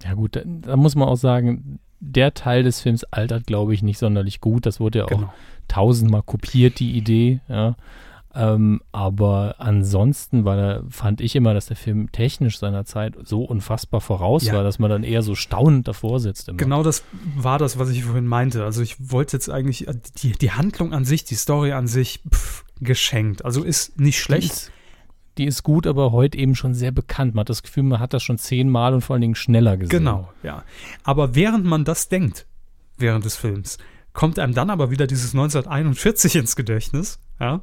Ja gut, da, da muss man auch sagen, der Teil des Films altert, glaube ich, nicht sonderlich gut. Das wurde ja auch Genau. tausendmal kopiert, die Idee. Ja. Ähm, aber ansonsten war da, fand ich immer, dass der Film technisch seiner Zeit so unfassbar voraus Ja. war, dass man dann eher so staunend davor sitzt. Immer. Genau das war das, was ich vorhin meinte. Also ich wollte jetzt eigentlich äh, die, die Handlung an sich, die Story an sich, pff, geschenkt. Also ist nicht schlecht. ist, die ist gut, aber heute eben schon sehr bekannt. Man hat das Gefühl, man hat das schon zehnmal und vor allen Dingen schneller gesehen. Genau, ja. Aber während man das denkt, während des Films, kommt einem dann aber wieder dieses 1941 ins Gedächtnis, ja.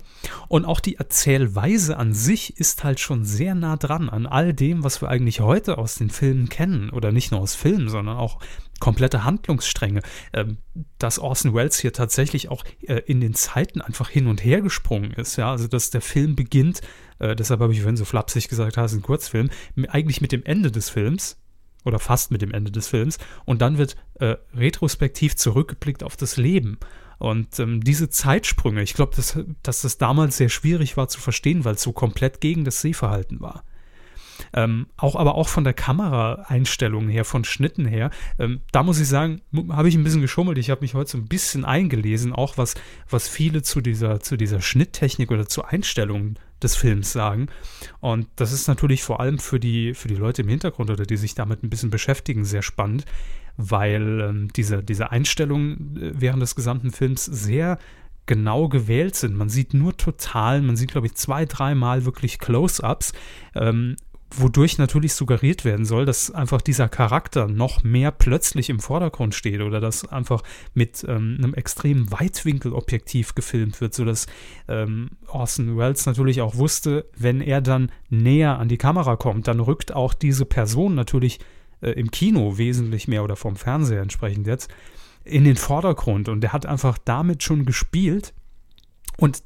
Und auch die Erzählweise an sich ist halt schon sehr nah dran an all dem, was wir eigentlich heute aus den Filmen kennen. Oder nicht nur aus Filmen, sondern auch komplette Handlungsstränge. Ähm, dass Orson Welles hier tatsächlich auch äh, in den Zeiten einfach hin und her gesprungen ist, ja. Also, dass der Film beginnt, äh, deshalb habe ich vorhin so flapsig gesagt, das ist ein Kurzfilm, eigentlich mit dem Ende des Films, oder fast mit dem Ende des Films. Und dann wird äh, retrospektiv zurückgeblickt auf das Leben. Und ähm, diese Zeitsprünge, ich glaube, dass, dass das damals sehr schwierig war zu verstehen, weil es so komplett gegen das Sehverhalten war. Ähm, auch aber auch von der Kameraeinstellung her, von Schnitten her, ähm, da muss ich sagen, habe ich ein bisschen geschummelt. Ich habe mich heute so ein bisschen eingelesen, auch was, was viele zu dieser, zu dieser Schnitttechnik oder zur Einstellung des Films sagen. Und das ist natürlich vor allem für die, für die Leute im Hintergrund oder die sich damit ein bisschen beschäftigen, sehr spannend, weil ähm, diese, diese Einstellungen äh, während des gesamten Films sehr genau gewählt sind. Man sieht nur total. Man sieht, glaube ich, zwei, dreimal wirklich Close-ups, ähm, wodurch natürlich suggeriert werden soll, dass einfach dieser Charakter noch mehr plötzlich im Vordergrund steht oder dass einfach mit ähm, einem extremen Weitwinkelobjektiv gefilmt wird, sodass ähm, Orson Welles natürlich auch wusste, wenn er dann näher an die Kamera kommt, dann rückt auch diese Person natürlich äh, im Kino wesentlich mehr oder vom Fernseher entsprechend jetzt in den Vordergrund. Und der hat einfach damit schon gespielt. Und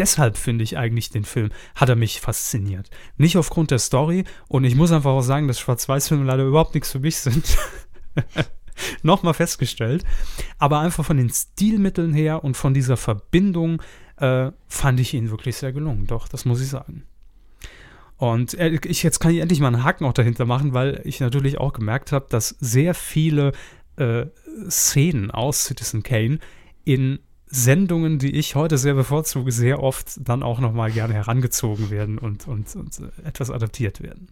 deshalb finde ich eigentlich den Film, hat er mich fasziniert. Nicht aufgrund der Story und ich muss einfach auch sagen, dass Schwarz-Weiß-Filme leider überhaupt nichts für mich sind. Nochmal festgestellt. Aber einfach von den Stilmitteln her und von dieser Verbindung äh, fand ich ihn wirklich sehr gelungen. Doch, das muss ich sagen. Und äh, ich, jetzt kann ich endlich mal einen Haken auch dahinter machen, weil ich natürlich auch gemerkt habe, dass sehr viele äh, Szenen aus Citizen Kane in Sendungen, die ich heute sehr bevorzuge, sehr oft dann auch nochmal gerne herangezogen werden und, und, und etwas adaptiert werden.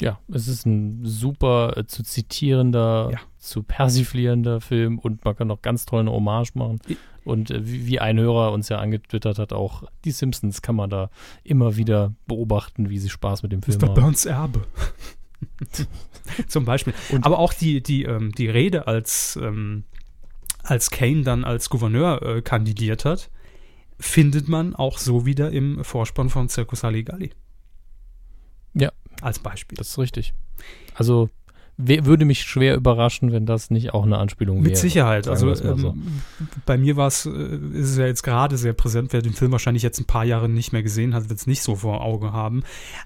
Ja, es ist ein super äh, zu zitierender, Ja. zu persiflierender Film und man kann auch ganz toll eine Hommage machen. Und äh, wie, wie ein Hörer uns ja angetwittert hat, auch die Simpsons kann man da immer wieder beobachten, wie sie Spaß mit dem Film Mr. haben. Burns Erbe. Zum Beispiel. Und- Aber auch die, die, ähm, die Rede, als, ähm, als Kane dann als Gouverneur äh, kandidiert hat, findet man auch so wieder im Vorspann von Circus Halligalli. Ja. Als Beispiel. Das ist richtig. Also würde mich schwer überraschen, wenn das nicht auch eine Anspielung wäre. Mit Sicherheit. Also mal so. ähm, bei mir war es, äh, ist es ja jetzt gerade sehr präsent, wer den Film wahrscheinlich jetzt ein paar Jahre nicht mehr gesehen hat, wird es nicht so vor Augen haben.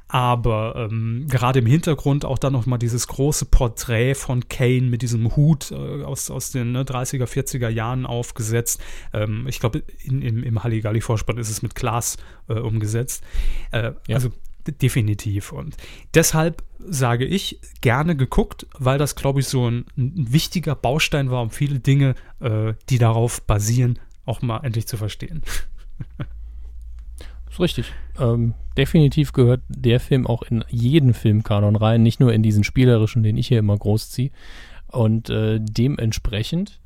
Aber ähm, gerade im Hintergrund auch dann nochmal dieses große Porträt von Kane mit diesem Hut äh, aus, aus den ne, 30er, 40er Jahren aufgesetzt. Ähm, ich glaube, im, im Halligalli-Vorspann ist es mit Glas äh, umgesetzt. Äh, Ja. Also definitiv. Und deshalb sage ich, gerne geguckt, weil das, glaube ich, so ein, ein wichtiger Baustein war, um viele Dinge, äh, die darauf basieren, auch mal endlich zu verstehen. ist richtig. Ähm, definitiv gehört der Film auch in jeden Filmkanon rein, nicht nur in diesen spielerischen, den ich hier immer großziehe. Und äh, dementsprechend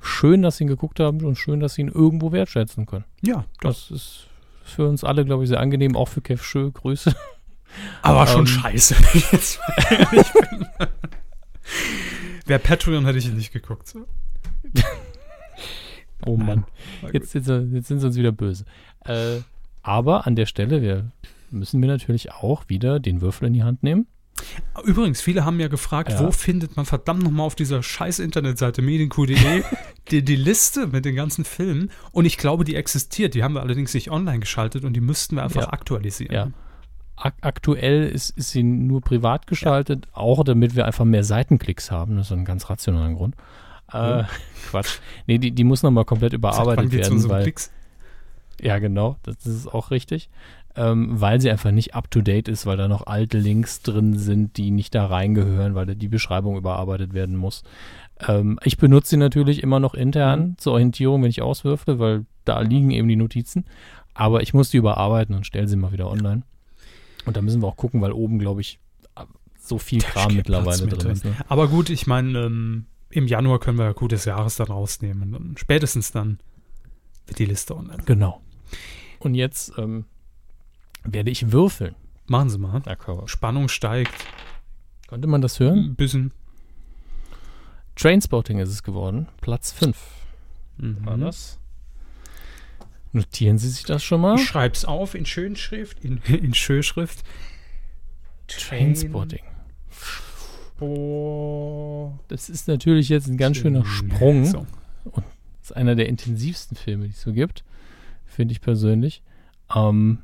schön, dass Sie ihn geguckt haben und schön, dass Sie ihn irgendwo wertschätzen können. Ja, Das ist für uns alle, glaube ich, sehr angenehm, auch für Kev Schö. Grüße. aber schon Ähm, scheiße. ehrlich bin. Wer Patreon hätte ich nicht geguckt. So. Oh Mann. Jetzt, jetzt, jetzt sind sie uns wieder böse. Äh, aber an der Stelle, wir müssen wir natürlich auch wieder den Würfel in die Hand nehmen. Übrigens, viele haben ja gefragt, Ja. wo findet man verdammt nochmal auf dieser scheiß Internetseite medienq.de die, die Liste mit den ganzen Filmen. Und ich glaube, die existiert. Die haben wir allerdings nicht online geschaltet und die müssten wir einfach Ja. aktualisieren. Ja. Ak aktuell ist, ist sie nur privat geschaltet, auch damit wir einfach mehr Seitenklicks haben. Das ist ein ganz rationaler Grund. Äh, Quatsch. Nee, die, die muss nochmal komplett überarbeitet werden, weil, ja genau, das ist auch richtig, ähm, weil sie einfach nicht up-to-date ist, weil da noch alte Links drin sind, die nicht da reingehören, weil da die Beschreibung überarbeitet werden muss. Ähm, ich benutze sie natürlich immer noch intern zur Orientierung, wenn ich auswürfle, weil da liegen eben die Notizen, aber ich muss die überarbeiten und stelle sie mal wieder online. Und da müssen wir auch gucken, weil oben, glaube ich, so viel Kram mittlerweile mit drin ist. Ne? Aber gut, ich meine, ähm, im Januar können wir ja gut des Jahres dann rausnehmen. Und spätestens dann wird die Liste online. Genau. Und jetzt ähm, werde ich würfeln. Machen Sie mal. Spannung steigt. Konnte man das hören? Ein bisschen. Trainspotting ist es geworden. Platz 5 Mhm. war das. Notieren Sie sich das schon mal. Ich schreib's auf in Schönschrift, in, in Schönschrift. Trainspotting. Oh. Das ist natürlich jetzt ein ganz schöner Sprung. So. Das ist einer der intensivsten Filme, die es so gibt. Finde ich persönlich. Ähm,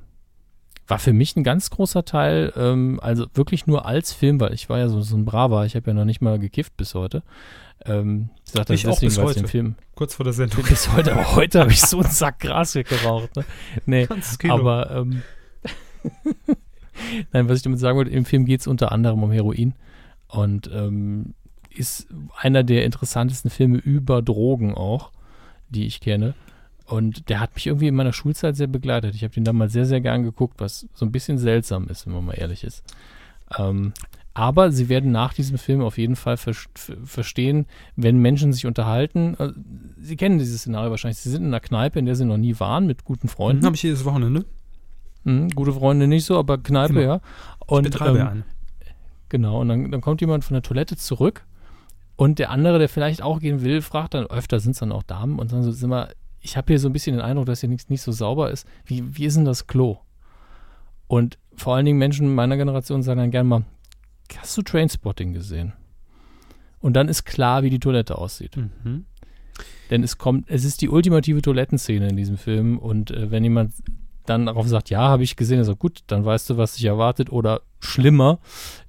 war für mich ein ganz großer Teil, ähm, also wirklich nur als Film, weil ich war ja so, so ein Braver, ich habe ja noch nicht mal gekifft bis heute. Ähm, ich das Ich auch deswegen, bis weil es den heute. Film Kurz vor der Sendung. bis heute, aber heute habe ich so einen Sack Gras weggeraucht. Ne? Nee, aber ähm, nein, was ich damit sagen wollte, im Film geht es unter anderem um Heroin und ähm, ist einer der interessantesten Filme über Drogen auch, die ich kenne. Und der hat mich irgendwie in meiner Schulzeit sehr begleitet. Ich habe den damals sehr, sehr gern geguckt, was so ein bisschen seltsam ist, wenn man mal ehrlich ist. Ähm, aber sie werden nach diesem Film auf jeden Fall ver ver verstehen, wenn Menschen sich unterhalten. äh, Sie kennen dieses Szenario wahrscheinlich. Sie sind in einer Kneipe, in der Sie noch nie waren, mit guten Freunden. Habe ich jedes Wochenende. Mhm, gute Freunde nicht so, aber Kneipe, Genau. ja. Und, Ich betreibe ähm, eine. Genau, und dann, dann kommt jemand von der Toilette zurück und der andere, der vielleicht auch gehen will, fragt dann, öfter sind es dann auch Damen und dann so, sind wir, ich habe hier so ein bisschen den Eindruck, dass hier nichts nicht so sauber ist. Wie, wie ist denn das Klo? Und vor allen Dingen Menschen meiner Generation sagen dann gerne mal, hast du Trainspotting gesehen? Und dann ist klar, wie die Toilette aussieht. Mhm. Denn es kommt, es ist die ultimative Toilettenszene in diesem Film und äh, wenn jemand dann darauf sagt, ja, habe ich gesehen, also gut, dann weißt du, was dich erwartet oder schlimmer,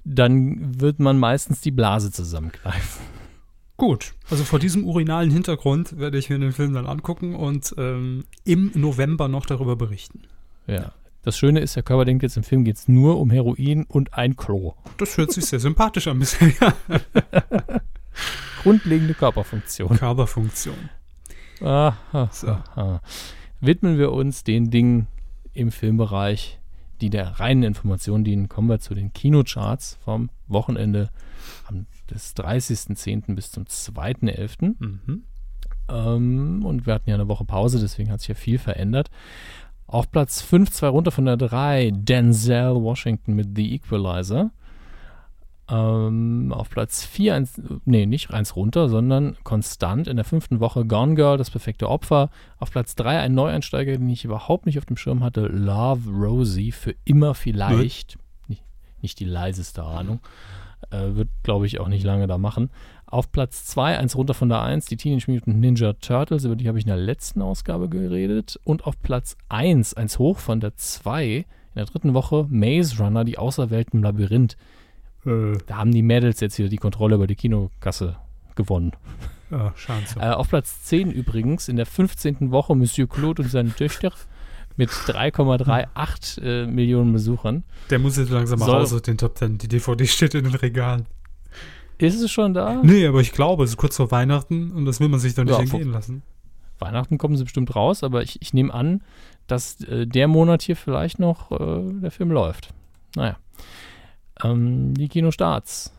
dann wird man meistens die Blase zusammenkneifen. Gut, also vor diesem urinalen Hintergrund werde ich mir den Film dann angucken und ähm, im November noch darüber berichten. Ja. Das Schöne ist, der Körper denkt jetzt im Film geht es nur um Heroin und ein Klo. Das hört sich sehr sympathisch an bisher. Grundlegende Körperfunktion. Körperfunktion. Aha, So. aha. Widmen wir uns den Dingen im Filmbereich, die der reinen Information dienen, kommen wir zu den Kinocharts vom Wochenende am, des 30.10. bis zum 2.11. Mhm. Ähm, und wir hatten ja eine Woche Pause, deswegen hat sich ja viel verändert. Auf Platz 5, zwei runter von der 3, Denzel Washington mit The Equalizer. Ähm, auf Platz 4, eins, nee, nicht eins runter, sondern konstant in der fünften Woche Gone Girl, das perfekte Opfer. Auf Platz 3 ein Neueinsteiger, den ich überhaupt nicht auf dem Schirm hatte, Love Rosie, für immer vielleicht. Nicht, nicht die leiseste Ahnung. Äh, wird, glaube ich, auch nicht lange da machen. Auf Platz 2, eins runter von der 1, die Teenage Mutant Ninja Turtles, über die habe ich in der letzten Ausgabe geredet. Und auf Platz 1, eins hoch von der 2, in der dritten Woche, Maze Runner, die Auserwählten im Labyrinth. Äh, Da haben die Mädels jetzt wieder die Kontrolle über die Kinokasse gewonnen. so. Äh, auf Platz 10 übrigens, in der 15. Woche, Monsieur Claude und seine Töchter mit 3,38 äh, Millionen Besuchern. Der muss jetzt langsam mal Soll- raus aus den Top 10. Die DVD steht in den Regalen. Ist es schon da? Nee, aber ich glaube, es ist kurz vor Weihnachten und das will man sich doch nicht Ja, entgehen lassen. Weihnachten kommen sie bestimmt raus, aber ich, ich nehme an, dass äh, der Monat hier vielleicht noch äh, der Film läuft. Naja. Ähm, die Kinostarts.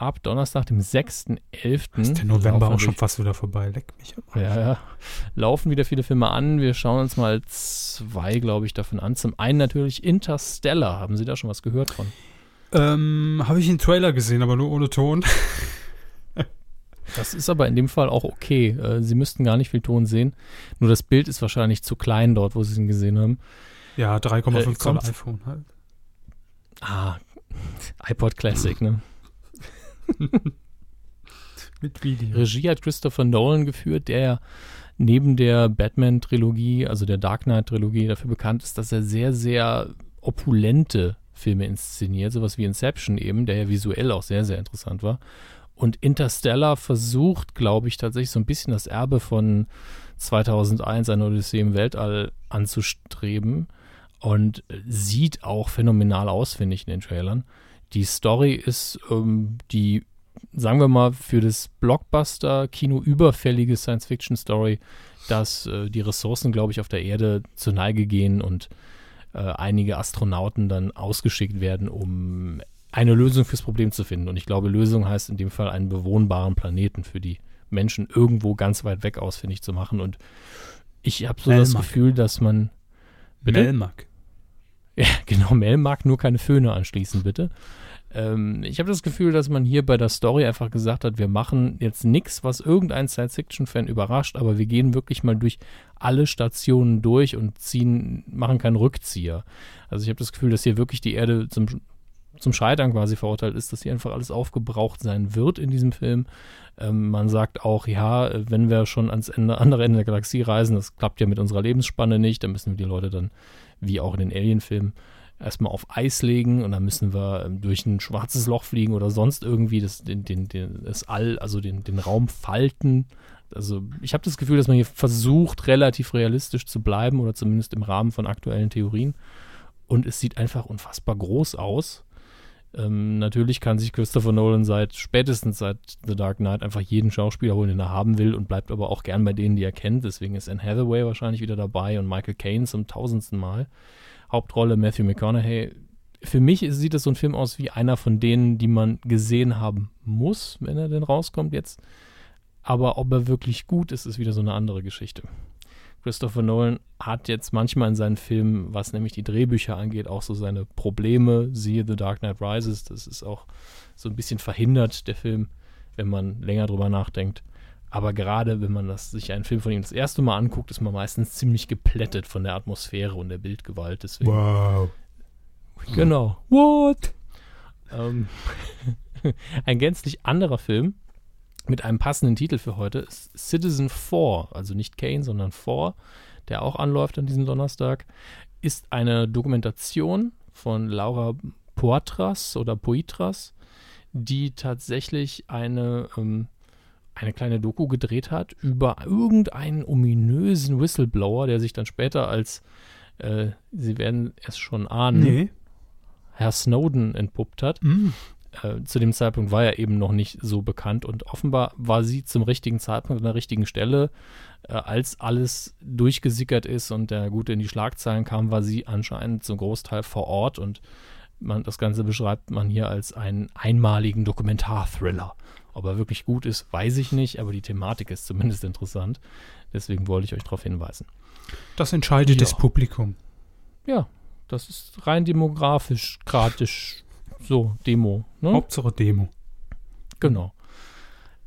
Ab Donnerstag, dem 6.11. Ist der November auch schon fast wieder vorbei. Leck mich am. Ja, ja. Laufen wieder viele Filme an. Wir schauen uns mal zwei, glaube ich, davon an. Zum einen natürlich Interstellar. Haben Sie da schon was gehört von? Ähm, habe ich einen Trailer gesehen, aber nur ohne Ton. Das ist aber in dem Fall auch okay. Äh, Sie müssten gar nicht viel Ton sehen. Nur das Bild ist wahrscheinlich zu klein dort, wo Sie ihn gesehen haben. Ja, 3,5 Äh, Zoll iPhone halt. Ah, iPod Classic, ne? Mit Video. Regie hat Christopher Nolan geführt, der neben der Batman-Trilogie, also der Dark Knight-Trilogie, dafür bekannt ist, dass er sehr, sehr opulente Filme inszeniert, sowas wie Inception eben, der ja visuell auch sehr, sehr interessant war. Und Interstellar versucht, glaube ich, tatsächlich so ein bisschen das Erbe von 2001, eine Odyssee im Weltall anzustreben und sieht auch phänomenal aus, finde ich, in den Trailern. Die Story ist ähm, die sagen wir mal, für das Blockbuster-Kino überfällige Science-Fiction-Story, dass äh, die Ressourcen, glaube ich, auf der Erde zur Neige gehen und äh, einige Astronauten dann ausgeschickt werden, um eine Lösung fürs Problem zu finden. Und ich glaube, Lösung heißt in dem Fall einen bewohnbaren Planeten für die Menschen irgendwo ganz weit weg ausfindig zu machen. Und ich habe so das Melmac. Gefühl, dass man. Bitte? Melmac. Ja, genau, Mel mag nur keine Föhne anschließen, bitte. Ähm, ich habe das Gefühl, dass man hier bei der Story einfach gesagt hat, wir machen jetzt nichts, was irgendein Science-Fiction-Fan überrascht, aber wir gehen wirklich mal durch alle Stationen durch und ziehen, machen keinen Rückzieher. Also ich habe das Gefühl, dass hier wirklich die Erde zum, zum Scheitern quasi verurteilt ist, dass hier einfach alles aufgebraucht sein wird in diesem Film. Ähm, man sagt auch, ja, wenn wir schon ans Ende, andere Ende der Galaxie reisen, das klappt ja mit unserer Lebensspanne nicht, dann müssen wir die Leute dann, wie auch in den Alien-Filmen, erstmal auf Eis legen und dann müssen wir ähm, durch ein schwarzes Loch fliegen oder sonst irgendwie das, den, den, den, das All, also den, den Raum falten. Also ich habe das Gefühl, dass man hier versucht, relativ realistisch zu bleiben oder zumindest im Rahmen von aktuellen Theorien. Und es sieht einfach unfassbar groß aus. Ähm, natürlich kann sich Christopher Nolan seit spätestens seit The Dark Knight einfach jeden Schauspieler holen, den er haben will und bleibt aber auch gern bei denen, die er kennt. Deswegen ist Anne Hathaway wahrscheinlich wieder dabei und Michael Caine zum tausendsten Mal. Hauptrolle Matthew McConaughey. Für mich sieht das so ein Film aus wie einer von denen, die man gesehen haben muss, wenn er denn rauskommt jetzt. Aber ob er wirklich gut ist, ist wieder so eine andere Geschichte. Christopher Nolan hat jetzt manchmal in seinen Filmen, was nämlich die Drehbücher angeht, auch so seine Probleme. Siehe The Dark Knight Rises, das ist auch so ein bisschen verhindert, der Film, wenn man länger drüber nachdenkt. Aber gerade wenn man das, sich einen Film von ihm das erste Mal anguckt, ist man meistens ziemlich geplättet von der Atmosphäre und der Bildgewalt. Deswegen, Wow. Genau. What? ähm, ein gänzlich anderer Film mit einem passenden Titel für heute ist Citizen 4, also nicht Kane, sondern 4, der auch anläuft an diesem Donnerstag, ist eine Dokumentation von Laura Poitras oder Poitras, die tatsächlich eine, ähm, eine kleine Doku gedreht hat über irgendeinen ominösen Whistleblower, der sich dann später als, äh, Sie werden es schon ahnen, Nee. Herr Snowden entpuppt hat. Mm. Äh, zu dem Zeitpunkt war er eben noch nicht so bekannt und offenbar war sie zum richtigen Zeitpunkt an der richtigen Stelle. Äh, als alles durchgesickert ist und der Gute in die Schlagzeilen kam, war sie anscheinend zum Großteil vor Ort und man, das Ganze beschreibt man hier als einen einmaligen Dokumentarthriller. Ob er wirklich gut ist, weiß ich nicht, aber die Thematik ist zumindest interessant. Deswegen wollte ich euch darauf hinweisen. Das entscheidet Ja. das Publikum. Ja, das ist rein demografisch, gradisch, so, Demo. Ne? Hauptsache Demo. Genau.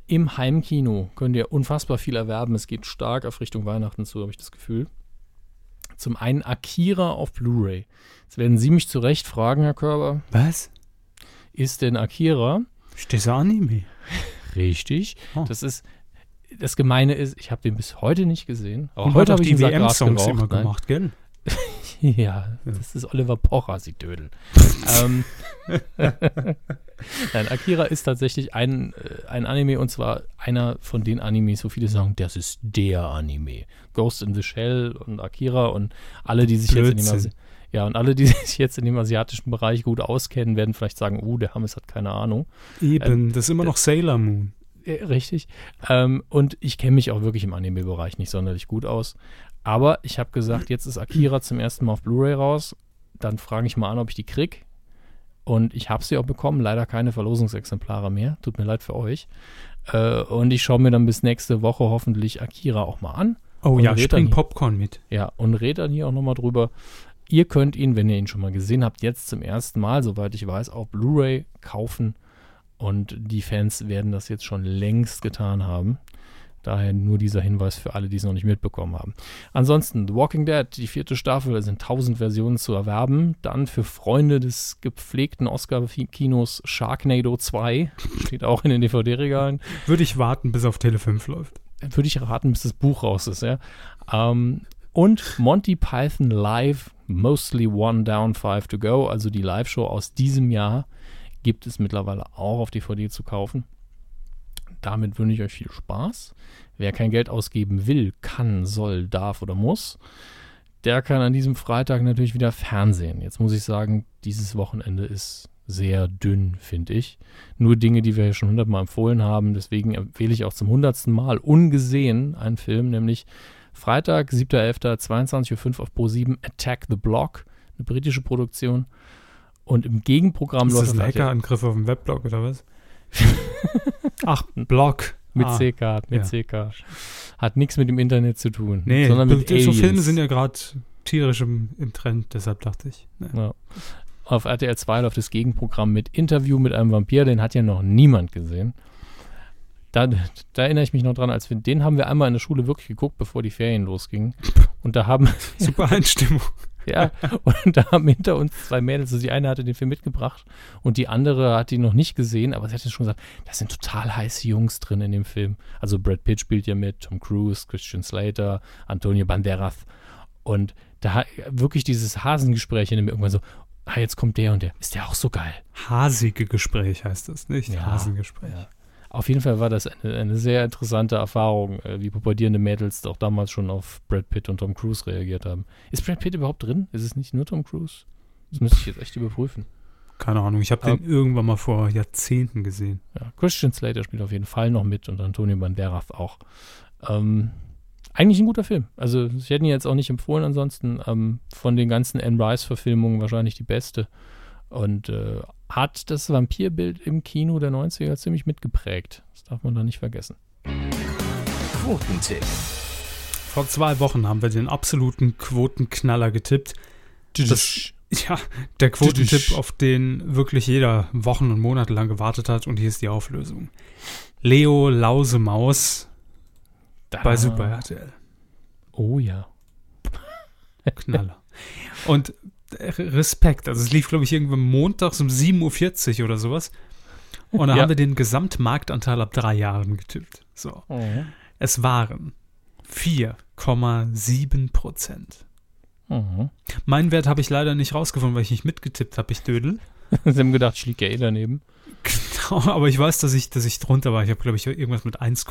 Im Heimkino könnt ihr unfassbar viel erwerben. Es geht stark auf Richtung Weihnachten zu, habe ich das Gefühl. Zum einen Akira auf Blu-ray. Jetzt werden Sie mich zu Recht fragen, Herr Körber, Was? ist denn Akira? Ist das Anime? Richtig. Oh. Das ist, das Gemeine ist, ich habe den bis heute nicht gesehen. Aber Und heute heute habe ich die WM-Songs immer gemacht, gell? Ja, das ist Oliver Pocher, Sie Dödel. ähm, Nein, Akira ist tatsächlich ein, äh, ein Anime und zwar einer von den Animes, wo viele sagen, das ist der Anime. Ghost in the Shell und Akira und alle, die sich jetzt in dem Blödsinn. Asi- ja, und alle, die sich jetzt in dem asiatischen Bereich gut auskennen, werden vielleicht sagen, oh, der Hammes hat keine Ahnung. Eben, das ist immer noch Sailor Moon. Äh, Richtig. Ähm, und ich kenne mich auch wirklich im Anime-Bereich nicht sonderlich gut aus. Aber ich habe gesagt, jetzt ist Akira zum ersten Mal auf Blu-ray raus. Dann frage ich mal an, ob ich die krieg. Und ich habe sie auch bekommen. Leider keine Verlosungsexemplare mehr. Tut mir leid für euch. Äh, und ich schaue mir dann bis nächste Woche hoffentlich Akira auch mal an. Oh ja, spring Popcorn mit. Ja, und red dann hier auch nochmal drüber. Ihr könnt ihn, wenn ihr ihn schon mal gesehen habt, jetzt zum ersten Mal, soweit ich weiß, auf Blu-ray kaufen. Und die Fans werden das jetzt schon längst getan haben. Daher nur dieser Hinweis für alle, die es noch nicht mitbekommen haben. Ansonsten, The Walking Dead, die vierte Staffel, sind 1000 Versionen zu erwerben. Dann für Freunde des gepflegten Oscar-Kinos Sharknado 2, steht auch in den DVD-Regalen Würde ich warten, bis auf Tele 5 läuft. würde ich raten, bis das Buch raus ist, ja. Ähm, und Monty Python Live, Mostly One Down, Five to Go, also die Live-Show aus diesem Jahr, gibt es mittlerweile auch auf DVD zu kaufen. Damit wünsche ich euch viel Spaß. Wer kein Geld ausgeben will, kann, soll, darf oder muss, der kann an diesem Freitag natürlich wieder Fernsehen. Jetzt muss ich sagen, dieses Wochenende ist sehr dünn, finde ich. Nur Dinge, die wir ja schon hundertmal empfohlen haben. Deswegen empfehle ich auch zum hundertsten Mal ungesehen einen Film, nämlich Freitag, 7.11., 22.05 Uhr auf Pro7, Attack the Block, eine britische Produktion. Und im Gegenprogramm Ist das läuft ein auf RTL Hackerangriff auf dem Weblog oder was? Ach, Blog. mit Ah, CK, mit ja. CK. Hat nichts mit dem Internet zu tun, Nee, sondern mit so Filme Aliens. sind ja gerade tierisch im, im Trend, deshalb dachte ich. ne. Ja. Auf RTL 2 läuft das Gegenprogramm mit Interview mit einem Vampir, den hat ja noch niemand gesehen. Da, da erinnere ich mich noch dran, als wir, den haben wir einmal in der Schule wirklich geguckt, bevor die Ferien losgingen. Und da haben, Super Einstimmung. Ja, und da haben hinter uns zwei Mädels, also die eine hatte den Film mitgebracht und die andere hat ihn noch nicht gesehen, aber sie hat schon gesagt, da sind total heiße Jungs drin in dem Film. Also Brad Pitt spielt ja mit, Tom Cruise, Christian Slater, Antonio Banderas. Und da wirklich dieses Hasengespräch in dem irgendwann so, ah, jetzt kommt der und der. Ist der auch so geil? Hasige Gespräch heißt das, nicht? Ja, Hasengespräch. ja. Auf jeden Fall war das eine, eine sehr interessante Erfahrung, äh, wie pubertierende Mädels auch damals schon auf Brad Pitt und Tom Cruise reagiert haben. Ist Brad Pitt überhaupt drin? Ist es nicht nur Tom Cruise? Das müsste ich jetzt echt überprüfen. Keine Ahnung, ich habe den irgendwann mal vor Jahrzehnten gesehen. Ja, Christian Slater spielt auf jeden Fall noch mit und Antonio Banderas auch. Ähm, eigentlich ein guter Film. Also ich hätte ihn jetzt auch nicht empfohlen ansonsten. Ähm, von den ganzen Anne Rice-Verfilmungen wahrscheinlich die beste. Und äh, hat das Vampirbild im Kino der 90er ziemlich mitgeprägt. Das darf man da nicht vergessen. Quotentipp. Vor zwei Wochen haben wir den absoluten Quotenknaller getippt. Das, ja, der Quotentipp, auf den wirklich jeder Wochen und Monate lang gewartet hat. Und hier ist die Auflösung. Leo Lausemaus bei Super RTL. Oh ja. Knaller. Und Respekt. Also es lief, glaube ich, irgendwann montags um 7.40 Uhr oder sowas. Und da Ja. haben wir den Gesamtmarktanteil ab drei Jahren getippt. So. Es waren 4,7 Prozent. Mhm. Meinen Wert habe ich leider nicht rausgefunden, weil ich nicht mitgetippt habe, ich Dödel. Sie haben gedacht, ich liege ja eh daneben. Genau, aber ich weiß, dass ich, dass ich drunter war. Ich habe, glaube ich, irgendwas mit 1,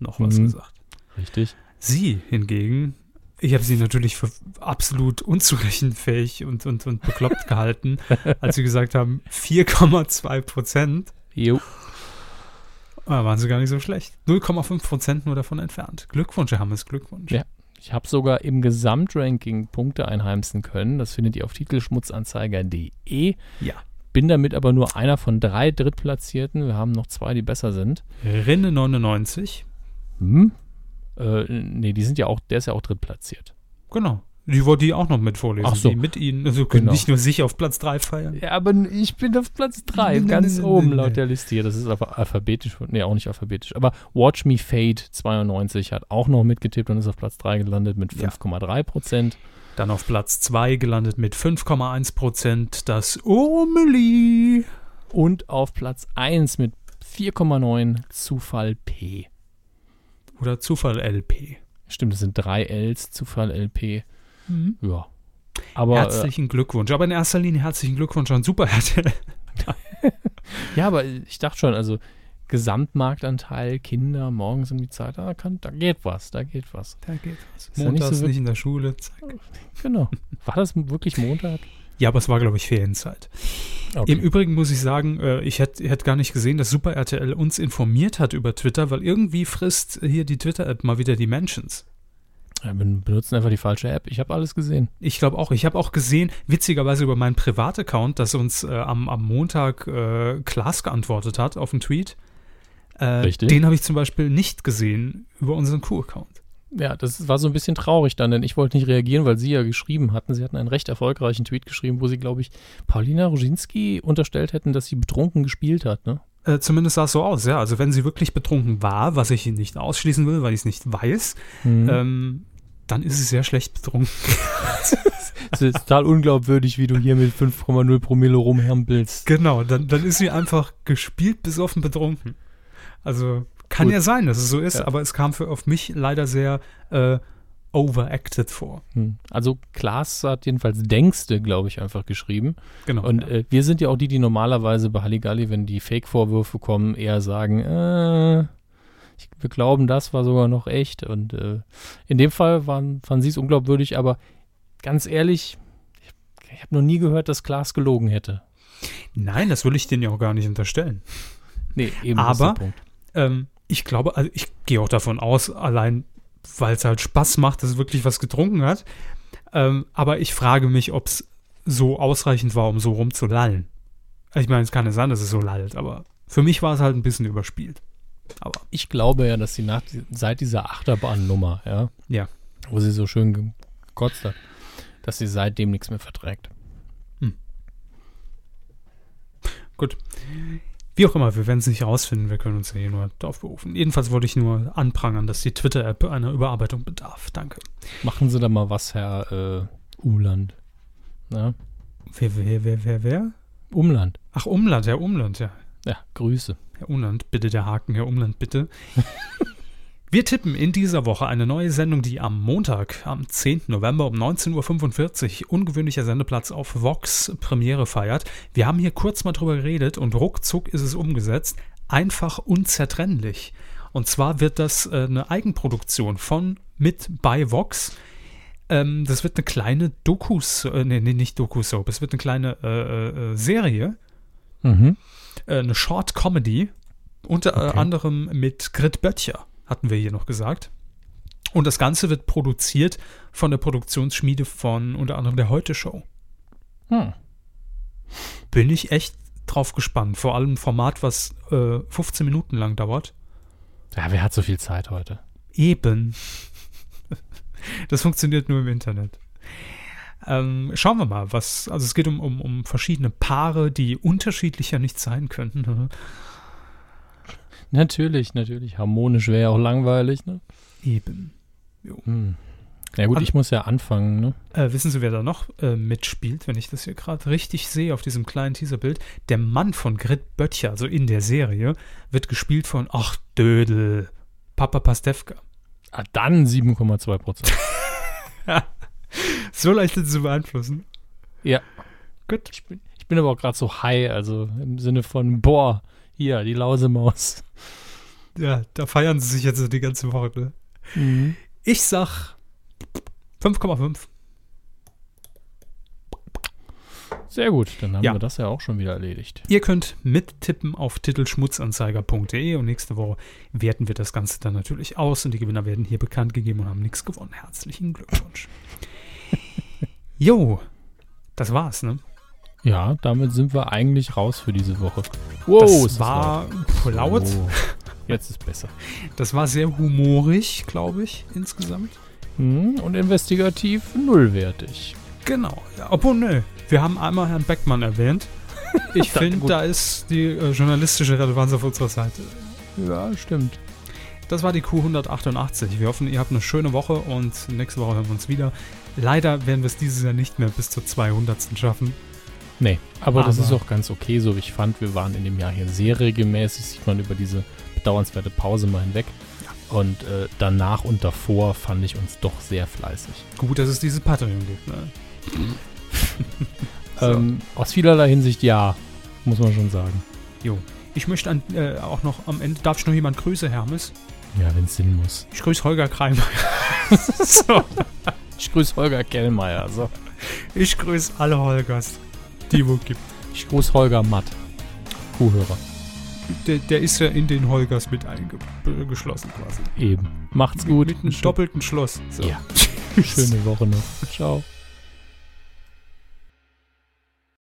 noch was Mhm. gesagt. Richtig. Sie hingegen, ich habe sie natürlich für absolut unzurechenfähig und, und, und bekloppt gehalten, als sie gesagt haben, 4,2 Prozent. Jo. Ah, waren sie gar nicht so schlecht. 0,5 Prozent nur davon entfernt. Glückwunsch, Herr Hammes, Glückwunsch. Ja. Ich habe sogar im Gesamtranking Punkte einheimsen können. Das findet ihr auf titelschmutzanzeiger.de. Ja. Bin damit aber nur einer von drei Drittplatzierten. Wir haben noch zwei, die besser sind. Rinne 99. Hm? Äh, nee, die sind ja auch, der ist ja auch drittplatziert. Genau. Die wollte ich auch noch mit vorlesen. Ach so. Die mit Ihnen, also können Genau. nicht nur sich auf Platz 3 feiern. Ja, aber ich bin auf Platz 3, Nee, ganz oben laut der Liste hier. Das ist aber alphabetisch. Nee, auch nicht alphabetisch. Aber Watch Me Fade 92 hat auch noch mitgetippt und ist auf Platz 3 gelandet mit Ja. 5,3 Prozent. Dann auf Platz 2 gelandet mit 5,1 Prozent das Omeli. Und auf Platz 1 mit 4,9 Zufall P. Oder Zufall LP. Stimmt, es sind drei Ls, Zufall LP. Ja. Aber, äh, herzlichen Glückwunsch. Aber in erster Linie herzlichen Glückwunsch an Super RTL. ja, aber ich dachte schon, also Gesamtmarktanteil, Kinder, morgens um die Zeit, da, kann, da geht was, da geht was. Da geht was. ja nicht Montags so nicht in der Schule. Zack. Genau. War das wirklich Montag? Ja, aber es war, glaube ich, Ferienzeit. Okay. Im Übrigen muss ich sagen, äh, ich hätte hätt gar nicht gesehen, dass Super RTL uns informiert hat über Twitter, weil irgendwie frisst hier die Twitter-App mal wieder die Mentions. Ja, wir benutzen einfach die falsche App. Ich habe alles gesehen. Ich glaube auch. Ich habe auch gesehen, witzigerweise über meinen Privataccount, dass uns äh, am, am Montag äh, Klaas geantwortet hat auf einen Tweet. Äh, Richtig. Den habe ich zum Beispiel nicht gesehen über unseren Q-Account. Ja, das war so ein bisschen traurig dann, denn ich wollte nicht reagieren, weil sie ja geschrieben hatten. Sie hatten einen recht erfolgreichen Tweet geschrieben, wo sie, glaube ich, Paulina Roginski unterstellt hätten, dass sie betrunken gespielt hat, ne? Äh, zumindest sah es so aus, ja. Also wenn sie wirklich betrunken war, was ich nicht ausschließen will, weil ich es nicht weiß, Mhm. ähm, dann ist sie sehr schlecht betrunken. Es ist total unglaubwürdig, wie du hier mit 5,0 Promille rumhampelst. Genau, dann, dann ist sie einfach gespielt besoffen betrunken. Also kann Gut. ja sein, dass es so ist, Ja. aber es kam für auf mich leider sehr äh, overacted vor. Hm. Also Klaas hat jedenfalls Denkste, glaube ich, einfach geschrieben. Genau. Und ja. äh, wir sind ja auch die, die normalerweise bei Halligalli, wenn die Fake-Vorwürfe kommen, eher sagen, äh, ich, wir glauben, das war sogar noch echt. Und äh, in dem Fall waren, fanden sie es unglaubwürdig, aber ganz ehrlich, ich, ich habe noch nie gehört, dass Klaas gelogen hätte. Nein, das will ich denen ja auch gar nicht unterstellen. Nee, eben das ist Aber- der Punkt. Ähm, ich glaube, also ich gehe auch davon aus, allein weil es halt Spaß macht, dass es wirklich was getrunken hat. Ähm, aber ich frage mich, ob es so ausreichend war, um so rumzulallen. Ich meine, es kann ja sein, dass es so lallt, aber für mich war es halt ein bisschen überspielt. Aber Ich glaube ja, dass sie nach, seit dieser Achterbahnnummer, ja, Ja. wo sie so schön gekotzt hat, dass sie seitdem nichts mehr verträgt. gut. Wie auch immer, wir werden es nicht herausfinden, wir können uns ja hier nur darauf berufen. Jedenfalls wollte ich nur anprangern, dass die Twitter-App einer Überarbeitung bedarf. Danke. Machen Sie da mal was, Herr äh, Umland. Na, Wer, wer, wer, wer, wer? Umland. Ach, Umland, Herr Umland, ja. Ja, Grüße. Herr Umland, bitte der Haken, Herr Umland, bitte. Wir tippen in dieser Woche eine neue Sendung, die am Montag, am 10. November um 19.45 Uhr, ungewöhnlicher Sendeplatz auf Vox Premiere feiert. Wir haben hier kurz mal drüber geredet und ruckzuck ist es umgesetzt. Einfach unzertrennlich. Und zwar wird das äh, eine Eigenproduktion von mit bei Vox. Ähm, das wird eine kleine Dokus, äh, nee, nee, nicht Doku-Soap, es wird eine kleine äh, äh, Serie Mhm. äh, eine Short Comedy, unter äh, Okay. anderem mit Grit Böttcher, hatten wir hier noch gesagt. Und das Ganze wird produziert von der Produktionsschmiede von unter anderem der Heute Show. Hm. Bin ich echt drauf gespannt. Vor allem ein Format, was äh, 15 Minuten lang dauert. Ja, wer hat so viel Zeit heute? Eben. Das funktioniert nur im Internet. Ähm, schauen wir mal, was. Also es geht um, um, um verschiedene Paare, die unterschiedlicher nicht sein könnten. Natürlich, natürlich. Harmonisch wäre ja auch langweilig, ne? Eben. Hm. Ja gut, An- ich muss ja anfangen, ne? Äh, wissen Sie, wer da noch äh, mitspielt, wenn ich das hier gerade richtig sehe auf diesem kleinen Teaserbild? Der Mann von Grit Böttcher, also in der Serie, wird gespielt von, ach Dödel, Papa Pastewka. Ah, dann 7,2 Prozent. So leicht sind sie zu beeinflussen. Ja. Gut. Ich bin, ich bin aber auch gerade so high, also im Sinne von, boah, hier, die Lausemaus. Ja, da feiern sie sich jetzt die ganze Woche. Ne? Mhm. Ich sag 5,5. Sehr gut, dann haben Ja. wir das ja auch schon wieder erledigt. Ihr könnt mittippen auf titelschmutzanzeiger.de und nächste Woche werten wir das Ganze dann natürlich aus und die Gewinner werden hier bekannt gegeben und haben nichts gewonnen. Herzlichen Glückwunsch. jo, das war's, ne? Ja, damit sind wir eigentlich raus für diese Woche. Wow, das ist das war laut. Oh, jetzt ist besser. Das war sehr humorig, glaube ich, insgesamt. Hm, und investigativ nullwertig. Genau. Obwohl, nö. Wir haben einmal Herrn Beckmann erwähnt. Ich finde, da ist die äh, journalistische Relevanz auf unserer Seite. Ja, stimmt. Das war die Q188. Wir hoffen, ihr habt eine schöne Woche und nächste Woche hören wir uns wieder. Leider werden wir es dieses Jahr nicht mehr bis zur 200. schaffen. Nee, aber, das Aber- ist auch ganz okay, so wie ich fand. Wir waren in dem Jahr hier sehr regelmäßig, sieht man über diese bedauernswerte Pause mal hinweg. Und äh, danach und davor fand ich uns doch sehr fleißig. Gut, dass es dieses Patreon gibt. Ne? Ähm, aus vielerlei Hinsicht ja, muss man schon sagen. Ich möchte an, äh, auch noch am Ende, darf ich noch jemand grüße, Hermes? Ja, wenn es Sinn muss. Ich grüße Holger Kreimer. so, Ich grüße Holger Kellmeier. So. ich grüße alle Holgers, die wo gibt. Ich grüße Holger Matt. Kuhhörer. Der, der ist ja in den Holgers mit eingeschlossen quasi. Eben. Macht's gut. Mit einem Schö- doppelten Schloss. So. Ja. Schöne Woche noch. Ciao.